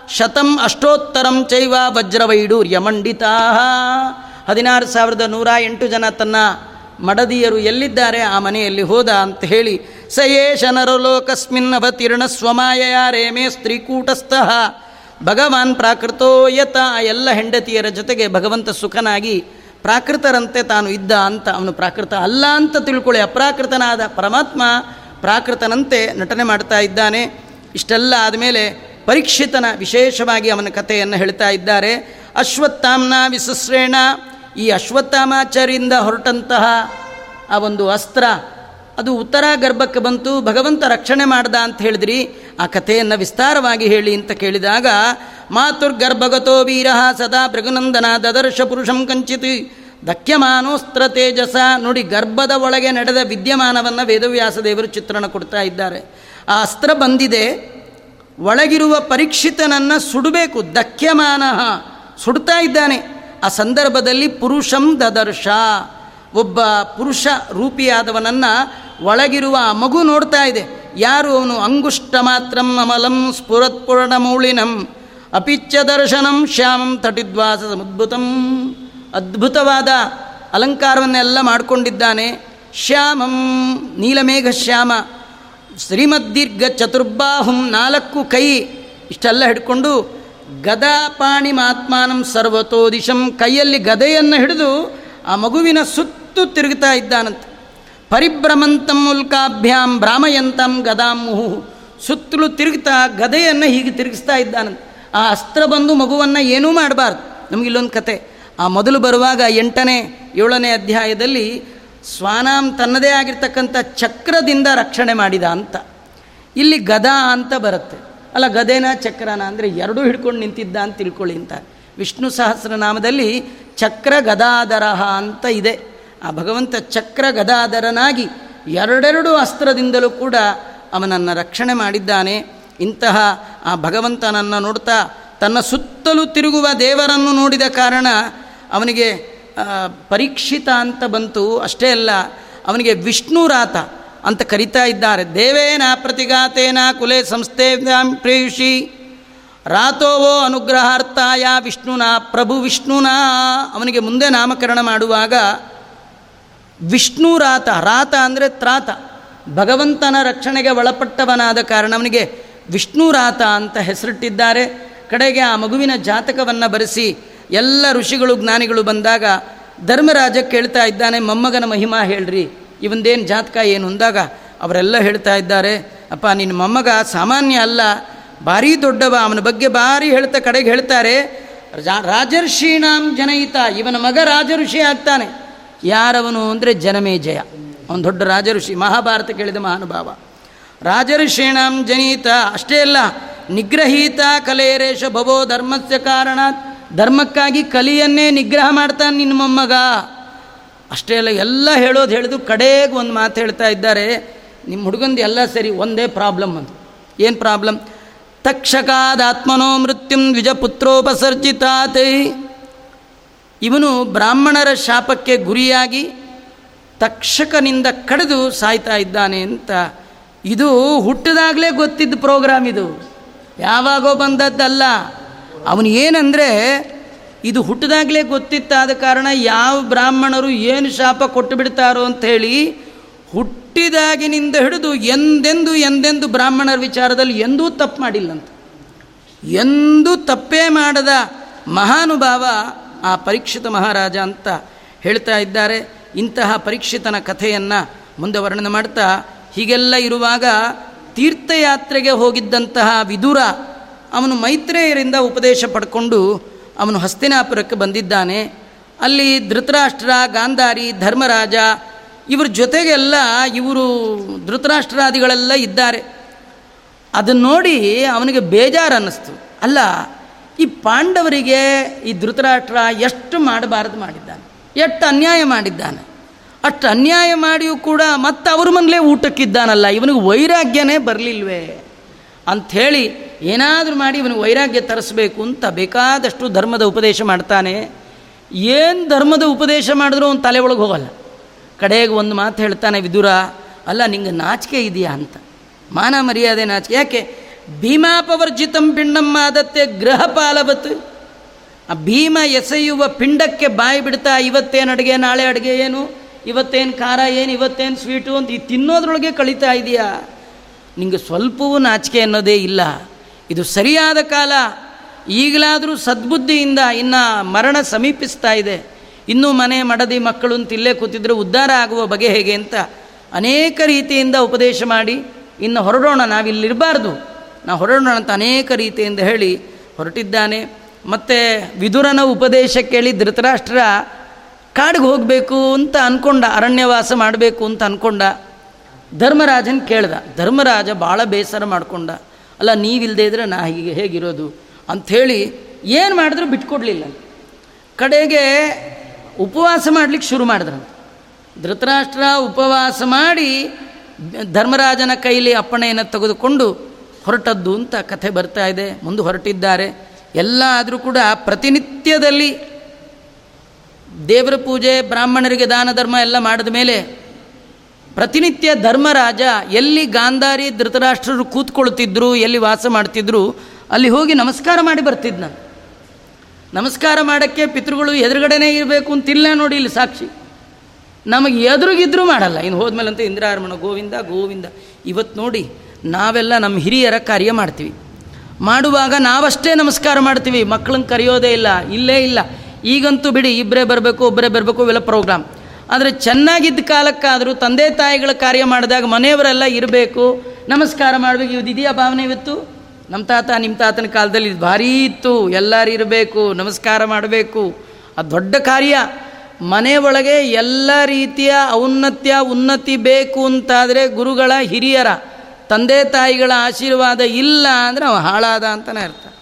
ಶತಂ ಅಷ್ಟೋತ್ತರಂ ಚೈವ ವಜ್ರವೈಡೂರ್ಯ ಮಂಡಿತಾ. ಹದಿನಾರು ಸಾವಿರದ ನೂರ ಎಂಟು ಜನ ತನ್ನ ಮಡದಿಯರು ಎಲ್ಲಿದ್ದಾರೆ ಆ ಮನೆಯಲ್ಲಿ ಹೋದ ಅಂತ ಹೇಳಿ ಸಯೇಶ ನರಲೋಕಸ್ಮಿನ್ ಅವತೀರ್ಣ ಸ್ವಮಾಯ ರೇಮೇ ಸ್ತ್ರೀಕೂಟಸ್ಥಃ. ಭಗವಾನ್ ಪ್ರಾಕೃತೋ ಯತ. ಎಲ್ಲ ಹೆಂಡತಿಯರ ಜೊತೆಗೆ ಭಗವಂತ ಸುಖನಾಗಿ ಪ್ರಾಕೃತರಂತೆ ತಾನು ಇದ್ದ ಅಂತ ಅವನು ಪ್ರಾಕೃತ ಅಲ್ಲ ಅಂತ ತಿಳ್ಕೊಳ್ಳಿ. ಅಪ್ರಾಕೃತನಾದ ಪರಮಾತ್ಮ ಪ್ರಾಕೃತನಂತೆ ನಟನೆ ಮಾಡ್ತಾ ಇದ್ದಾನೆ. ಇಷ್ಟೆಲ್ಲ ಆದಮೇಲೆ ಪರೀಕ್ಷಿತನ ವಿಶೇಷವಾಗಿ ಅವನ ಕಥೆಯನ್ನು ಹೇಳ್ತಾ ಇದ್ದಾರೆ. ಅಶ್ವತ್ಥಾಮ್ನ ವಿಸಸ್ರೇಣ ಈ ಅಶ್ವತ್ಥಾಮಾಚಾರ್ಯಿಂದ ಹೊರಟಂತಹ ಆ ಒಂದು ಅಸ್ತ್ರ, ಅದು ಉತ್ತರ ಗರ್ಭಕ್ಕೆ ಬಂತು, ಭಗವಂತ ರಕ್ಷಣೆ ಮಾಡ್ದ ಅಂತ ಹೇಳಿದ್ರಿ. ಆ ಕಥೆಯನ್ನು ವಿಸ್ತಾರವಾಗಿ ಹೇಳಿ ಅಂತ ಕೇಳಿದಾಗ ಮಾತುರ್ಗರ್ಭಗತೋ ವೀರ ಸದಾ ಭೃಗುನಂದನ ದದರ್ಶ ಪುರುಷಂ ಕಂಚಿತ್. ದಕ್ಯಮಾನೋಸ್ತ್ರ ತೇಜಸ, ನೋಡಿ ಗರ್ಭದ ಒಳಗೆ ನಡೆದ ವಿದ್ಯಮಾನವನ್ನು ವೇದವ್ಯಾಸ ದೇವರು ಚಿತ್ರಣ ಕೊಡ್ತಾ ಇದ್ದಾರೆ. ಆ ಅಸ್ತ್ರ ಬಂದಿದೆ, ಒಳಗಿರುವ ಪರೀಕ್ಷಿತನನ್ನು ಸುಡಬೇಕು, ದಕ್ಯಮಾನ ಸುಡ್ತಾ ಇದ್ದಾನೆ. ಆ ಸಂದರ್ಭದಲ್ಲಿ ಪುರುಷಂ ದದರ್ಶ. ಒಬ್ಬ ಪುರುಷ ರೂಪಿಯಾದವನನ್ನು ಒಳಗಿರುವ ಆ ಮಗು ನೋಡ್ತಾ ಇದೆ. ಯಾರು ಅವನು? ಅಂಗುಷ್ಟ ಮಾತ್ರಂ ಅಮಲಂ ಸ್ಫುರತ್ಪೂರ್ಣ ಮೌಳಿನಂ. ಅಪಿಚ್ಚ ದರ್ಶನಂ ಶ್ಯಾಮಂ ತಟಿದ್ವಾಸ ಸಮದ್ಭುತಂ. ಅದ್ಭುತವಾದ ಅಲಂಕಾರವನ್ನೆಲ್ಲ ಮಾಡಿಕೊಂಡಿದ್ದಾನೆ. ಶ್ಯಾಮಂ ನೀಲಮೇಘ ಶ್ಯಾಮ. ಶ್ರೀಮದ್ದೀರ್ಘ ಚತುರ್ಬಾಹುಂ ನಾಲ್ಕು ಕೈ. ಇಷ್ಟೆಲ್ಲ ಹಿಡ್ಕೊಂಡು ಗದಾಪಾಣಿ ಮಾತ್ಮಾನಂ ಸರ್ವತೋ ದಿಶಂ ಕೈಯಲ್ಲಿ ಗದೆಯನ್ನು ಹಿಡಿದು ಆ ಮಗುವಿನ ಸುತ್ತು ತಿರುಗುತ್ತಾ ಇದ್ದಾನಂತೆ. ಪರಿಭ್ರಮಂತಂ ಉಲ್ಕಾಭ್ಯಾಂ ಭ್ರಾಮಯಂತಂ ಗದಾಮುಹು ಸುತ್ತಲೂ ತಿರುಗ್ತಾ ಗದೆಯನ್ನು ಹೀಗೆ ತಿರುಗಿಸ್ತಾ ಇದ್ದಾನಂತೆ. ಆ ಅಸ್ತ್ರ ಬಂದು ಮಗುವನ್ನು ಏನೂ ಮಾಡಬಾರ್ದು. ನಮಗಿಲ್ಲೊಂದು ಕತೆ. ಆ ಮೊದಲು ಬರುವಾಗ ಎಂಟನೇ, ಏಳನೇ ಅಧ್ಯಾಯದಲ್ಲಿ ಸ್ವಾನಾಂ ತನ್ನದೇ ಆಗಿರ್ತಕ್ಕಂಥ ಚಕ್ರದಿಂದ ರಕ್ಷಣೆ ಮಾಡಿದ ಅಂತ. ಇಲ್ಲಿ ಗದಾ ಅಂತ ಬರುತ್ತೆ. ಅಲ್ಲ, ಗದೇನ ಚಕ್ರನ ಅಂದರೆ ಎರಡೂ ಹಿಡ್ಕೊಂಡು ನಿಂತಿದ್ದ ಅಂತ ತಿಳ್ಕೊಳ್ಳಿ ಅಂತ. ವಿಷ್ಣು ಸಹಸ್ರನಾಮದಲ್ಲಿ ಚಕ್ರ ಗದಾಧರಹ ಅಂತ ಇದೆ. ಆ ಭಗವಂತ ಚಕ್ರ ಗದಾಧರನಾಗಿ ಎರಡೆರಡು ಅಸ್ತ್ರದಿಂದಲೂ ಕೂಡ ಅವನನ್ನು ರಕ್ಷಣೆ ಮಾಡಿದ್ದಾನೆ. ಇಂತಹ ಆ ಭಗವಂತನನ್ನು ನೋಡ್ತಾ ತನ್ನ ಸುತ್ತಲೂ ತಿರುಗುವ ದೇವರನ್ನು ನೋಡಿದ ಕಾರಣ ಅವನಿಗೆ ಪರೀಕ್ಷಿತ ಅಂತ ಬಂತು. ಅಷ್ಟೇ ಅಲ್ಲ, ಅವನಿಗೆ ವಿಷ್ಣುರಾತ ಅಂತ ಕರಿತಾ ಇದ್ದಾರೆ. ದೇವೇನ ಪ್ರತಿಘಾತೇನ ಕುಲೆ ಸಂಸ್ಥೆ ಪ್ರೇಯುಷಿ. ರಾತೋವೋ ಅನುಗ್ರಹಾರ್ಥಾಯ ವಿಷ್ಣುನ ಪ್ರಭು ವಿಷ್ಣುನ. ಅವನಿಗೆ ಮುಂದೆ ನಾಮಕರಣ ಮಾಡುವಾಗ ವಿಷ್ಣು ರಾತ ರಾತ ಅಂದರೆ ತ್ರಾತ. ಭಗವಂತನ ರಕ್ಷಣೆಗೆ ಒಳಪಟ್ಟವನಾದ ಕಾರಣ ಅವನಿಗೆ ವಿಷ್ಣು ರಾತ ಅಂತ ಹೆಸರಿಟ್ಟಿದ್ದಾರೆ. ಕಡೆಗೆ ಆ ಮಗುವಿನ ಜಾತಕವನ್ನು ಬರೆಸಿ ಎಲ್ಲ ಋಷಿಗಳು, ಜ್ಞಾನಿಗಳು ಬಂದಾಗ ಧರ್ಮರಾಜ ಕೇಳ್ತಾ ಇದ್ದಾನೆ, ಮೊಮ್ಮಗನ ಮಹಿಮಾ ಹೇಳ್ರಿ. ಇವಂದೇನು ಜಾತಕ ಏನು ಅಂದಾಗ ಅವರೆಲ್ಲ ಹೇಳ್ತಾ ಇದ್ದಾರೆ, ಅಪ್ಪ, ನಿನ್ನ ಮೊಮ್ಮಗ ಸಾಮಾನ್ಯ ಅಲ್ಲ, ಭಾರೀ ದೊಡ್ಡವ, ಅವನ ಬಗ್ಗೆ ಭಾರಿ ಹೇಳ್ತಾ ಕಡೆಗೆ ಹೇಳ್ತಾರೆ ರಾಜರ್ಷೀಣಾಂ ಜನಯಿತ, ಇವನ ಮಗ ರಾಜಋಷಿ ಆಗ್ತಾನೆ. ಯಾರವನು ಅಂದರೆ ಜನಮೇಜಯ ಅವನು ದೊಡ್ಡ ರಾಜಋಷಿ, ಮಹಾಭಾರತ ಕೇಳಿದ ಮಹಾನುಭಾವ. ರಾಜಋಷೀಣಾಂ ಜನಯಿತ, ಅಷ್ಟೇ ಅಲ್ಲ, ನಿಗ್ರಹೀತ ಕಲೆಯರೇಶ ಭವೋ ಧರ್ಮಸ್ಯ ಕಾರಣ ಧರ್ಮಕ್ಕಾಗಿ ಕಲಿಯನ್ನೇ ನಿಗ್ರಹ ಮಾಡ್ತಾನೆ ನಿನ್ನ ಮೊಮ್ಮಗ. ಅಷ್ಟೇ ಅಲ್ಲ, ಎಲ್ಲ ಹೇಳೋದು ಹೇಳಿದು ಕಡೆಗೆ ಒಂದು ಮಾತು ಹೇಳ್ತಾ ಇದ್ದಾರೆ. ನಿಮ್ಮ ಹುಡುಗಂದು ಎಲ್ಲ ಸರಿ ಒಂದೇ ಪ್ರಾಬ್ಲಮ್ ಅಂತ ಏನು ಪ್ರಾಬ್ಲಮ್? ತಕ್ಷಕಾದ ಆತ್ಮನೋ ಮೃತ್ಯುಂ ದ್ವಿಜಪುತ್ರೋಪಸರ್ಜಿತಾತೈ ಇವನು ಬ್ರಾಹ್ಮಣರ ಶಾಪಕ್ಕೆ ಗುರಿಯಾಗಿ ತಕ್ಷಕನಿಂದ ಕಡಿದು ಸಾಯ್ತಾ ಇದ್ದಾನೆ ಅಂತ. ಇದು ಹುಟ್ಟಿದಾಗಲೇ ಗೊತ್ತಿದ್ದ ಪ್ರೋಗ್ರಾಮ್ ಇದು. ಯಾವಾಗೋ ಬಂದದ್ದಲ್ಲ. ಅವನು ಏನಂದರೆ ಇದು ಹುಟ್ಟಿದಾಗಲೇ ಗೊತ್ತಿತ್ತಾದ ಕಾರಣ ಯಾವ ಬ್ರಾಹ್ಮಣರು ಏನು ಶಾಪ ಕೊಟ್ಟು ಬಿಡ್ತಾರೋ ಅಂಥೇಳಿ ಹುಟ್ಟಿದಾಗಿನಿಂದ ಹಿಡಿದು ಎಂದೆಂದು ಎಂದೆಂದು ಬ್ರಾಹ್ಮಣರ ವಿಚಾರದಲ್ಲಿ ಎಂದೂ ತಪ್ಪು ಮಾಡಿಲ್ಲಂತ. ಎಂದೂ ತಪ್ಪೇ ಮಾಡದ ಮಹಾನುಭಾವ ಆ ಪರೀಕ್ಷಿತ ಮಹಾರಾಜ ಅಂತ ಹೇಳ್ತಾ ಇದ್ದಾರೆ. ಇಂತಹ ಪರೀಕ್ಷಿತನ ಕಥೆಯನ್ನು ಮುಂದೆ ವರ್ಣನೆ ಮಾಡ್ತಾ ಹೀಗೆಲ್ಲ ಇರುವಾಗ ತೀರ್ಥಯಾತ್ರೆಗೆ ಹೋಗಿದ್ದಂತಹ ವಿದುರ ಅವನು ಮೈತ್ರೇಯರಿಂದ ಉಪದೇಶ ಪಡ್ಕೊಂಡು ಅವನು ಹಸ್ತಿನಾಪುರಕ್ಕೆ ಬಂದಿದ್ದಾನೆ. ಅಲ್ಲಿ ಧೃತರಾಷ್ಟ್ರ, ಗಾಂಧಾರಿ, ಧರ್ಮರಾಜ ಇವ್ರ ಜೊತೆಗೆಲ್ಲ ಇವರು ಧೃತರಾಷ್ಟ್ರಾದಿಗಳೆಲ್ಲ ಇದ್ದಾರೆ. ಅದನ್ನು ನೋಡಿ ಅವನಿಗೆ ಬೇಜಾರು ಅನ್ನಿಸ್ತು ಅಲ್ಲ, ಈ ಪಾಂಡವರಿಗೆ ಈ ಧೃತರಾಷ್ಟ್ರ ಎಷ್ಟು ಮಾಡಬಾರದು ಮಾಡಿದ್ದಾನೆ, ಎಷ್ಟು ಅನ್ಯಾಯ ಮಾಡಿದ್ದಾನೆ. ಅಷ್ಟು ಅನ್ಯಾಯ ಮಾಡಿಯೂ ಕೂಡ ಮತ್ತೆ ಅವ್ರ ಮನೇಲೇ ಊಟಕ್ಕಿದ್ದಾನಲ್ಲ, ಇವನಿಗೆ ವೈರಾಗ್ಯನೇ ಬರಲಿಲ್ವೇ? ಅಂಥೇಳಿ ಏನಾದರೂ ಮಾಡಿ ಇವನು ವೈರಾಗ್ಯ ತರಿಸ್ಬೇಕು ಅಂತ ಬೇಕಾದಷ್ಟು ಧರ್ಮದ ಉಪದೇಶ ಮಾಡ್ತಾನೆ. ಏನು ಧರ್ಮದ ಉಪದೇಶ ಮಾಡಿದ್ರೂ ಅವನು ತಲೆ ಒಳಗೆ ಹೋಗಲ್ಲ. ಕಡೆಗೆ ಒಂದು ಮಾತು ಹೇಳ್ತಾನೆ ವಿದುರ, ಅಲ್ಲ, ನಿಂಗೆ ನಾಚಿಕೆ ಇದೆಯಾ ಅಂತ? ಮಾನ ಮರ್ಯಾದೆ ನಾಚಿಕೆ. ಯಾಕೆ? ಭೀಮಾಪವರ್ಜಿತಂ ಪಿಂಡಮ್ಮ ಆದತ್ತೆ ಗೃಹ ಆ ಭೀಮ ಎಸೆಯುವ ಪಿಂಡಕ್ಕೆ ಬಾಯಿ ಬಿಡ್ತಾ, ಇವತ್ತೇನು ಅಡುಗೆ, ನಾಳೆ ಅಡುಗೆ, ಏನು? ಇವತ್ತೇನು ಖಾರ, ಏನು? ಇವತ್ತೇನು ಸ್ವೀಟು ಅಂತ ಈ ತಿನ್ನೋದ್ರೊಳಗೆ ಕಳೀತಾ ಇದೆಯಾ? ನಿಂಗೆ ಸ್ವಲ್ಪವೂ ನಾಚಿಕೆ ಅನ್ನೋದೇ ಇಲ್ಲ. ಇದು ಸರಿಯಾದ ಕಾಲ. ಈಗಲಾದರೂ ಸದ್ಬುದ್ಧಿಯಿಂದ ಇನ್ನು ಮರಣ ಸಮೀಪಿಸ್ತಾ ಇದೆ. ಇನ್ನೂ ಮನೆ, ಮಡದಿ, ಮಕ್ಕಳು ಅಂತ ಇಲ್ಲೇ ಕೂತಿದ್ರೆ ಉದ್ಧಾರ ಆಗುವ ಬಗೆ ಹೇಗೆ ಅಂತ ಅನೇಕ ರೀತಿಯಿಂದ ಉಪದೇಶ ಮಾಡಿ, ಇನ್ನು ಹೊರಡೋಣ ನಾವಿಲ್ಲಿರಬಾರ್ದು ನಾವು ಹೊರಡೋಣ ಅಂತ ಅನೇಕ ರೀತಿಯಿಂದ ಹೇಳಿ ಹೊರಟಿದ್ದಾನೆ. ಮತ್ತು ವಿದುರನ ಉಪದೇಶ ಕೇಳಿ ಧೃತರಾಷ್ಟ್ರ ಕಾಡಿಗೆ ಹೋಗಬೇಕು ಅಂತ ಅಂದ್ಕೊಂಡ ಅರಣ್ಯವಾಸ ಮಾಡಬೇಕು ಅಂತ ಅಂದ್ಕೊಂಡ ಧರ್ಮರಾಜನ್ ಕೇಳ್ದ, ಧರ್ಮರಾಜ ಭಾಳ ಬೇಸರ ಮಾಡಿಕೊಂಡ. ಅಲ್ಲ ನೀವಿಲ್ಲದೆ ಇದ್ರೆ ನಾ ಹೀಗೆ ಹೇಗಿರೋದು? ಅಂಥೇಳಿ ಏನು ಮಾಡಿದ್ರು ಬಿಟ್ಕೊಡ್ಲಿಲ್ಲ. ಕಡೆಗೆ ಉಪವಾಸ ಮಾಡಲಿಕ್ಕೆ ಶುರು ಮಾಡಿದ್ರಂತೆ ಧೃತರಾಷ್ಟ್ರ ಉಪವಾಸ ಮಾಡಿ ಧರ್ಮರಾಜನ ಕೈಲಿ ಅಪ್ಪಣೆಯನ್ನು ತೆಗೆದುಕೊಂಡು ಹೊರಟದ್ದು ಅಂತ ಕಥೆ ಬರ್ತಾ ಇದೆ, ಮುಂದೆ ಹೊರಟಿದ್ದಾರೆ. ಎಲ್ಲ ಆದರೂ ಕೂಡ ಪ್ರತಿನಿತ್ಯದಲ್ಲಿ ದೇವರ ಪೂಜೆ, ಬ್ರಾಹ್ಮಣರಿಗೆ ದಾನ ಧರ್ಮ ಎಲ್ಲ ಮಾಡಿದ ಮೇಲೆ ಪ್ರತಿನಿತ್ಯ ಧರ್ಮರಾಜ ಎಲ್ಲಿ ಗಾಂಧಾರಿ ಧೃತರಾಷ್ಟ್ರರು ಕೂತ್ಕೊಳ್ತಿದ್ರು, ಎಲ್ಲಿ ವಾಸ ಮಾಡ್ತಿದ್ರು, ಅಲ್ಲಿ ಹೋಗಿ ನಮಸ್ಕಾರ ಮಾಡಿ ಬರ್ತಿದ್ದ ನಾನು ನಮಸ್ಕಾರ ಮಾಡೋಕ್ಕೆ ಪಿತೃಗಳು ಎದುರುಗಡೆನೇ ಇರಬೇಕು ಅಂತಿಲ್ಲ ನೋಡಿ ಇಲ್ಲಿ ಸಾಕ್ಷಿ. ನಮಗೆ ಎದುರುಗಿದ್ರು ಮಾಡಲ್ಲ. ಇನ್ನು ಹೋದ್ಮೇಲಂತೂ ಇಂದ್ರಾರ್ಮಣ, ಗೋವಿಂದ ಗೋವಿಂದ. ಇವತ್ತು ನೋಡಿ, ನಾವೆಲ್ಲ ನಮ್ಮ ಹಿರಿಯರ ಕಾರ್ಯ ಮಾಡ್ತೀವಿ. ಮಾಡುವಾಗ ನಾವಷ್ಟೇ ನಮಸ್ಕಾರ ಮಾಡ್ತೀವಿ. ಮಕ್ಕಳನ್ನ ಕರೆಯೋದೇ ಇಲ್ಲ, ಇಲ್ಲೇ ಇಲ್ಲ. ಈಗಂತೂ ಬಿಡಿ ಇಬ್ಬರೇ ಬರಬೇಕು ಒಬ್ಬರೇ ಬರಬೇಕು, ಇವೆಲ್ಲ ಪ್ರೋಗ್ರಾಮ್ ಆದರೆ ಚೆನ್ನಾಗಿದ್ದ ಕಾಲಕ್ಕಾದರೂ ತಂದೆ ತಾಯಿಗಳ ಕಾರ್ಯ ಮಾಡಿದಾಗ ಮನೆಯವರೆಲ್ಲ ಇರಬೇಕು. ನಮಸ್ಕಾರ ಮಾಡಬೇಕು. ಇದು ಇದೆಯಾ ಭಾವನೆ ಇವತ್ತು? ನಮ್ಮ ತಾತ ನಿಮ್ಮ ತಾತನ ಕಾಲದಲ್ಲಿ ಇದು ಭಾರೀ ಇತ್ತು. ಎಲ್ಲರೂ ಇರಬೇಕು, ನಮಸ್ಕಾರ ಮಾಡಬೇಕು. ಅದು ದೊಡ್ಡ ಕಾರ್ಯ. ಮನೆ ಒಳಗೆ ಎಲ್ಲ ರೀತಿಯ ಔನ್ನತ್ಯ, ಉನ್ನತಿ ಬೇಕು ಅಂತಾದರೆ ಗುರುಗಳ ಹಿರಿಯರ. ತಂದೆ ತಾಯಿಗಳ ಆಶೀರ್ವಾದ ಇಲ್ಲ ಅಂದರೆ ಅವ ಹಾಳಾದ ಅಂತಲೇ ಅರ್ಥ.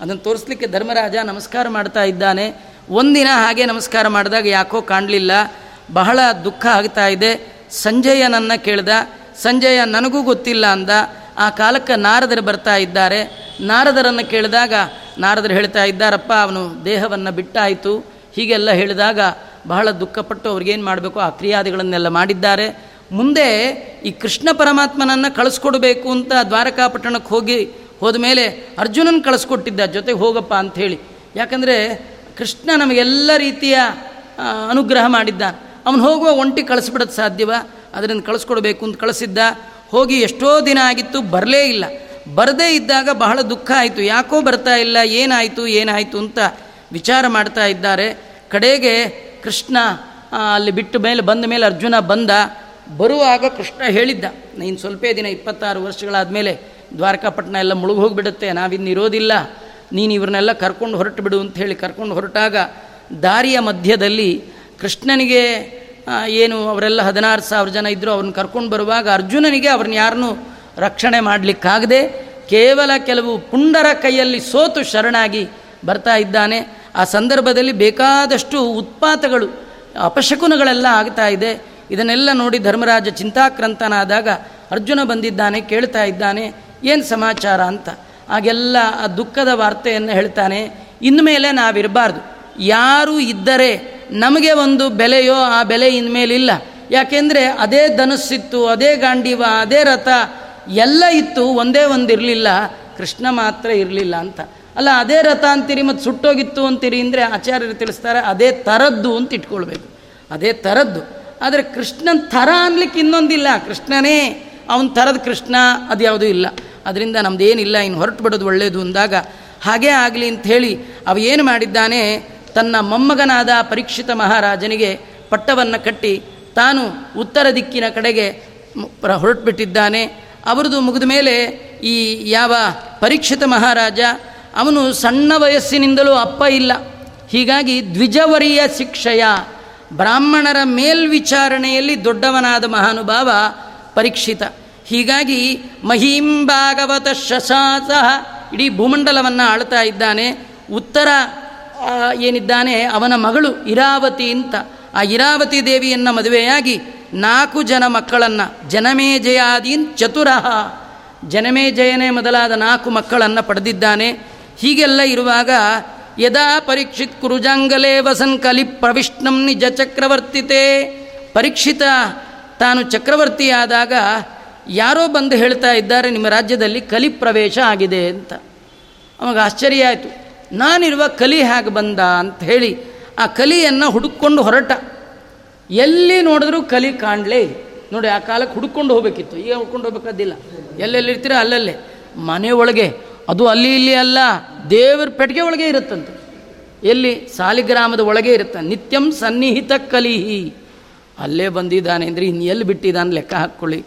ಅದನ್ನು ತೋರಿಸ್ಲಿಕ್ಕೆ ಧರ್ಮರಾಜ ನಮಸ್ಕಾರ ಮಾಡ್ತಾ ಇದ್ದಾನೆ. ಒಂದಿನ ಹಾಗೆ ನಮಸ್ಕಾರ ಮಾಡಿದಾಗ ಯಾಕೋ ಕಾಣಲಿಲ್ಲ. ಬಹಳ ದುಃಖ ಆಗ್ತಾ ಇದೆ. ಸಂಜಯನನ್ನು ಕೇಳ್ದ. ಸಂಜಯ ನನಗೂ ಗೊತ್ತಿಲ್ಲ ಅಂದ. ಆ ಕಾಲಕ್ಕೆ ನಾರದರು ಬರ್ತಾ ಇದ್ದಾರೆ. ನಾರದರನ್ನು ಕೇಳಿದಾಗ ನಾರದರು ಹೇಳ್ತಾ ಇದ್ದಾರಪ್ಪ, ಅವನು ದೇಹವನ್ನು ಬಿಟ್ಟಾಯಿತು. ಹೀಗೆಲ್ಲ ಹೇಳಿದಾಗ ಬಹಳ ದುಃಖಪಟ್ಟು ಅವ್ರಿಗೇನು ಮಾಡಬೇಕು? ಆ ಕ್ರಿಯಾದಿಗಳನ್ನೆಲ್ಲ ಮಾಡಿದ್ದಾರೆ. ಮುಂದೆ ಈ ಕೃಷ್ಣ ಪರಮಾತ್ಮನನ್ನು ಕಳಿಸ್ಕೊಡ್ಬೇಕು ಅಂತ ದ್ವಾರಕಾಪಟ್ಟಣಕ್ಕೆ ಹೋಗಿ ಹೋದ ಮೇಲೆ ಅರ್ಜುನನ್ ಕಳಿಸ್ಕೊಟ್ಟಿದ್ದ. ಜೊತೆಗೆ ಹೋಗಪ್ಪ ಅಂಥೇಳಿ ಯಾಕಂದರೆ ಕೃಷ್ಣ ನಮಗೆಲ್ಲ ರೀತಿಯ ಅನುಗ್ರಹ ಮಾಡಿದ್ದ ಅವನು ಹೋಗುವ ಒಂಟಿ ಕಳಿಸ್ಬಿಡೋದು ಸಾಧ್ಯವ ಅದರಿಂದ ಕಳಿಸ್ಕೊಡ್ಬೇಕು ಅಂತ ಕಳಿಸಿದ್ದ. ಹೋಗಿ ಎಷ್ಟೋ ದಿನ ಆಗಿತ್ತು, ಬರಲೇ ಇಲ್ಲ. ಬರದೇ ಇದ್ದಾಗ ಬಹಳ ದುಃಖ ಆಯಿತು. ಯಾಕೋ ಬರ್ತಾ ಇಲ್ಲ, ಏನಾಯಿತು ಏನಾಯಿತು ಅಂತ ವಿಚಾರ ಮಾಡ್ತಾ ಇದ್ದಾರೆ. ಕಡೆಗೆ ಕೃಷ್ಣ ಅಲ್ಲಿ ಬಿಟ್ಟ ಮೇಲೆ, ಬಂದ ಮೇಲೆ ಅರ್ಜುನ ಬಂದ. ಬರುವಾಗ ಕೃಷ್ಣ ಹೇಳಿದ್ದ, ನೀನು ಸ್ವಲ್ಪ ದಿನ, ಇಪ್ಪತ್ತಾರು ವರ್ಷಗಳಾದ ಮೇಲೆ ದ್ವಾರಕಾಪಟ್ಟಣ ಎಲ್ಲ ಮುಳುಗಿ ಹೋಗಿಬಿಡುತ್ತೆ, ನಾವಿನ್ನು ಇರೋದಿಲ್ಲ. ನೀನು ಇವ್ರನ್ನೆಲ್ಲ ಕರ್ಕೊಂಡು ಹೊರಟು ಬಿಡು ಅಂತ ಹೇಳಿ ಕರ್ಕೊಂಡು ಹೊರಟಾಗ ದಾರಿಯ ಮಧ್ಯದಲ್ಲಿ ಕೃಷ್ಣನಿಗೆ ಏನು ಅವರೆಲ್ಲ ಹದಿನಾರು ಸಾವಿರ ಜನ ಇದ್ದರು ಅವ್ರನ್ನ ಕರ್ಕೊಂಡು ಬರುವಾಗ ಅರ್ಜುನನಿಗೆ ಅವ್ರನ್ನ ಯಾರನ್ನೂ ರಕ್ಷಣೆ ಮಾಡಲಿಕ್ಕಾಗದೆ ಕೇವಲ ಕೆಲವು ಪುಂಡರ ಕೈಯಲ್ಲಿ ಸೋತು ಶರಣಾಗಿ ಬರ್ತಾ ಇದ್ದಾನೆ. ಆ ಸಂದರ್ಭದಲ್ಲಿ ಬೇಕಾದಷ್ಟು ಉತ್ಪಾತಗಳು, ಅಪಶಕುನಗಳೆಲ್ಲ ಆಗ್ತಾ ಇದೆ. ಇದನ್ನೆಲ್ಲ ನೋಡಿ ಧರ್ಮರಾಜ ಚಿಂತಾಕ್ರಂತನಾದಾಗ ಅರ್ಜುನ ಬಂದಿದ್ದಾನೆ, ಕೇಳ್ತಾ ಇದ್ದಾನೆ, ಏನು ಸಮಾಚಾರ? ಅಂತ. ಆಗೆಲ್ಲ ಆ ದುಃಖದ ವಾರ್ತೆಯನ್ನು ಹೇಳ್ತಾನೆ. ಇನ್ಮೇಲೆ ನಾವಿರಬಾರ್ದು. ಯಾರು ಇದ್ದರೆ ನಮಗೆ ಒಂದು ಬೆಲೆಯೋ ಆ ಬೆಲೆ ಇನ್ಮೇಲಿಲ್ಲ. ಯಾಕೆಂದರೆ ಅದೇ ಧನಸ್ಸಿತ್ತು, ಅದೇ ಗಾಂಡೀವ, ಅದೇ ರಥ, ಎಲ್ಲ ಇತ್ತು, ಒಂದೇ ಒಂದು ಇರಲಿಲ್ಲ ಕೃಷ್ಣ ಮಾತ್ರ ಇರಲಿಲ್ಲ ಅಂತ. ಅಲ್ಲ, ಅದೇ ರಥ ಅಂತೀರಿ ಮತ್ತು ಸುಟ್ಟೋಗಿತ್ತು ಅಂತೀರಿ ಅಂದರೆ ಆಚಾರ್ಯರು ತಿಳಿಸ್ತಾರೆ, ಅದೇ ಥರದ್ದು ಅಂತ ಇಟ್ಕೊಳ್ಬೇಕು. ಅದೇ ಥರದ್ದು ಆದರೆ ಕೃಷ್ಣನ ಥರ ಅನ್ಲಿಕ್ಕೆ ಇನ್ನೊಂದಿಲ್ಲ. ಕೃಷ್ಣನೇ, ಅವನ ಥರದ ಕೃಷ್ಣ ಅದು ಯಾವುದೂ ಇಲ್ಲ. ಅದರಿಂದ ನಮ್ಮದೇನಿಲ್ಲ ಇನ್ನು ಹೊರಟು ಬಿಡೋದು ಒಳ್ಳೆಯದು ಅಂದಾಗ ಹಾಗೇ ಆಗಲಿ ಅಂತ ಹೇಳಿ ಅವ ಏನು ಮಾಡಿದ್ದಾನೆ ತನ್ನ ಮೊಮ್ಮಗನಾದ ಪರೀಕ್ಷಿತ ಮಹಾರಾಜನಿಗೆ ಪಟ್ಟವನ್ನು ಕಟ್ಟಿ ತಾನು ಉತ್ತರ ದಿಕ್ಕಿನ ಕಡೆಗೆ ಹೊರಟು ಬಿಟ್ಟಿದ್ದಾನೆ ಹೊರಟುಬಿಟ್ಟಿದ್ದಾನೆ. ಅವರದು ಮುಗಿದ ಮೇಲೆ ಈ ಯಾವ ಪರೀಕ್ಷಿತ ಮಹಾರಾಜ, ಅವನು ಸಣ್ಣ ವಯಸ್ಸಿನಿಂದಲೂ ಅಪ್ಪ ಇಲ್ಲ. ಹೀಗಾಗಿ ದ್ವಿಜವರಿಯ ಶಿಕ್ಷೆಯ ಬ್ರಾಹ್ಮಣರ ಮೇಲ್ವಿಚಾರಣೆಯಲ್ಲಿ ದೊಡ್ಡವನಾದ ಮಹಾನುಭಾವ ಪರೀಕ್ಷಿತ. ಹೀಗಾಗಿ ಮಹೀಂ ಭಾಗವತ ಶಶಾಸ ಇಡೀ ಭೂಮಂಡಲವನ್ನು ಆಳ್ತಾ ಇದ್ದಾನೆ. ಉತ್ತರ ಏನಿದ್ದಾನೆ? ಅವನ ಮಗಳು ಇರಾವತಿ ಅಂತ. ಆ ಇರಾವತಿ ದೇವಿಯನ್ನು ಮದುವೆಯಾಗಿ ನಾಲ್ಕು ಜನ ಮಕ್ಕಳನ್ನು, ಜನಮೇಜಯಾದೀನ್ ಚತುರಃ. ಜನಮೇಜಯನೇ ಮೊದಲಾದ ನಾಲ್ಕು ಮಕ್ಕಳನ್ನು ಪಡೆದಿದ್ದಾನೆ. ಹೀಗೆಲ್ಲ ಇರುವಾಗ, ಯದಾ ಪರೀಕ್ಷಿತ್ ಕುರುಜಾಂಗಲೇ ವಸನ್ ಕಲಿ ಪ್ರವಿಷ್ಣಂ ನಿಜ ಚಕ್ರವರ್ತಿತೆ. ಪರೀಕ್ಷಿತ, ತಾನು ಚಕ್ರವರ್ತಿಯಾದಾಗ ಯಾರೋ ಬಂದು ಹೇಳ್ತಾ ಇದ್ದಾರೆ, ನಿಮ್ಮ ರಾಜ್ಯದಲ್ಲಿ ಕಲಿ ಪ್ರವೇಶ ಆಗಿದೆ ಅಂತ. ಅವಾಗ ಆಶ್ಚರ್ಯ ಆಯಿತು. ನಾನಿರುವ ಕಲಿ ಹೇಗೆ ಬಂದ ಅಂತ ಹೇಳಿ ಆ ಕಲಿಯನ್ನು ಹುಡುಕೊಂಡು ಹೊರಟ. ಎಲ್ಲಿ ನೋಡಿದ್ರೂ ಕಲಿ ಕಾಣಲೇ ನೋಡಿ, ಆ ಕಾಲಕ್ಕೆ ಹುಡುಕೊಂಡು ಹೋಗಬೇಕಿತ್ತು. ಈಗ ಹುಡ್ಕೊಂಡು ಹೋಗ್ಬೇಕಾದಿಲ್ಲ. ಎಲ್ಲೆಲ್ಲಿರ್ತೀರ ಅಲ್ಲಲ್ಲೇ. ಮನೆ ಒಳಗೆ. ಅದು ಅಲ್ಲಿ ಇಲ್ಲಿ ಅಲ್ಲ. ದೇವರ ಪೆಟ್ಟಿಗೆ ಒಳಗೆ ಇರುತ್ತಂತೆ. ಎಲ್ಲಿ? ಸಾಲಿಗ್ರಾಮದ ಒಳಗೆ ಇರುತ್ತೆ. ನಿತ್ಯಂ ಸನ್ನಿಹಿತ ಕಲಿಹಿ. ಅಲ್ಲೇ ಬಂದಿದ್ದಾನೆ ಅಂದರೆ ಇನ್ನು ಎಲ್ಲಿ ಬಿಟ್ಟಿದ್ದಾನೆ ಲೆಕ್ಕ ಹಾಕ್ಕೊಳ್ಳಿ.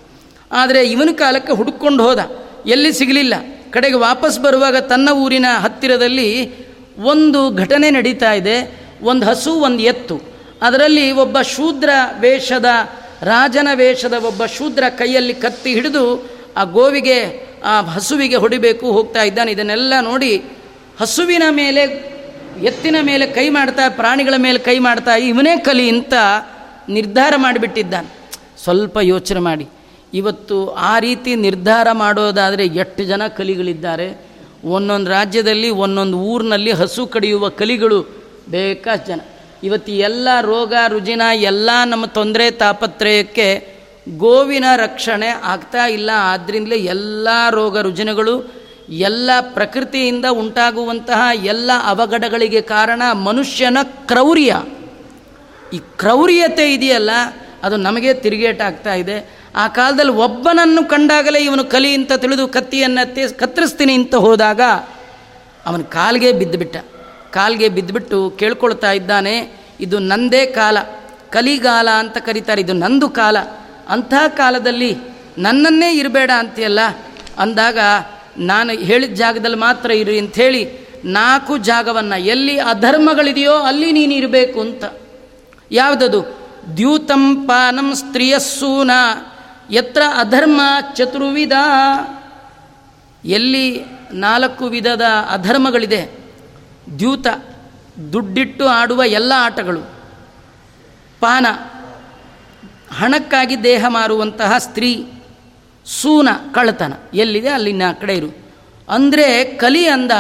ಆದರೆ ಇವನ ಕಾಲಕ್ಕೆ ಹುಡುಕೊಂಡು ಹೋದ. ಎಲ್ಲಿ ಸಿಗಲಿಲ್ಲ. ಕಡೆಗೆ ವಾಪಸ್ ಬರುವಾಗ ತನ್ನ ಊರಿನ ಹತ್ತಿರದಲ್ಲಿ ಒಂದು ಘಟನೆ ನಡೀತಾ ಇದೆ, ಒಂದು ಹಸು, ಒಂದು ಎತ್ತು. ಅದರಲ್ಲಿ ಒಬ್ಬ ಶೂದ್ರ ವೇಷದ, ರಾಜನ ವೇಷದ ಒಬ್ಬ ಶೂದ್ರ ಕೈಯಲ್ಲಿ ಕತ್ತಿ ಹಿಡಿದು ಆ ಗೋವಿಗೆ, ಆ ಹಸುವಿಗೆ ಹೊಡಿಬೇಕು ಹೋಗ್ತಾ ಇದ್ದಾನೆ. ಇದನ್ನೆಲ್ಲ ನೋಡಿ ಹಸುವಿನ ಮೇಲೆ, ಎತ್ತಿನ ಮೇಲೆ ಕೈ ಮಾಡ್ತಾ, ಪ್ರಾಣಿಗಳ ಮೇಲೆ ಕೈ ಮಾಡ್ತಾ ಇವನೇ ಕಲಿ ಅಂತ ನಿರ್ಧಾರ ಮಾಡಿಬಿಟ್ಟಿದ್ದಾನೆ. ಸ್ವಲ್ಪ ಯೋಚನೆ ಮಾಡಿ. ಇವತ್ತು ಆ ರೀತಿ ನಿರ್ಧಾರ ಮಾಡೋದಾದರೆ ಎಷ್ಟು ಜನ ಕಲಿಗಳಿದ್ದಾರೆ? ಒಂದೊಂದು ರಾಜ್ಯದಲ್ಲಿ, ಒಂದೊಂದು ಊರಿನಲ್ಲಿ ಹಸು ಕಡಿಯುವ ಕಲಿಗಳು ಬೇಕಾಷ್ಟು ಜನ? ಇವತ್ತು ಎಲ್ಲ ರೋಗ, ರುಜಿನ, ಎಲ್ಲ ನಮ್ಮ ತೊಂದರೆ, ತಾಪತ್ರಯಕ್ಕೆ ಗೋವಿನ ರಕ್ಷಣೆ ಆಗ್ತಾ ಇಲ್ಲ. ಆದ್ದರಿಂದಲೇ ಎಲ್ಲ ರೋಗ, ರುಜಿನಗಳು, ಎಲ್ಲ ಪ್ರಕೃತಿಯಿಂದ ಉಂಟಾಗುವಂತಹ ಎಲ್ಲ ಅವಘಡಗಳಿಗೆ ಕಾರಣ ಮನುಷ್ಯನ ಕ್ರೌರ್ಯ. ಈ ಕ್ರೌರ್ಯತೆ ಇದೆಯಲ್ಲ? ಅದು ನಮಗೆ ತಿರುಗೇಟಾಗ್ತಾ ಇದೆ. ಆ ಕಾಲದಲ್ಲಿ ಒಬ್ಬನನ್ನು ಕಂಡಾಗಲೇ ಇವನು ಕಲಿ ಅಂತ ತಿಳಿದು ಕತ್ತಿಯನ್ನು ಕತ್ತರಿಸ್ತೀನಿ ಅಂತ ಹೋದಾಗ ಅವನ ಕಾಲಿಗೆ ಬಿದ್ದುಬಿಟ್ಟ. ಕಾಲಿಗೆ ಬಿದ್ದುಬಿಟ್ಟು ಕೇಳ್ಕೊಳ್ತಾ ಇದ್ದಾನೆ, ಇದು ನಂದೇ ಕಾಲ, ಕಲಿಗಾಲ ಅಂತ ಕರೀತಾರೆ, ಇದು ನಂದು ಕಾಲ. ಅಂಥ ಕಾಲದಲ್ಲಿ ನನ್ನನ್ನೇ ಇರಬೇಡ ಅಂತೀಯಲ್ಲ? ಅಂದಾಗ ನಾನು ಹೇಳಿದ ಜಾಗದಲ್ಲಿ ಮಾತ್ರ ಇರಿ ಅಂಥೇಳಿ ನಾಲ್ಕು ಜಾಗವನ್ನು, ಎಲ್ಲಿ ಅಧರ್ಮಗಳಿದೆಯೋ ಅಲ್ಲಿ ನೀನು ಇರಬೇಕು ಅಂತ. ಯಾವುದದು? ದ್ಯೂತಂ ಪಾನಂ ಸ್ತ್ರೀಯಸ್ಸೂನ ಎತ್ರ ಅಧರ್ಮ ಚತುರ್ವಿಧ. ಎಲ್ಲಿ ನಾಲ್ಕು ವಿಧದ ಅಧರ್ಮಗಳಿದೆ, ದ್ಯೂತ, ದುಡ್ಡಿಟ್ಟು ಆಡುವ ಎಲ್ಲ ಆಟಗಳು. ಪಾನ, ಹಣಕ್ಕಾಗಿ ದೇಹ ಮಾರುವಂತಹ ಸ್ತ್ರೀ, ಸೂನ, ಕಳ್ಳತನ. ಎಲ್ಲಿದೆ? ಅಲ್ಲಿನ ಕಡೆ ಇರು. ಅಂದರೆ ಕಲಿ ಅಂದ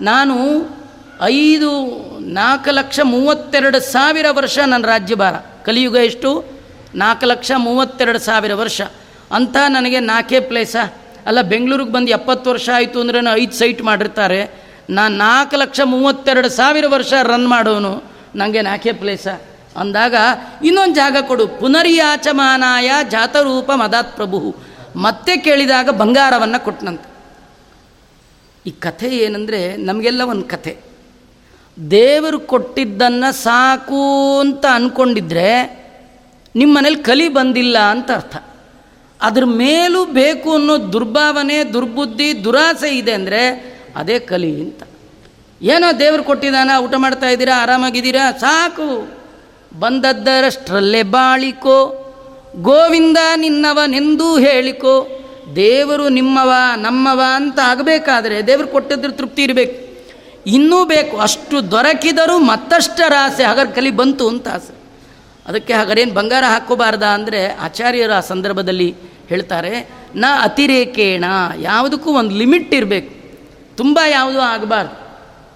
ನಾನು ಐದು, ನಾಲ್ಕು ಲಕ್ಷ ಮೂವತ್ತೆರಡು ಸಾವಿರ ವರ್ಷ ನನ್ನ ರಾಜ್ಯಭಾರ. ಕಲಿಯುಗ ಎಷ್ಟು? ನಾಲ್ಕು ಲಕ್ಷ ಮೂವತ್ತೆರಡು ಸಾವಿರ ವರ್ಷ. ಅಂತ ನನಗೆ ನಾಲ್ಕೇ ಪ್ಲೇಸ ಅಲ್ಲ, ಬೆಂಗಳೂರಿಗೆ ಬಂದು ಎಪ್ಪತ್ತು ವರ್ಷ ಆಯಿತು ಅಂದ್ರೆ ಐದು ಸೈಟ್ ಮಾಡಿರ್ತಾರೆ. ನಾನು ನಾಲ್ಕು ಲಕ್ಷ ಮೂವತ್ತೆರಡು ಸಾವಿರ ವರ್ಷ ರನ್ ಮಾಡೋನು ನನಗೆ ನಾಲ್ಕೇ ಪ್ಲೇಸಾ ಅಂದಾಗ, ಇನ್ನೊಂದು ಜಾಗ ಕೊಡು. ಪುನರ್ಯಾಚಮಾನಾಯ ಜಾತರೂಪ ಮದಾತ್ ಪ್ರಭು. ಮತ್ತೆ ಕೇಳಿದಾಗ ಬಂಗಾರವನ್ನು ಕೊಟ್ಟನಂತೆ ಈ ಕಥೆ ಏನಂದರೆ ನಮಗೆಲ್ಲ ಒಂದು ಕಥೆ. ದೇವರು ಕೊಟ್ಟಿದ್ದನ್ನು ಸಾಕು ಅಂತ ಅಂದ್ಕೊಂಡಿದ್ರೆ ನಿಮ್ಮ ಮನೇಲಿ ಕಲಿ ಬಂದಿಲ್ಲ ಅಂತ ಅರ್ಥ. ಅದ್ರ ಮೇಲೂ ಬೇಕು ಅನ್ನೋ ದುರ್ಭಾವನೆ, ದುರ್ಬುದ್ಧಿ, ದುರಾಸೆ ಇದೆ ಅಂದರೆ ಅದೇ ಕಲಿ ಅಂತ. ಏನೋ ದೇವರು ಕೊಟ್ಟಿದ್ದಾನ, ಊಟ ಮಾಡ್ತಾ ಇದ್ದೀರಾ, ಆರಾಮಾಗಿದ್ದೀರಾ, ಸಾಕು. ಬಂದದ್ದರಷ್ಟರಲ್ಲೇ ಬಾಳಿಕೋ, ಗೋವಿಂದ ನಿನ್ನವನೆಂದೂ ಹೇಳಿಕೋ, ದೇವರು ನಿಮ್ಮವ, ನಮ್ಮವ ಅಂತ ಆಗಬೇಕಾದ್ರೆ ದೇವರು ಕೊಟ್ಟಿದ್ರೆ ತೃಪ್ತಿ ಇರಬೇಕು. ಇನ್ನೂ ಬೇಕು, ಅಷ್ಟು ದೊರಕಿದರೂ ಮತ್ತಷ್ಟರ ಆಸೆ ಹಗರ್ ಕಲಿ ಬಂತು ಅಂತ ಆಸೆ. ಅದಕ್ಕೆ ಹಗರೇನು ಬಂಗಾರ ಹಾಕೋಬಾರ್ದ ಅಂದರೆ ಆಚಾರ್ಯರು ಆ ಸಂದರ್ಭದಲ್ಲಿ ಹೇಳ್ತಾರೆ, ನ ಅತಿರೇಕೇಣ, ಯಾವುದಕ್ಕೂ ಒಂದು ಲಿಮಿಟ್ ಇರಬೇಕು. ತುಂಬ ಯಾವುದೂ ಆಗಬಾರ್ದು.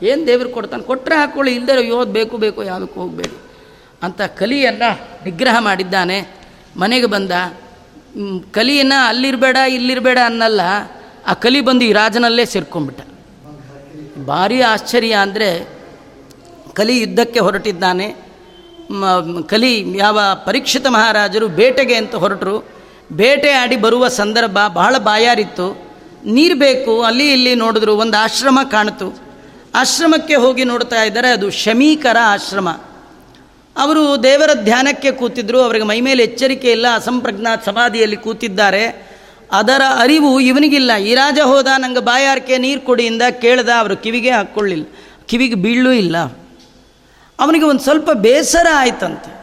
ಏನು ದೇವ್ರು ಕೊಡ್ತಾನೆ? ಕೊಟ್ಟರೆ ಹಾಕ್ಕೊಳ್ಳಿ ಇಲ್ಲದೆ ಯೋದು ಬೇಕು ಬೇಕು, ಯಾವುದಕ್ಕೂ ಹೋಗಬೇಕು ಅಂತ ಕಲಿಯನ್ನು ನಿಗ್ರಹ ಮಾಡಿದ್ದಾನೆ. ಮನೆಗೆ ಬಂದ ಕಲಿಯನ್ನು ಅಲ್ಲಿರಬೇಡ, ಇಲ್ಲಿರಬೇಡ ಅನ್ನಲ್ಲ, ಆ ಕಲಿ ಬಂದು ಈ ರಾಜನಲ್ಲೇ ಸೇರ್ಕೊಂಡ್ಬಿಟ್ಟ. ಭಾರಿ ಆಶ್ಚರ್ಯ ಅಂದರೆ ಕಲಿ ಯುದ್ಧಕ್ಕೆ ಹೊರಟಿದ್ದಾನೆ. ಕಲಿ ಯಾವ ಪರೀಕ್ಷಿತ ಮಹಾರಾಜರು ಬೇಟೆಗೆ ಅಂತ ಹೊರಟರು. ಬೇಟೆ ಆಡಿ ಬರುವ ಸಂದರ್ಭ ಬಹಳ ಬಾಯಾರಿತ್ತು. ನೀರು ಬೇಕು, ಅಲ್ಲಿ ಇಲ್ಲಿ ನೋಡಿದ್ರು ಒಂದು ಆಶ್ರಮ ಕಾಣಿತು. ಆಶ್ರಮಕ್ಕೆ ಹೋಗಿ ನೋಡ್ತಾ ಇದ್ದಾರೆ, ಅದು ಶಮೀಕರ ಆಶ್ರಮ. ಅವರು ದೇವರ ಧ್ಯಾನಕ್ಕೆ ಕೂತಿದ್ದರು ಅವರಿಗೆ ಮೈಮೇಲೆ ಎಚ್ಚರಿಕೆ ಇಲ್ಲ ಅಸಂಪ್ರಜ್ಞಾತ್ ಸಮಾಧಿಯಲ್ಲಿ ಕೂತಿದ್ದಾರೆ. ಅದರ ಅರಿವು ಇವನಿಗಿಲ್ಲ. ಈ ರಾಜ ಹೋದ, ನಂಗೆ ಬಾಯಾರಿಕೆ ನೀರು ಕೊಡಿಯಿಂದ ಕೇಳ್ದ, ಅವರು ಕಿವಿಗೆ ಹಾಕ್ಕೊಳ್ಳಿಲ್ಲ ಕಿವಿಗೆ ಬೀಳೂ ಇಲ್ಲ. ಅವನಿಗೆ ಒಂದು ಸ್ವಲ್ಪ ಬೇಸರ ಆಯ್ತಂತೆ.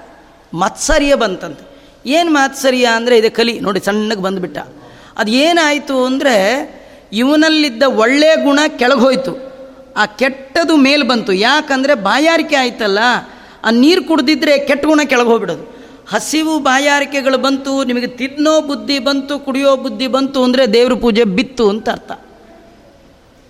ಮತ್ಸರ್ಯ ಬಂತಂತೆ. ಏನು ಮಾತ್ಸರ್ಯ ಅಂದರೆ ಇದೆ ಕಲಿ. ನೋಡಿ, ಸಣ್ಣಗೆ ಬಂದುಬಿಟ್ಟ. ಅದು ಏನಾಯಿತು ಅಂದರೆ, ಇವನಲ್ಲಿದ್ದ ಒಳ್ಳೆಯ ಗುಣ ಕೆಳಗೋಯ್ತು ಆ ಕೆಟ್ಟದು ಮೇಲೆ ಬಂತು. ಯಾಕಂದರೆ ಬಾಯಾರಿಕೆ ಆಯ್ತಲ್ಲ, ಆ ನೀರು ಕುಡ್ದಿದ್ರೆ ಕೆಟ್ಟ ಗುಣ ಕೆಳಗೆ ಹೋಗ್ಬಿಡೋದು ಹಸಿವು ಬಾಯಾರಿಕೆಗಳು ಬಂತು ನಿಮಗೆ ತಿನ್ನೋ ಬುದ್ಧಿ ಬಂತು ಕುಡಿಯೋ ಬುದ್ಧಿ ಬಂತು ಅಂದರೆ ದೇವ್ರ ಪೂಜೆ ಬಿತ್ತು ಅಂತ ಅರ್ಥ.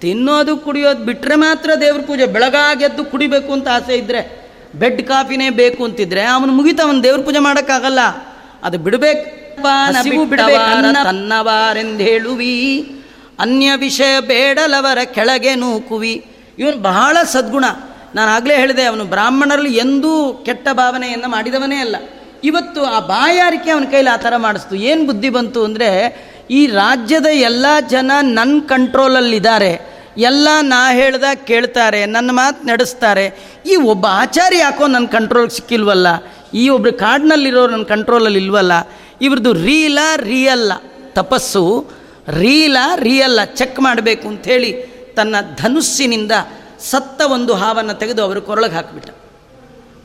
ತಿನ್ನೋದು ಕುಡಿಯೋದು ಬಿಟ್ಟರೆ ಮಾತ್ರ ದೇವ್ರ ಪೂಜೆ ಬೆಳಗಾಗೆದ್ದು ಕುಡಿಬೇಕು ಅಂತ ಆಸೆ ಇದ್ದರೆ ಬೆಡ್ ಕಾಫಿನೇ ಬೇಕು ಅಂತಿದ್ರೆ ಅವನು ಮುಗಿತ ಅವನು ದೇವ್ರ ಪೂಜೆ ಮಾಡೋಕ್ಕಾಗಲ್ಲ. ಅದು ಬಿಡಬೇಕು. ಹೇಳುವಿ ಅನ್ಯ ವಿಷಯ ಬೇಡಲವರ ಕೆಳಗೆ ನೂಕುವಿ. ಇವನು ಬಹಳ ಸದ್ಗುಣ. ನಾನು ಆಗಲೇ ಹೇಳಿದೆ ಅವನು ಬ್ರಾಹ್ಮಣರಲ್ಲಿ ಎಂದೂ ಕೆಟ್ಟ ಭಾವನೆಯನ್ನು ಮಾಡಿದವನೇ ಅಲ್ಲ. ಇವತ್ತು ಆ ಬಾಯಾರಿಕೆ ಅವನ ಕೈಲಿ ಆ ಥರ ಮಾಡಿಸ್ತು. ಏನು ಬುದ್ಧಿ ಬಂತು ಅಂದರೆ, ಈ ರಾಜ್ಯದ ಎಲ್ಲ ಜನ ನನ್ನ ಕಂಟ್ರೋಲಲ್ಲಿದ್ದಾರೆ. ಎಲ್ಲ ನಾ ಹೇಳ್ದ ಕೇಳ್ತಾರೆ, ನನ್ನ ಮಾತು ನಡೆಸ್ತಾರೆ. ಈ ಒಬ್ಬ ಆಚಾರ್ಯ ಯಾಕೋ ನನ್ನ ಕಂಟ್ರೋಲ್ ಸಿಕ್ಕಿಲ್ವಲ್ಲ? ಈ ಒಬ್ರು ಕಾಡಿನಲ್ಲಿರೋರು ನನ್ನ ಕಂಟ್ರೋಲಲ್ಲಿ ಇಲ್ವಲ್ಲ? ಇವ್ರದ್ದು ರೀಲ ರಿಯಲ್ಲ. ತಪಸ್ಸು ರೀಲ ರಿಯಲ್ಲ. ಚೆಕ್ ಮಾಡಬೇಕು ಅಂಥೇಳಿ ತನ್ನ ಧನುಸ್ಸಿನಿಂದ ಸತ್ತ ಒಂದು ಹಾವನ್ನು ತೆಗೆದು ಅವರು ಕೊರಳಗೆ ಹಾಕಿಬಿಟ್ಟ.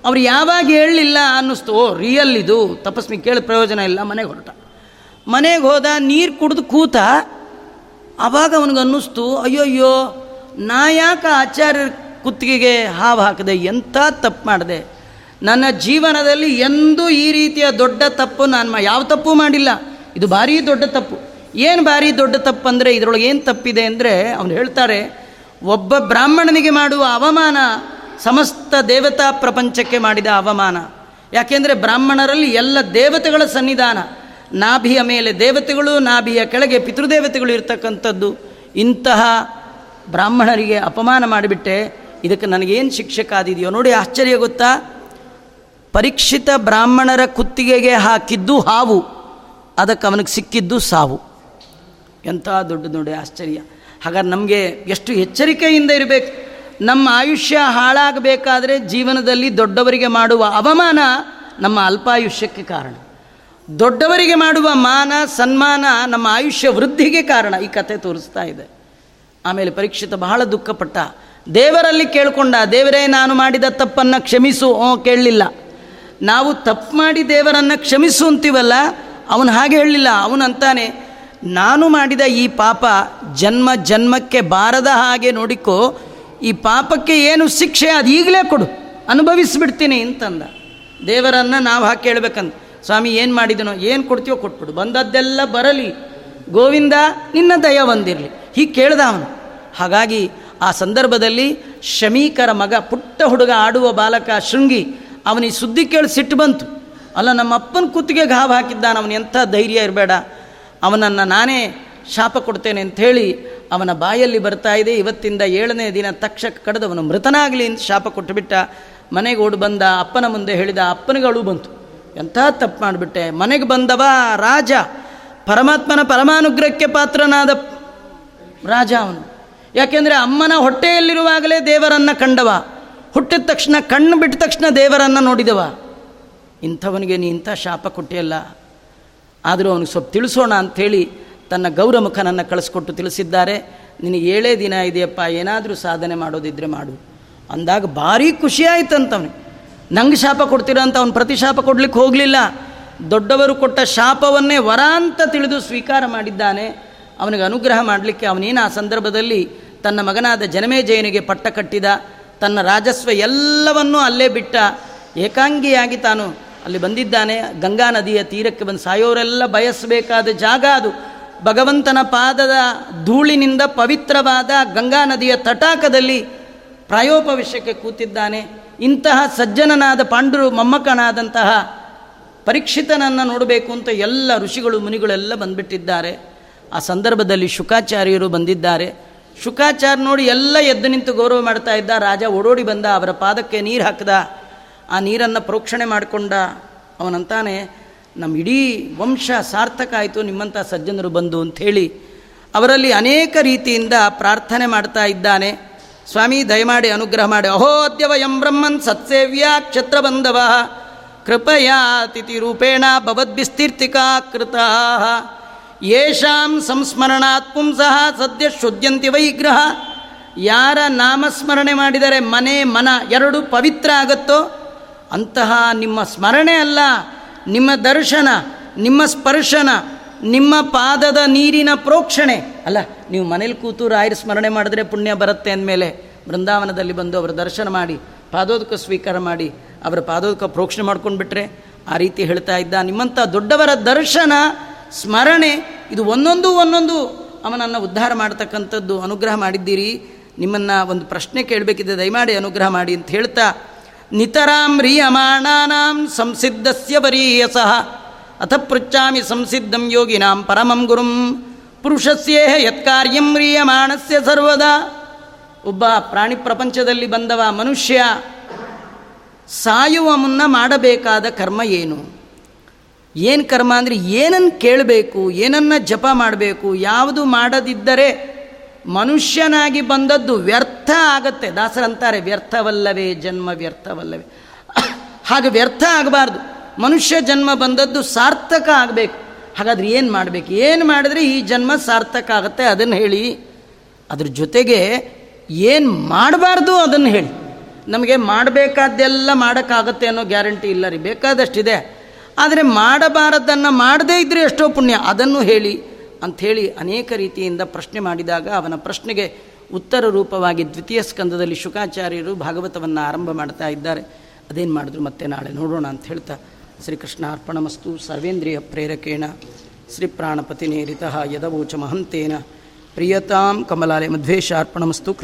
ಅವ್ರು ಯಾವಾಗ ಹೇಳಲಿಲ್ಲ ಅನ್ನಿಸ್ತು, ಓ ರಿಯಲ್ ಇದು ತಪಸ್ವಿ ಕೇಳಿ ಪ್ರಯೋಜನ ಇಲ್ಲ, ಮನೆಗೆ ಹೊರಟ. ಮನೆಗೆ ಹೋದ, ನೀರು ಕುಡಿದು ಕೂತ ಆವಾಗ ಅವನಿಗೆ ಅನ್ನಿಸ್ತು, ಅಯ್ಯೋಯ್ಯೋ, ನಾ ಯಾಕೆ ಆಚಾರ್ಯರ ಕುತ್ತಿಗೆಗೆ ಹಾವು ಹಾಕಿದೆ ಎಂಥ ತಪ್ಪು ಮಾಡಿದೆ? ನನ್ನ ಜೀವನದಲ್ಲಿ ಎಂದೂ ಈ ರೀತಿಯ ದೊಡ್ಡ ತಪ್ಪು ನಾನು ಯಾವ ತಪ್ಪು ಮಾಡಿಲ್ಲ. ಇದು ಭಾರೀ ದೊಡ್ಡ ತಪ್ಪು. ಏನು ಭಾರಿ ದೊಡ್ಡ ತಪ್ಪು ಅಂದರೆ, ಇದರೊಳಗೆ ಏನು ತಪ್ಪಿದೆ ಅಂದರೆ, ಅವನು ಹೇಳ್ತಾರೆ, ಒಬ್ಬ ಬ್ರಾಹ್ಮಣನಿಗೆ ಮಾಡುವ ಅವಮಾನ ಸಮಸ್ತ ದೇವತಾ ಪ್ರಪಂಚಕ್ಕೆ ಮಾಡಿದ ಅವಮಾನ. ಯಾಕೆಂದರೆ ಬ್ರಾಹ್ಮಣರಲ್ಲಿ ಎಲ್ಲ ದೇವತೆಗಳ ಸನ್ನಿಧಾನ. ನಾಭಿಯ ಮೇಲೆ ದೇವತೆಗಳು, ನಾಭಿಯ ಕೆಳಗೆ ಪಿತೃದೇವತೆಗಳು ಇರ್ತಕ್ಕಂಥದ್ದು. ಇಂತಹ ಬ್ರಾಹ್ಮಣರಿಗೆ ಅಪಮಾನ ಮಾಡಿಬಿಟ್ಟೆ. ಇದಕ್ಕೆ ನನಗೇನು ಶಿಕ್ಷೆ ಕಾದಿದೆಯೋ ನೋಡಿ, ಆಶ್ಚರ್ಯ ಗೊತ್ತಾ? ಪರೀಕ್ಷಿತ ಬ್ರಾಹ್ಮಣರ ಕುತ್ತಿಗೆಗೆ ಹಾಕಿದ್ದು ಹಾವು. ಅದಕ್ಕೆ ಅವನಿಗೆ ಸಿಕ್ಕಿದ್ದು ಸಾವು. ಎಂಥ ದೊಡ್ಡ ದೊಡ್ಡ ಆಶ್ಚರ್ಯ. ಹಾಗಾದ್ರೆ ನಮಗೆ ಎಷ್ಟು ಎಚ್ಚರಿಕೆಯಿಂದ ಇರಬೇಕು? ನಮ್ಮ ಆಯುಷ್ಯ ಹಾಳಾಗಬೇಕಾದ್ರೆ ಜೀವನದಲ್ಲಿ ದೊಡ್ಡವರಿಗೆ ಮಾಡುವ ಅವಮಾನ ನಮ್ಮ ಅಲ್ಪಾಯುಷ್ಯಕ್ಕೆ ಕಾರಣ. ದೊಡ್ಡವರಿಗೆ ಮಾಡುವ ಮಾನ, ಸನ್ಮಾನ ನಮ್ಮ ಆಯುಷ್ಯ ವೃದ್ಧಿಗೆ ಕಾರಣ ಈ ಕಥೆ ತೋರಿಸ್ತಾ ಇದೆ. ಆಮೇಲೆ ಪರೀಕ್ಷಿತ ಬಹಳ ದುಃಖಪಟ್ಟ. ದೇವರಲ್ಲಿ ಕೇಳಿಕೊಂಡ, ದೇವರೇ ನಾನು ಮಾಡಿದ ತಪ್ಪನ್ನು ಕ್ಷಮಿಸು. ಓ, ಕೇಳಲಿಲ್ಲ. ನಾವು ತಪ್ಪು ಮಾಡಿ ದೇವರನ್ನು ಕ್ಷಮಿಸು ಅಂತೀವಲ್ಲ, ಅವನು ಹಾಗೆ ಹೇಳಲಿಲ್ಲ. ಅವನಂತಾನೆ ನಾನು ಮಾಡಿದ ಈ ಪಾಪ ಜನ್ಮ ಜನ್ಮಕ್ಕೆ ಬಾರದ ಹಾಗೆ ನೋಡಿಕೋ ಈ ಪಾಪಕ್ಕೆ ಏನು ಶಿಕ್ಷೆ ಅದು ಈಗಲೇ ಕೊಡು. ಅನುಭವಿಸ್ಬಿಡ್ತೀನಿ ಅಂತಂದ. ದೇವರನ್ನು ನಾವು ಹಾಕಿ ಹೇಳ್ಬೇಕಂತ ಸ್ವಾಮಿ ಏನು ಮಾಡಿದನೋ, ಏನು ಕೊಡ್ತೀವೋ ಕೊಟ್ಬಿಡು. ಬಂದದ್ದೆಲ್ಲ ಬರಲಿ. ಗೋವಿಂದ ನಿನ್ನ ದಯ ಬಂದಿರಲಿ ಹೀಗೆ ಕೇಳ್ದ ಅವನು. ಹಾಗಾಗಿ ಆ ಸಂದರ್ಭದಲ್ಲಿ ಶಮೀಕರ ಮಗ ಪುಟ್ಟ ಹುಡುಗ ಆಡುವ ಬಾಲಕ ಶೃಂಗಿ ಅವನಿಗೆ ಸುದ್ದಿ ಕೇಳಿ ಸಿಟ್ಟು ಬಂತು. ಅಲ್ಲ, ನಮ್ಮ ಅಪ್ಪನ ಕುತ್ತಿಗೆ ಗಾಬ್ ಹಾಕಿದ್ದಾನ. ಅವನು ಎಂಥ ಧೈರ್ಯ ಇರಬೇಡ. ಅವನನ್ನು ನಾನೇ ಶಾಪ ಕೊಡ್ತೇನೆ ಅಂಥೇಳಿ ಅವನ ಬಾಯಲ್ಲಿ ಬರ್ತಾ ಇದೆ. ಇವತ್ತಿಂದ ಏಳನೇ ದಿನ ತಕ್ಷಕ ಕಡದವನು ಮೃತನಾಗಲಿ ಅಂತ ಶಾಪ ಕೊಟ್ಟುಬಿಟ್ಟ. ಮನೆಗೆ ಓಡಿ ಬಂದ ಅಪ್ಪನ ಮುಂದೆ ಹೇಳಿದ ಅಪ್ಪನಿಗಳು ಬಂತು. ಎಂಥ ತಪ್ಪು ಮಾಡಿಬಿಟ್ಟೆ. ಮನೆಗೆ ಬಂದವ ರಾಜ. ಪರಮಾತ್ಮನ ಪರಮಾನುಗ್ರಹಕ್ಕೆ ಪಾತ್ರನಾದ ರಾಜ ಅವನು. ಯಾಕೆಂದರೆ ಅಮ್ಮನ ಹೊಟ್ಟೆಯಲ್ಲಿರುವಾಗಲೇ ದೇವರನ್ನು ಕಂಡವ. ಹುಟ್ಟಿದ ತಕ್ಷಣ, ಕಣ್ಣು ಬಿಟ್ಟ ತಕ್ಷಣ ದೇವರನ್ನು ನೋಡಿದವ. ಇಂಥವನಿಗೆ ನೀ ಇಂಥ ಶಾಪ ಕೊಟ್ಟಿಯಲ್ಲ. ಆದರೂ ಅವನಿಗೆ ಸ್ವಲ್ಪ ತಿಳಿಸೋಣ ಅಂಥೇಳಿ ತನ್ನ ಗೌರಮುಖನನ್ನು ಕಳಿಸ್ಕೊಟ್ಟು ತಿಳಿಸಿದ್ದಾರೆ. ನಿನಗೆ ಏಳೇ ದಿನ ಇದೆಯಪ್ಪ, ಏನಾದರೂ ಸಾಧನೆ ಮಾಡೋದಿದ್ರೆ ಮಾಡು. ಅಂದಾಗ ಭಾರಿ ಖುಷಿ ಆಯ್ತಂತವನಿಗೆ ನಂಗೆ ಶಾಪ ಕೊಡ್ತೀರ ಅಂತ ಅವನು ಪ್ರತಿಶಾಪ ಕೊಡ್ಲಿಕ್ಕೆ ಹೋಗಲಿಲ್ಲ. ದೊಡ್ಡವರು ಕೊಟ್ಟ ಶಾಪವನ್ನೇ ವರ ಅಂತ ತಿಳಿದು ಸ್ವೀಕಾರ ಮಾಡಿದ್ದಾನೆ. ಅವನಿಗೆ ಅನುಗ್ರಹ ಮಾಡಲಿಕ್ಕೆ ಅವನೇನು ಆ ಸಂದರ್ಭದಲ್ಲಿ ತನ್ನ ಮಗನಾದ ಜನಮೇಜಯನಿಗೆ ಪಟ್ಟ ಕಟ್ಟಿದ, ತನ್ನ ರಾಜಸ್ವ ಎಲ್ಲವನ್ನೂ ಅಲ್ಲೇ ಬಿಟ್ಟ, ಏಕಾಂಗಿಯಾಗಿ ತಾನು ಅಲ್ಲಿ ಬಂದಿದ್ದಾನೆ. ಗಂಗಾ ನದಿಯ ತೀರಕ್ಕೆ ಬಂದು ಸಾಯೋರೆಲ್ಲ ಬಯಸಬೇಕಾದ ಜಾಗ ಅದು. ಭಗವಂತನ ಪಾದದ ಧೂಳಿನಿಂದ ಪವಿತ್ರವಾದ ಗಂಗಾ ನದಿಯ ತಟಾಕದಲ್ಲಿ ಪ್ರಾಯೋಪವಿಷ್ಯಕ್ಕೆ ಕೂತಿದ್ದಾನೆ. ಇಂತಹ ಸಜ್ಜನನಾದ ಪಾಂಡುರು ಮೊಮ್ಮಕ್ಕನಾದಂತಹ ಪರೀಕ್ಷಿತನನ್ನು ನೋಡಬೇಕು ಅಂತ ಎಲ್ಲ ಋಷಿಗಳು, ಮುನಿಗಳೆಲ್ಲ ಬಂದ್ಬಿಟ್ಟಿದ್ದಾರೆ. ಆ ಸಂದರ್ಭದಲ್ಲಿ ಶುಕಾಚಾರ್ಯರು ಬಂದಿದ್ದಾರೆ. ಶುಕಾಚಾರ್ಯ ನೋಡಿ ಎಲ್ಲ ಎದ್ದು ನಿಂತು ಗೌರವ ಮಾಡ್ತಾ ಇದ್ದ. ರಾಜ ಓಡೋಡಿ ಬಂದ, ಅವರ ಪಾದಕ್ಕೆ ನೀರು ಹಾಕಿದ. ಆ ನೀರನ್ನು ಪ್ರೋಕ್ಷಣೆ ಮಾಡಿಕೊಂಡ ಅವನಂತಾನೆ ನಮ್ಮ ಇಡೀ ವಂಶ ಸಾರ್ಥಕ ಆಯಿತು ನಿಮ್ಮಂಥ ಸಜ್ಜನರು ಬಂದು ಅಂಥೇಳಿ ಅವರಲ್ಲಿ ಅನೇಕ ರೀತಿಯಿಂದ ಪ್ರಾರ್ಥನೆ ಮಾಡ್ತಾ ಇದ್ದಾನೆ. ಸ್ವಾಮಿ, ದಯಮಾಡಿ ಅನುಗ್ರಹ ಮಾಡಿ. ಅಹೋ ಅದ್ಯವ ಎಂ ಬ್ರಹ್ಮನ್ ಸತ್ಸೇವ್ಯ ಕ್ಷತ್ರ ಬಂಧವ ಕೃಪಯಾ ತಿಥಿ ರೂಪೇಣ ಭವದ್ಭಿಸ್ತೀರ್ತಿಕಾ ಕೃತ. ಯೇಷಾಂ ಸಂಸ್ಮರಣಾತ್ ಪುಂಸಃ ಸದ್ಯ ಶುದ್ಧಂತಿ ವೈಗ್ರಹ. ಯಾರ ನಾಮಸ್ಮರಣೆ ಮಾಡಿದರೆ ಮನೆ, ಮನ ಎರಡು ಪವಿತ್ರ ಆಗುತ್ತೋ, ಅಂತಹ ನಿಮ್ಮ ಸ್ಮರಣೆ ಅಲ್ಲ. ನಿಮ್ಮ ದರ್ಶನ, ನಿಮ್ಮ ಸ್ಪರ್ಶನ, ನಿಮ್ಮ ಪಾದದ ನೀರಿನ ಪ್ರೋಕ್ಷಣೆ. ಅಲ್ಲ, ನೀವು ಮನೇಲಿ ಕೂತು ರಾಯರ ಸ್ಮರಣೆ ಮಾಡಿದ್ರೆ ಪುಣ್ಯ ಬರುತ್ತೆ ಅಂದಮೇಲೆ ಬೃಂದಾವನದಲ್ಲಿ ಬಂದು ಅವರ ದರ್ಶನ ಮಾಡಿ, ಪಾದೋದಕ ಸ್ವೀಕಾರ ಮಾಡಿ, ಅವರ ಪಾದೋದಕ ಪ್ರೋಕ್ಷಣೆ ಮಾಡ್ಕೊಂಡು ಬಿಟ್ರೆ ಆ ರೀತಿ ಹೇಳ್ತಾ ಇದ್ದ ನಿಮ್ಮಂಥ ದೊಡ್ಡವರ ದರ್ಶನ, ಸ್ಮರಣೆ, ಇದು ಒಂದೊಂದು ಒಂದೊಂದು ಅವನನ್ನು ಉದ್ಧಾರ ಮಾಡ್ತಕ್ಕಂಥದ್ದು, ಅನುಗ್ರಹ ಮಾಡಿದ್ದೀರಿ. ನಿಮ್ಮನ್ನು ಒಂದು ಪ್ರಶ್ನೆ ಕೇಳಬೇಕಿದೆ, ದಯಮಾಡಿ ಅನುಗ್ರಹ ಮಾಡಿ ಅಂತ ಹೇಳ್ತಾ ನಿತರಾಂ ರೀಯಮಾಣಾನಾಂ ಸಂಸಿದ್ಧಸ್ಯ ವರೀಯಸಃ ಅಥ ಪೃಚ್ಛಾಮಿ ಸಂಸಿದ್ಧಂ ಯೋಗಿನಾಂ ಪರಮಂ ಗುರುಂ ಪುರುಷಸ್ಯೇಹ ಯತ್ಕಾರ್ಯಂ ರೀಯಮಾಣಸ್ಯ ಸರ್ವದಾ ಒಬ್ಬ ಪ್ರಾಣಿ ಪ್ರಪಂಚದಲ್ಲಿ ಬಂದವ ಮನುಷ್ಯ, ಸಾಯುವ ಮುನ್ನ ಮಾಡಬೇಕಾದ ಕರ್ಮ ಏನು? ಏನು ಕರ್ಮ ಅಂದರೆ ಏನನ್ನು ಕೇಳಬೇಕು, ಏನನ್ನು ಜಪ ಮಾಡಬೇಕು, ಯಾವುದು ಮಾಡದಿದ್ದರೆ ಮನುಷ್ಯನಾಗಿ ಬಂದದ್ದು ವ್ಯರ್ಥ ಆಗತ್ತೆ. ದಾಸರಂತಾರೆ ವ್ಯರ್ಥವಲ್ಲವೇ, ಜನ್ಮ ವ್ಯರ್ಥವಲ್ಲವೇ. ಹಾಗೆ ವ್ಯರ್ಥ ಆಗಬಾರ್ದು. ಮನುಷ್ಯ ಜನ್ಮ ಬಂದದ್ದು ಸಾರ್ಥಕ ಆಗಬೇಕು. ಹಾಗಾದ್ರೆ ಏನು ಮಾಡಬೇಕು? ಏನು ಮಾಡಿದ್ರೆ ಈ ಜನ್ಮ ಸಾರ್ಥಕ ಆಗುತ್ತೆ? ಅದನ್ನು ಹೇಳಿ. ಅದ್ರ ಜೊತೆಗೆ ಏನು ಮಾಡಬಾರ್ದು ಅದನ್ನು ಹೇಳಿ. ನಮಗೆ ಮಾಡಬೇಕಾದ್ದೆಲ್ಲ ಮಾಡೋಕ್ಕಾಗತ್ತೆ ಅನ್ನೋ ಗ್ಯಾರಂಟಿ ಇಲ್ಲ ರೀ. ಬೇಕಾದಷ್ಟಿದೆ. ಆದರೆ ಮಾಡಬಾರದನ್ನು ಮಾಡದೇ ಇದ್ದರೆ ಎಷ್ಟೋ ಪುಣ್ಯ. ಅದನ್ನು ಹೇಳಿ. ಅಂಥೇಳಿ ಅನೇಕ ರೀತಿಯಿಂದ ಪ್ರಶ್ನೆ ಮಾಡಿದಾಗ ಅವನ ಪ್ರಶ್ನೆಗೆ ಉತ್ತರ ರೂಪವಾಗಿ ದ್ವಿತೀಯ ಸ್ಕಂದದಲ್ಲಿ ಶುಕಾಚಾರ್ಯರು ಭಾಗವತವನ್ನು ಆರಂಭ ಮಾಡ್ತಾ ಇದ್ದಾರೆ. ಅದೇನು ಮಾಡಿದ್ರು ಮತ್ತೆ ನಾಳೆ ನೋಡೋಣ ಅಂತ ಹೇಳ್ತಾ, ಶ್ರೀಕೃಷ್ಣ ಅರ್ಪಣಮಸ್ತು, ಸರ್ವೇಂದ್ರಿಯ ಪ್ರೇರಕೇಣ, ಶ್ರೀ ಪ್ರಾಣಪತಿನೇರಿತ ಯದವೋಚ ಮಹಂತೇನ, ಪ್ರಿಯತಾಂ ಕಮಲಾಲಯ ಮಧ್ವೇಶ ಅರ್ಪಣಮಸ್ತು.